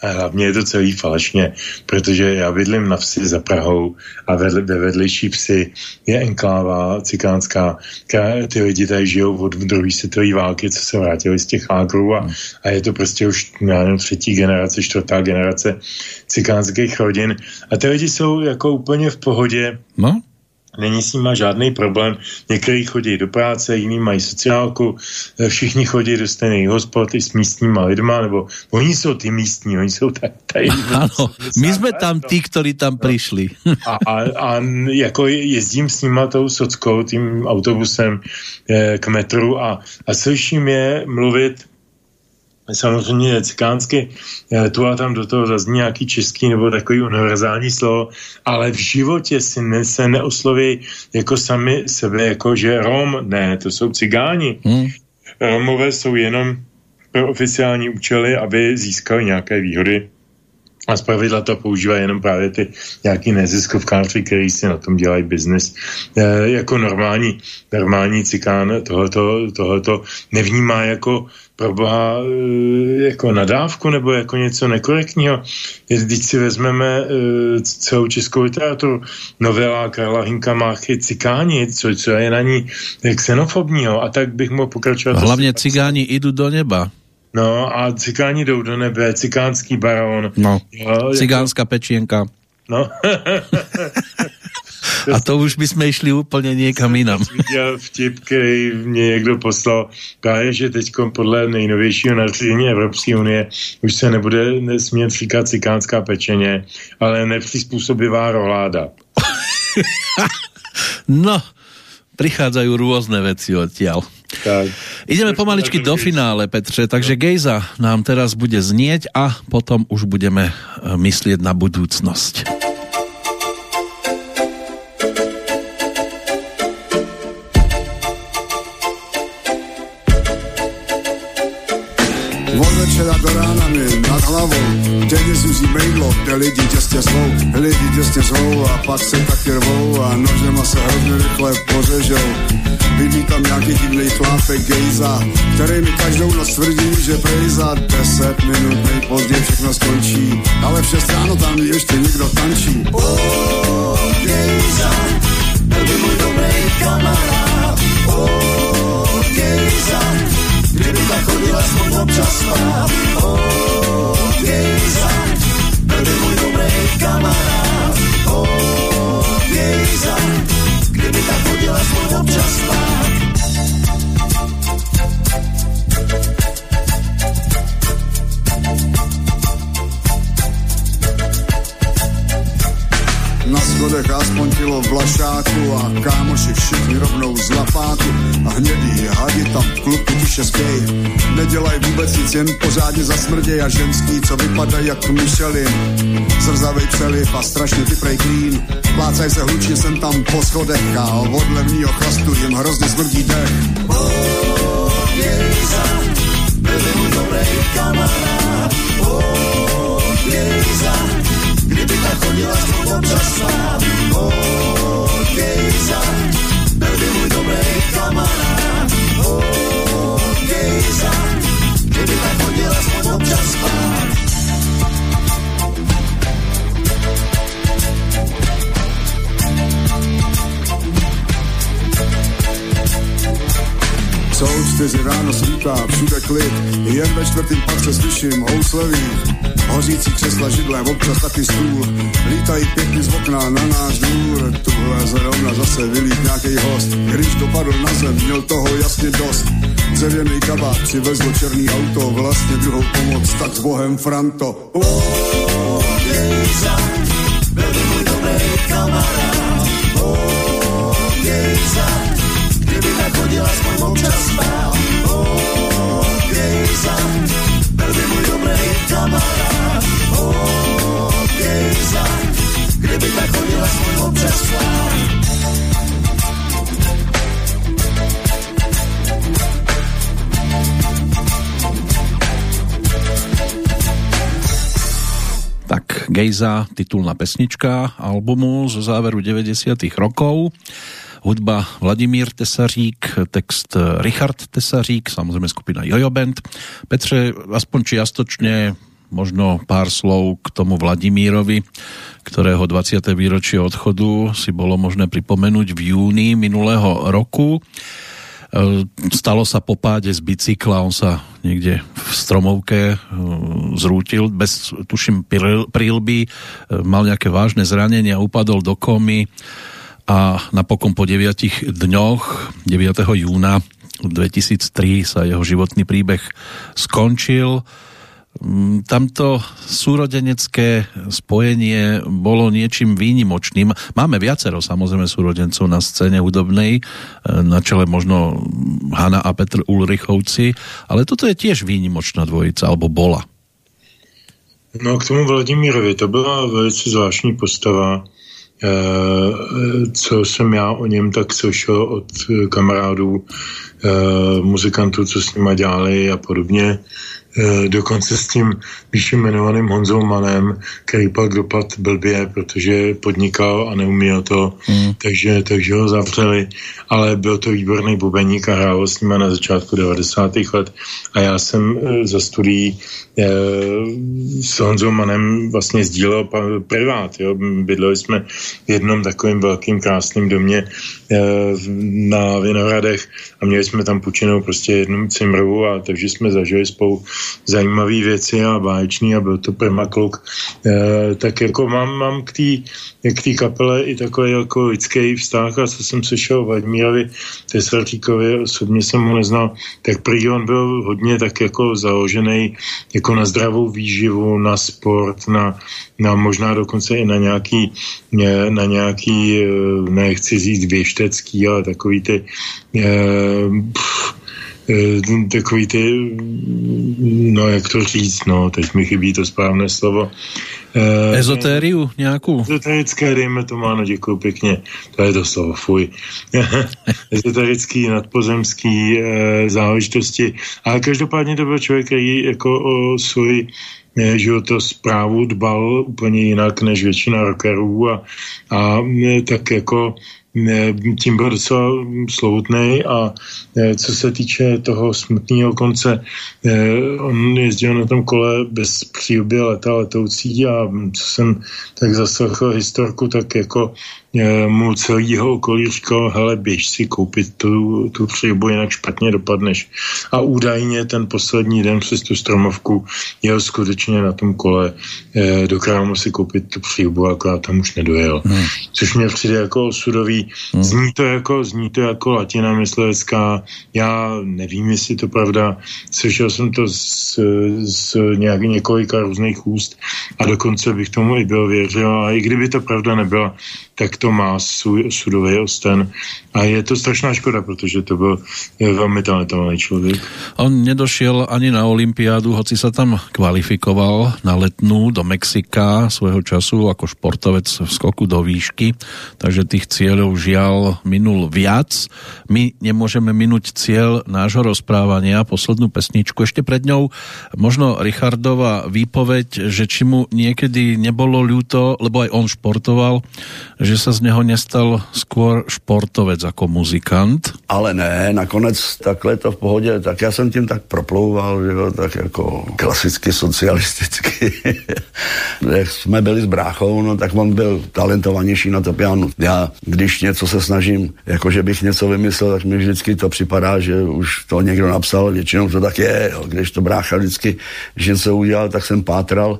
A hlavně je to celý falešně, protože já bydlím na vsi za Prahou a vedle, ve vedlejší vsi je enkláva cikánská. Ty lidi tady žijou od druhé světové války, co se vrátili z těch hágrů a, a je to prostě už já nevím, třetí generace, čtvrtá generace cikánských rodin. A ty lidi jsou jako úplně v pohodě. No? Není s nima žádný problém. Někteří chodí do práce, jiní mají sociálku, eh, všichni chodí do stejných hospod i s místníma lidma, nebo oni jsou ty místní, oni jsou tady. tady <laughs> ano, my jsme tam ty, kteří tam přišli. a, a, a jako jezdím s nima tou sockou, tím autobusem eh, k metru a, a slyším je mluvit samozřejmě cikánsky, eh, tu a tam do toho zazní nějaký český nebo takový univerzální slovo, ale v životě si ne, se neosloví jako sami sebe, jako že Rom, ne, to jsou cigáni. Hmm. Romové jsou jenom pro oficiální účely, aby získali nějaké výhody a zpravidla to používají jenom právě ty nějaký neziskovkáři, který si na tom dělají biznis. E, jako normální, normální cikán tohoto, tohoto nevnímá jako proboha e, jako nadávku nebo jako něco nekorektního. Když si vezmeme e, celou českou literaturu, novela Karla Hinka Máchy Cikáni, co, co je na ní xenofobního a tak bych mohl pokračovat. Hlavně cigáni jdou do neba. No a cikáni jdou do nebe, cikánský baron. No, jo, cigánská jako... pečienka. No. <laughs> A to už bychom išli úplně někam jinam. Viděl vtip, který mě někdo poslal, právě, že teď podle nejnovějšího nařízení Evropské unie už se nebude nesmět říkat cikánská pečeně, ale nepřizpůsobivá roláda. <laughs> no, prichádzajú rôzne veci odtiaľ. Tak. Ideme pomaličky do finále, Petře, takže Gejza nám teraz bude znieť a potom už budeme eh, myslieť na budúcnosť. Večera do rána mi nad hlavou. Denně zuzí mejlo, kde lidi těsně svou Lidi těsně svou a pak se taky rvou. A nožema se hrozně rychle pořežou. Vidí tam nějaký divný chlápek gejza Který mi každou noc tvrdí, že prej za deset minut nejpozději všechno skončí. Ale v šest ráno tam ještě někdo tančí. Oh, gejza, byl by můj dobrý kamarád. Oh, gejza, kdyby tak chodila aspoň občas spát. Oh, gejza, byl by můj dobrý kamarád. Oh, gejza, kdyby tak chodila aspoň občas spát. Na schodech aspoň kilo vlašáku a kámoši všichni rovnou z lapáku a hnědý hadi tam v klubu tiše spěj. Nedělaj vůbec nic, jen pořádně zasmrděj a ženský, co vypadají jak Michelin. Zrzavej přeliv a strašně vyprej klín. Plácaj se hlučně sem tam po schodech a od levnýho chlastu jim hrozně smrdí dech. Oh, můj dobrý kamarád. Oh, kdyby tak chodila občas spát. Oh, gejza, byl by můj dobrý kamarád. Oh, gejza, kdyby tak chodila občas spát. Co čtyři ráno svítá, všude klid, jen ve čtvrtým patře slyším houslevý Hořící křesla židlem, občas taky stůl. Lítají pěkně z okna na náš důr. Tuhle zrovna zase vylít nějaký host. Když dopadl na zem, měl toho jasně dost. Dřevěný kabát přivezl černý auto, vlastně druhou pomoc, tak s bohem Franto. Oh, dobrý kamarád. Oh, aspoň. Oh, by můj dobrý kdyby nechodil, aspoň občas. Tak Gejza, titulná pesnička albumu zo záveru 90. rokov. Hudba Vladimír Tesařík, text Richard Tesařík, samozřejmě skupina Jojo Band. Petře, aspoň čiastočne možno pár slov k tomu Vladimírovi, ktorého 20. výročie odchodu si bolo možné pripomenúť v júni minulého roku. E, Stalo sa po páde z bicykla, on sa niekde v stromovke e, zrútil, bez, tuším, prílby, e, mal nejaké vážne zranenia, upadol do komy a napokon po 9 dňoch, 9. júna 2003 sa jeho životný príbeh skončil. Mm, Tamto súrodenecké spojenie bolo niečím výnimočným. Máme viacero samozrejme súrodencov na scéne hudobnej, e, na čele možno Hanna a Petr Ulrichovci, ale toto je tiež výnimočná dvojica, alebo bola. No k tomu Vladimírovi, to byla velice zvláštní postava. E, co jsem já o něm tak slyšel od kamarádů, e, muzikantů, co s nima dělali a podobně, Eh, dokonce s tím výším jmenovaným Honzou Manem, který pak dopad blbě, protože podnikal a neuměl to, mm. takže, takže ho zavřeli, ale byl to výborný bubeník a hrál s nima na začátku 90. let a já jsem eh, za studií eh, s Honzou Manem vlastně sdílel privát, jo? bydleli jsme v jednom takovém velkým krásném domě na Vinohradech a měli jsme tam půjčenou prostě jednu cimrovu a takže jsme zažili spolu zajímavé věci a báječný a byl to permakluk. E, tak jako mám, mám k té k tý kapele i takový jako lidský vztah a co jsem slyšel Vladimírovi Tesartíkovi, osobně jsem ho neznal, tak prý on byl hodně tak jako založený jako na zdravou výživu, na sport, na, na možná dokonce i na nějaký, na nějaký, e, nechci říct věštecký, ale takový ty pff, Eh, takový ty, no jak to říct, no, teď mi chybí to správné slovo. E, Ezotériu nějakou? Ezoterické, dejme to má, no děkuji pěkně, to je to slovo, fuj. <laughs> Ezoterický, nadpozemský e, záležitosti, ale každopádně to byl člověk, který jako o svůj životosprávu dbal úplně jinak než většina rockerů a, a tak jako tím byl docela slovutný a e, co se týče toho smutného konce, e, on jezdil na tom kole bez přílby leta letoucí a co jsem tak zaslechl historku, tak jako e, mu celýho okolí říkal, hele, běž si koupit tu, tu přílbu, jinak špatně dopadneš. A údajně ten poslední den přes tu stromovku jel skutečně na tom kole do krámu si koupit tu přílbu, akorát tam už nedojel. Hmm. Což mě přijde jako osudový Hmm. Zní to jako, zní to jako latina myslivecká. Já nevím, jestli to pravda. Slyšel jsem to z, z nějak, několika různých úst a dokonce bych tomu i byl věřil. A i kdyby to pravda nebyla, tak to má svůj sudový osten. A je to strašná škoda, protože to byl velmi talentovaný člověk. On nedošel ani na olympiádu, hoci sa tam kvalifikoval na letnú do Mexika svojho času ako športovec v skoku do výšky, takže tých cieľov žiaľ minul viac. My nemôžeme minúť cieľ nášho rozprávania, poslednú pesničku. Ešte pred ňou možno Richardova výpoveď, že či mu niekedy nebolo ľúto, lebo aj on športoval, sa z neho nestal skôr športovec ako muzikant? Ale ne, nakonec takhle to v pohodě, tak já jsem tím tak proplouval, že jo, tak jako klasicky socialisticky. <laughs> Jak jsme byli s bráchou, no tak on byl talentovanější na to piano. Já, když něco se snažím, jako že bych něco vymyslel, tak mi vždycky to připadá, že už to někdo napsal, většinou to tak je, jo. když to brácha vždycky, když něco udělal, tak jsem pátral,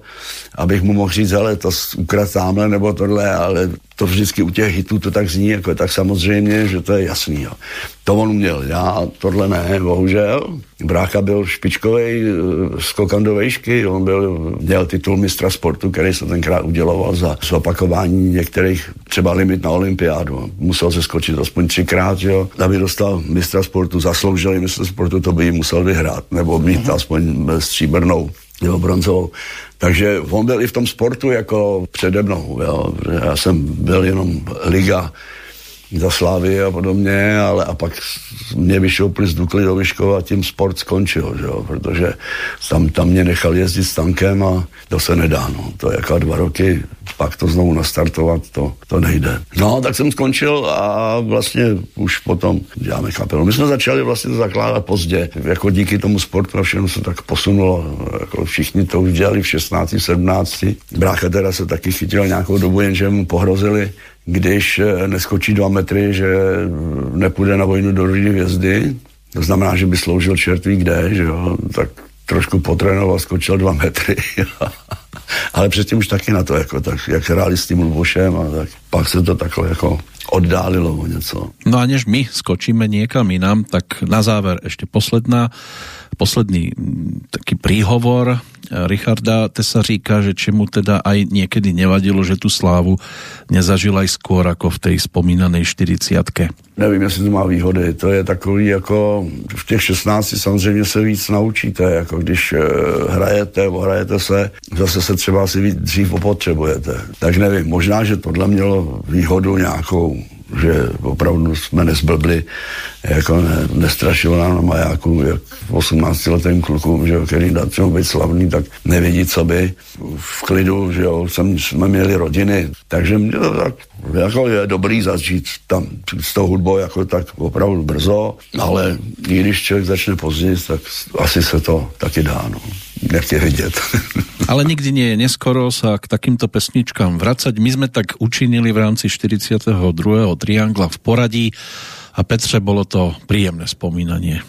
abych mu mohl říct, ale to ukrad tamhle nebo tohle, ale to vždycky u těch hitů to tak zní, jako tak samozřejmě, že to je jasný. Jo. To on uměl, já tohle ne, bohužel. Brácha byl špičkový uh, skokan do vejšky, on byl, měl titul mistra sportu, který se tenkrát uděloval za zopakování některých třeba limit na olympiádu. Musel se skočit aspoň třikrát, jo, aby dostal mistra sportu, zasloužil mistra sportu, to by jim musel vyhrát, nebo mít uh-huh. aspoň stříbrnou nebo bronzovou. Takže on byl i v tom sportu jako přede mnou. Jo. Já jsem byl jenom liga za Slávy a podobně, ale a pak mě vyšoupli z Dukly do Vyškova a tím sport skončil, že jo, protože tam, tam mě nechal jezdit s tankem a to se nedá, no. To je jako dva roky, pak to znovu nastartovat, to, to nejde. No, tak jsem skončil a vlastně už potom děláme kapelu. My jsme začali vlastně to zakládat pozdě, jako díky tomu sportu a všechno se tak posunulo, jako všichni to už dělali v 16, 17. Brácha teda se taky chytil nějakou dobu, jenže mu pohrozili když eh, neskočí dva metry, že nepůjde na vojnu do rudí hvězdy, to znamená, že by sloužil čertví kde, že jo, tak trošku potrénoval, skočil dva metry. <laughs> Ale předtím už taky na to, jako, tak, jak hráli s tím Lubošem, a tak pak se to takhle jako oddálilo o něco. No a než my skočíme někam jinam, tak na záver ještě posledná, posledný taký príhovor Richarda Tesaříka, že či mu teda aj niekedy nevadilo, že tu slávu nezažil aj skôr ako v tej spomínanej 40 Nevím, jestli to má výhody. To je takový jako v těch 16 samozřejmě se víc naučíte, jako když uh, hrajete, ohrajete se, zase se třeba asi víc dřív opotřebujete. Tak nevím, možná, že tohle mělo výhodu nějakou že opravdu jsme nezblbli, jako ne, nestrašilo nám na majáku, jak 18 letým klukům, že jo, který začnou být slavný, tak nevědí, co by v klidu, že jo, jsem, jsme měli rodiny, takže to tak jako je dobrý začít tam s tou hudbou jako tak opravdu brzo, ale i když člověk začne později, tak asi se to taky dá, no. Nechtěj vidět. <laughs> Ale nikdy nie je neskoro sa k takýmto pesničkám vracať. My sme tak učinili v rámci 42. triangla v poradí a Petře, bolo to príjemné spomínanie.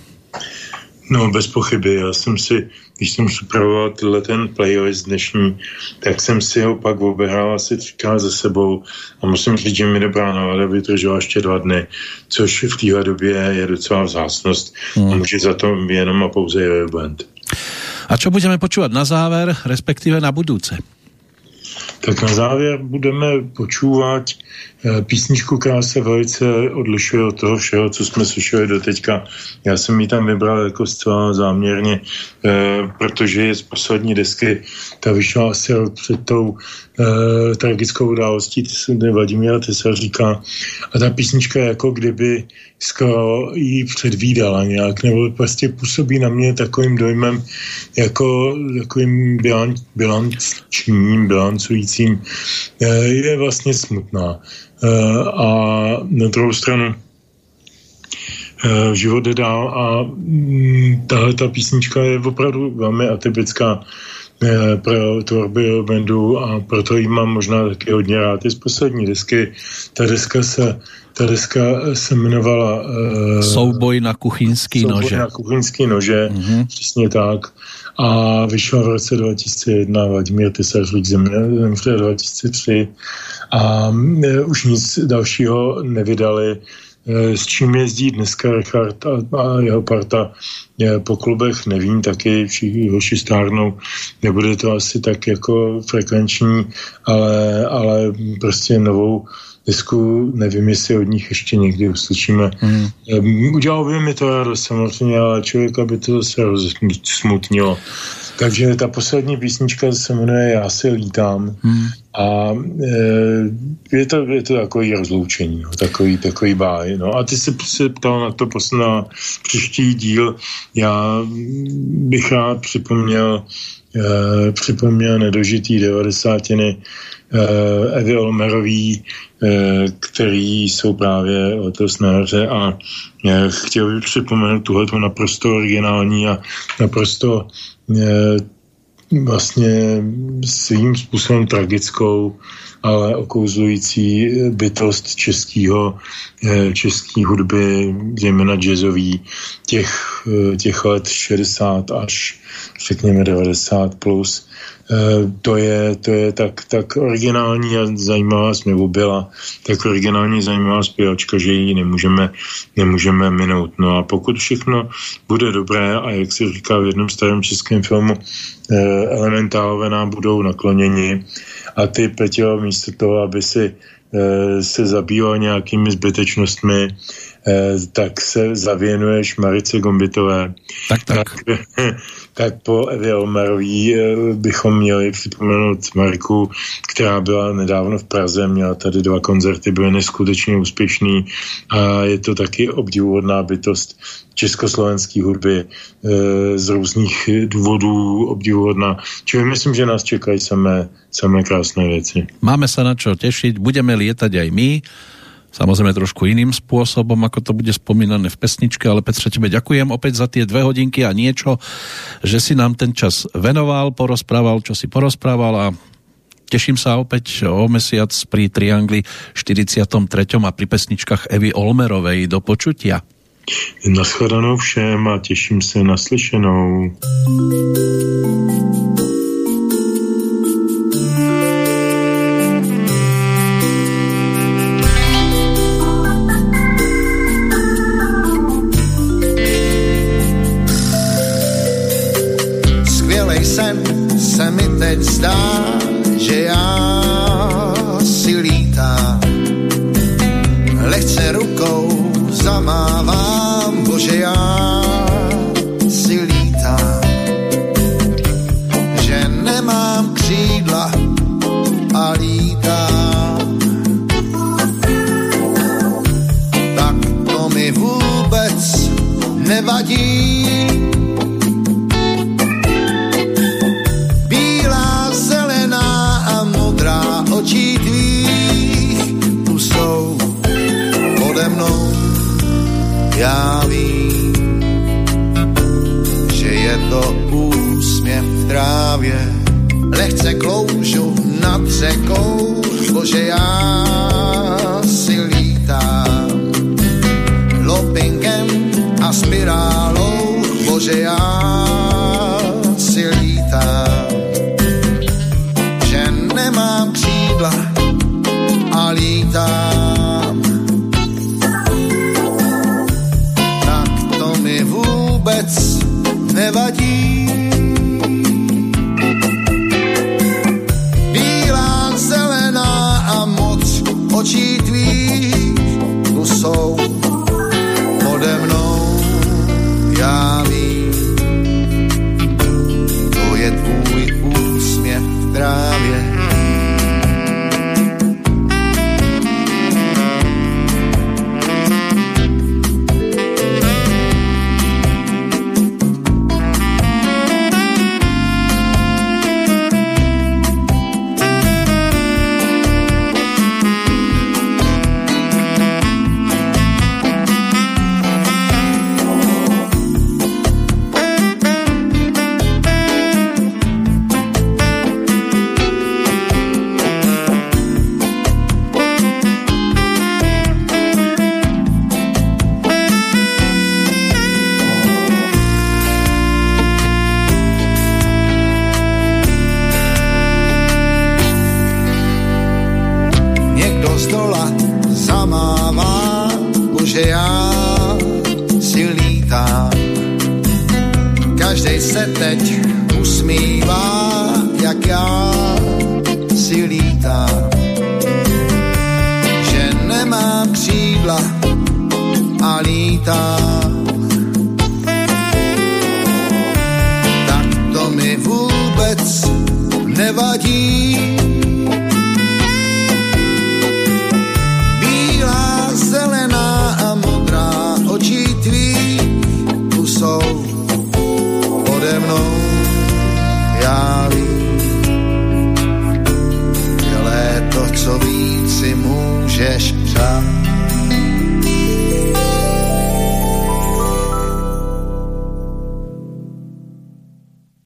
No, bez pochyby. Já jsem si, když jsem připravoval tenhle ten playlist dnešní, tak jsem si ho pak obehrál asi třikrát za sebou a musím říct, že mi dobrá nálada vydržela ještě dva dny, což v téhle době je docela vzácnost hmm. a může za to jenom a pouze Band. A čo budeme počúvať na záver, respektíve na budúce? Tak na závěr budeme počúvat eh, písničku, která se velice odlišuje od toho všeho, co jsme slyšeli do teďka. Já jsem ji tam vybral jako zcela záměrně, eh, protože je z poslední desky, ta vyšla asi před tou eh, tragickou událostí Vladimíra Tesaříka a ta písnička je jako kdyby skoro ji předvídala nějak, nebo prostě působí na mě takovým dojmem, jako takovým bilan, bilančním, bilancujícím, eh, je vlastně smutná. Eh, a na druhou stranu život jde dál a mm, tahle ta písnička je opravdu velmi atypická pro tvorby bandu a proto jí mám možná taky hodně rád. I z poslední desky ta deska se ta deska se jmenovala uh, Souboj na kuchyňský Souboj nože. na kuchyňský nože, mm-hmm. přesně tak. A vyšla v roce 2001, Vladimír Tesařík zemřel 2003 a uh, už nic dalšího nevydali. Uh, s čím jezdí dneska Richard a, a jeho parta po klubech, nevím, taky všichni hoši stárnou, nebude to asi tak jako frekvenční, ale, ale prostě novou disku, nevím, jestli od nich ještě někdy uslyšíme. Hmm. Udělalo by mi to radost samozřejmě, ale člověka by to zase smutnilo. Takže ta poslední písnička se jmenuje Já si lítám hmm. a e, je, to, je to takový rozloučení, no, takový, takový báj. No. A ty se, se ptal na to na příští díl. Já bych rád připomněl e, připomněl nedožitý devadesátiny e, Evy Olmerový, e, který jsou právě letos na jaře a e, chtěl bych připomenout tuhleto naprosto originální a naprosto vlastně svým způsobem tragickou, ale okouzlující bytost českého, eh, české hudby, zejména jazzový, těch, eh, těch let 60 až řekněme 90 plus. Eh, to je, to je tak, tak originální a zajímavá, nebo byla tak originální zajímavá zpěvačka, že ji nemůžeme, nemůžeme minout. No a pokud všechno bude dobré a jak se říká v jednom starém českém filmu, eh, elementálové nám budou nakloněni a ty, Peťo, místo toho, aby si eh, se zabýval nějakými zbytečnostmi, tak se zavěnuješ Marice Gombitové. Tak, tak. tak <laughs> tak po Evě Omerový eh, bychom měli připomenout Mariku, která byla nedávno v Praze, měla tady dva koncerty, byly neskutečně úspěšný a je to taky obdivuhodná bytost československé hudby e, z různých důvodů obdivuhodná. Čili myslím, že nás čekají samé, samé krásné věci. Máme se na čo těšit, budeme lietat aj my Samozrejme trošku iným spôsobom, ako to bude spomínané v pesničke, ale Petře, tebe ďakujem opäť za tie dve hodinky a niečo, že si nám ten čas venoval, porozprával, čo si porozprával a teším sa opäť o mesiac pri Triangli 43. a pri pesničkách Evy Olmerovej do počutia. Naschledanou všem a těším se na slyšenou.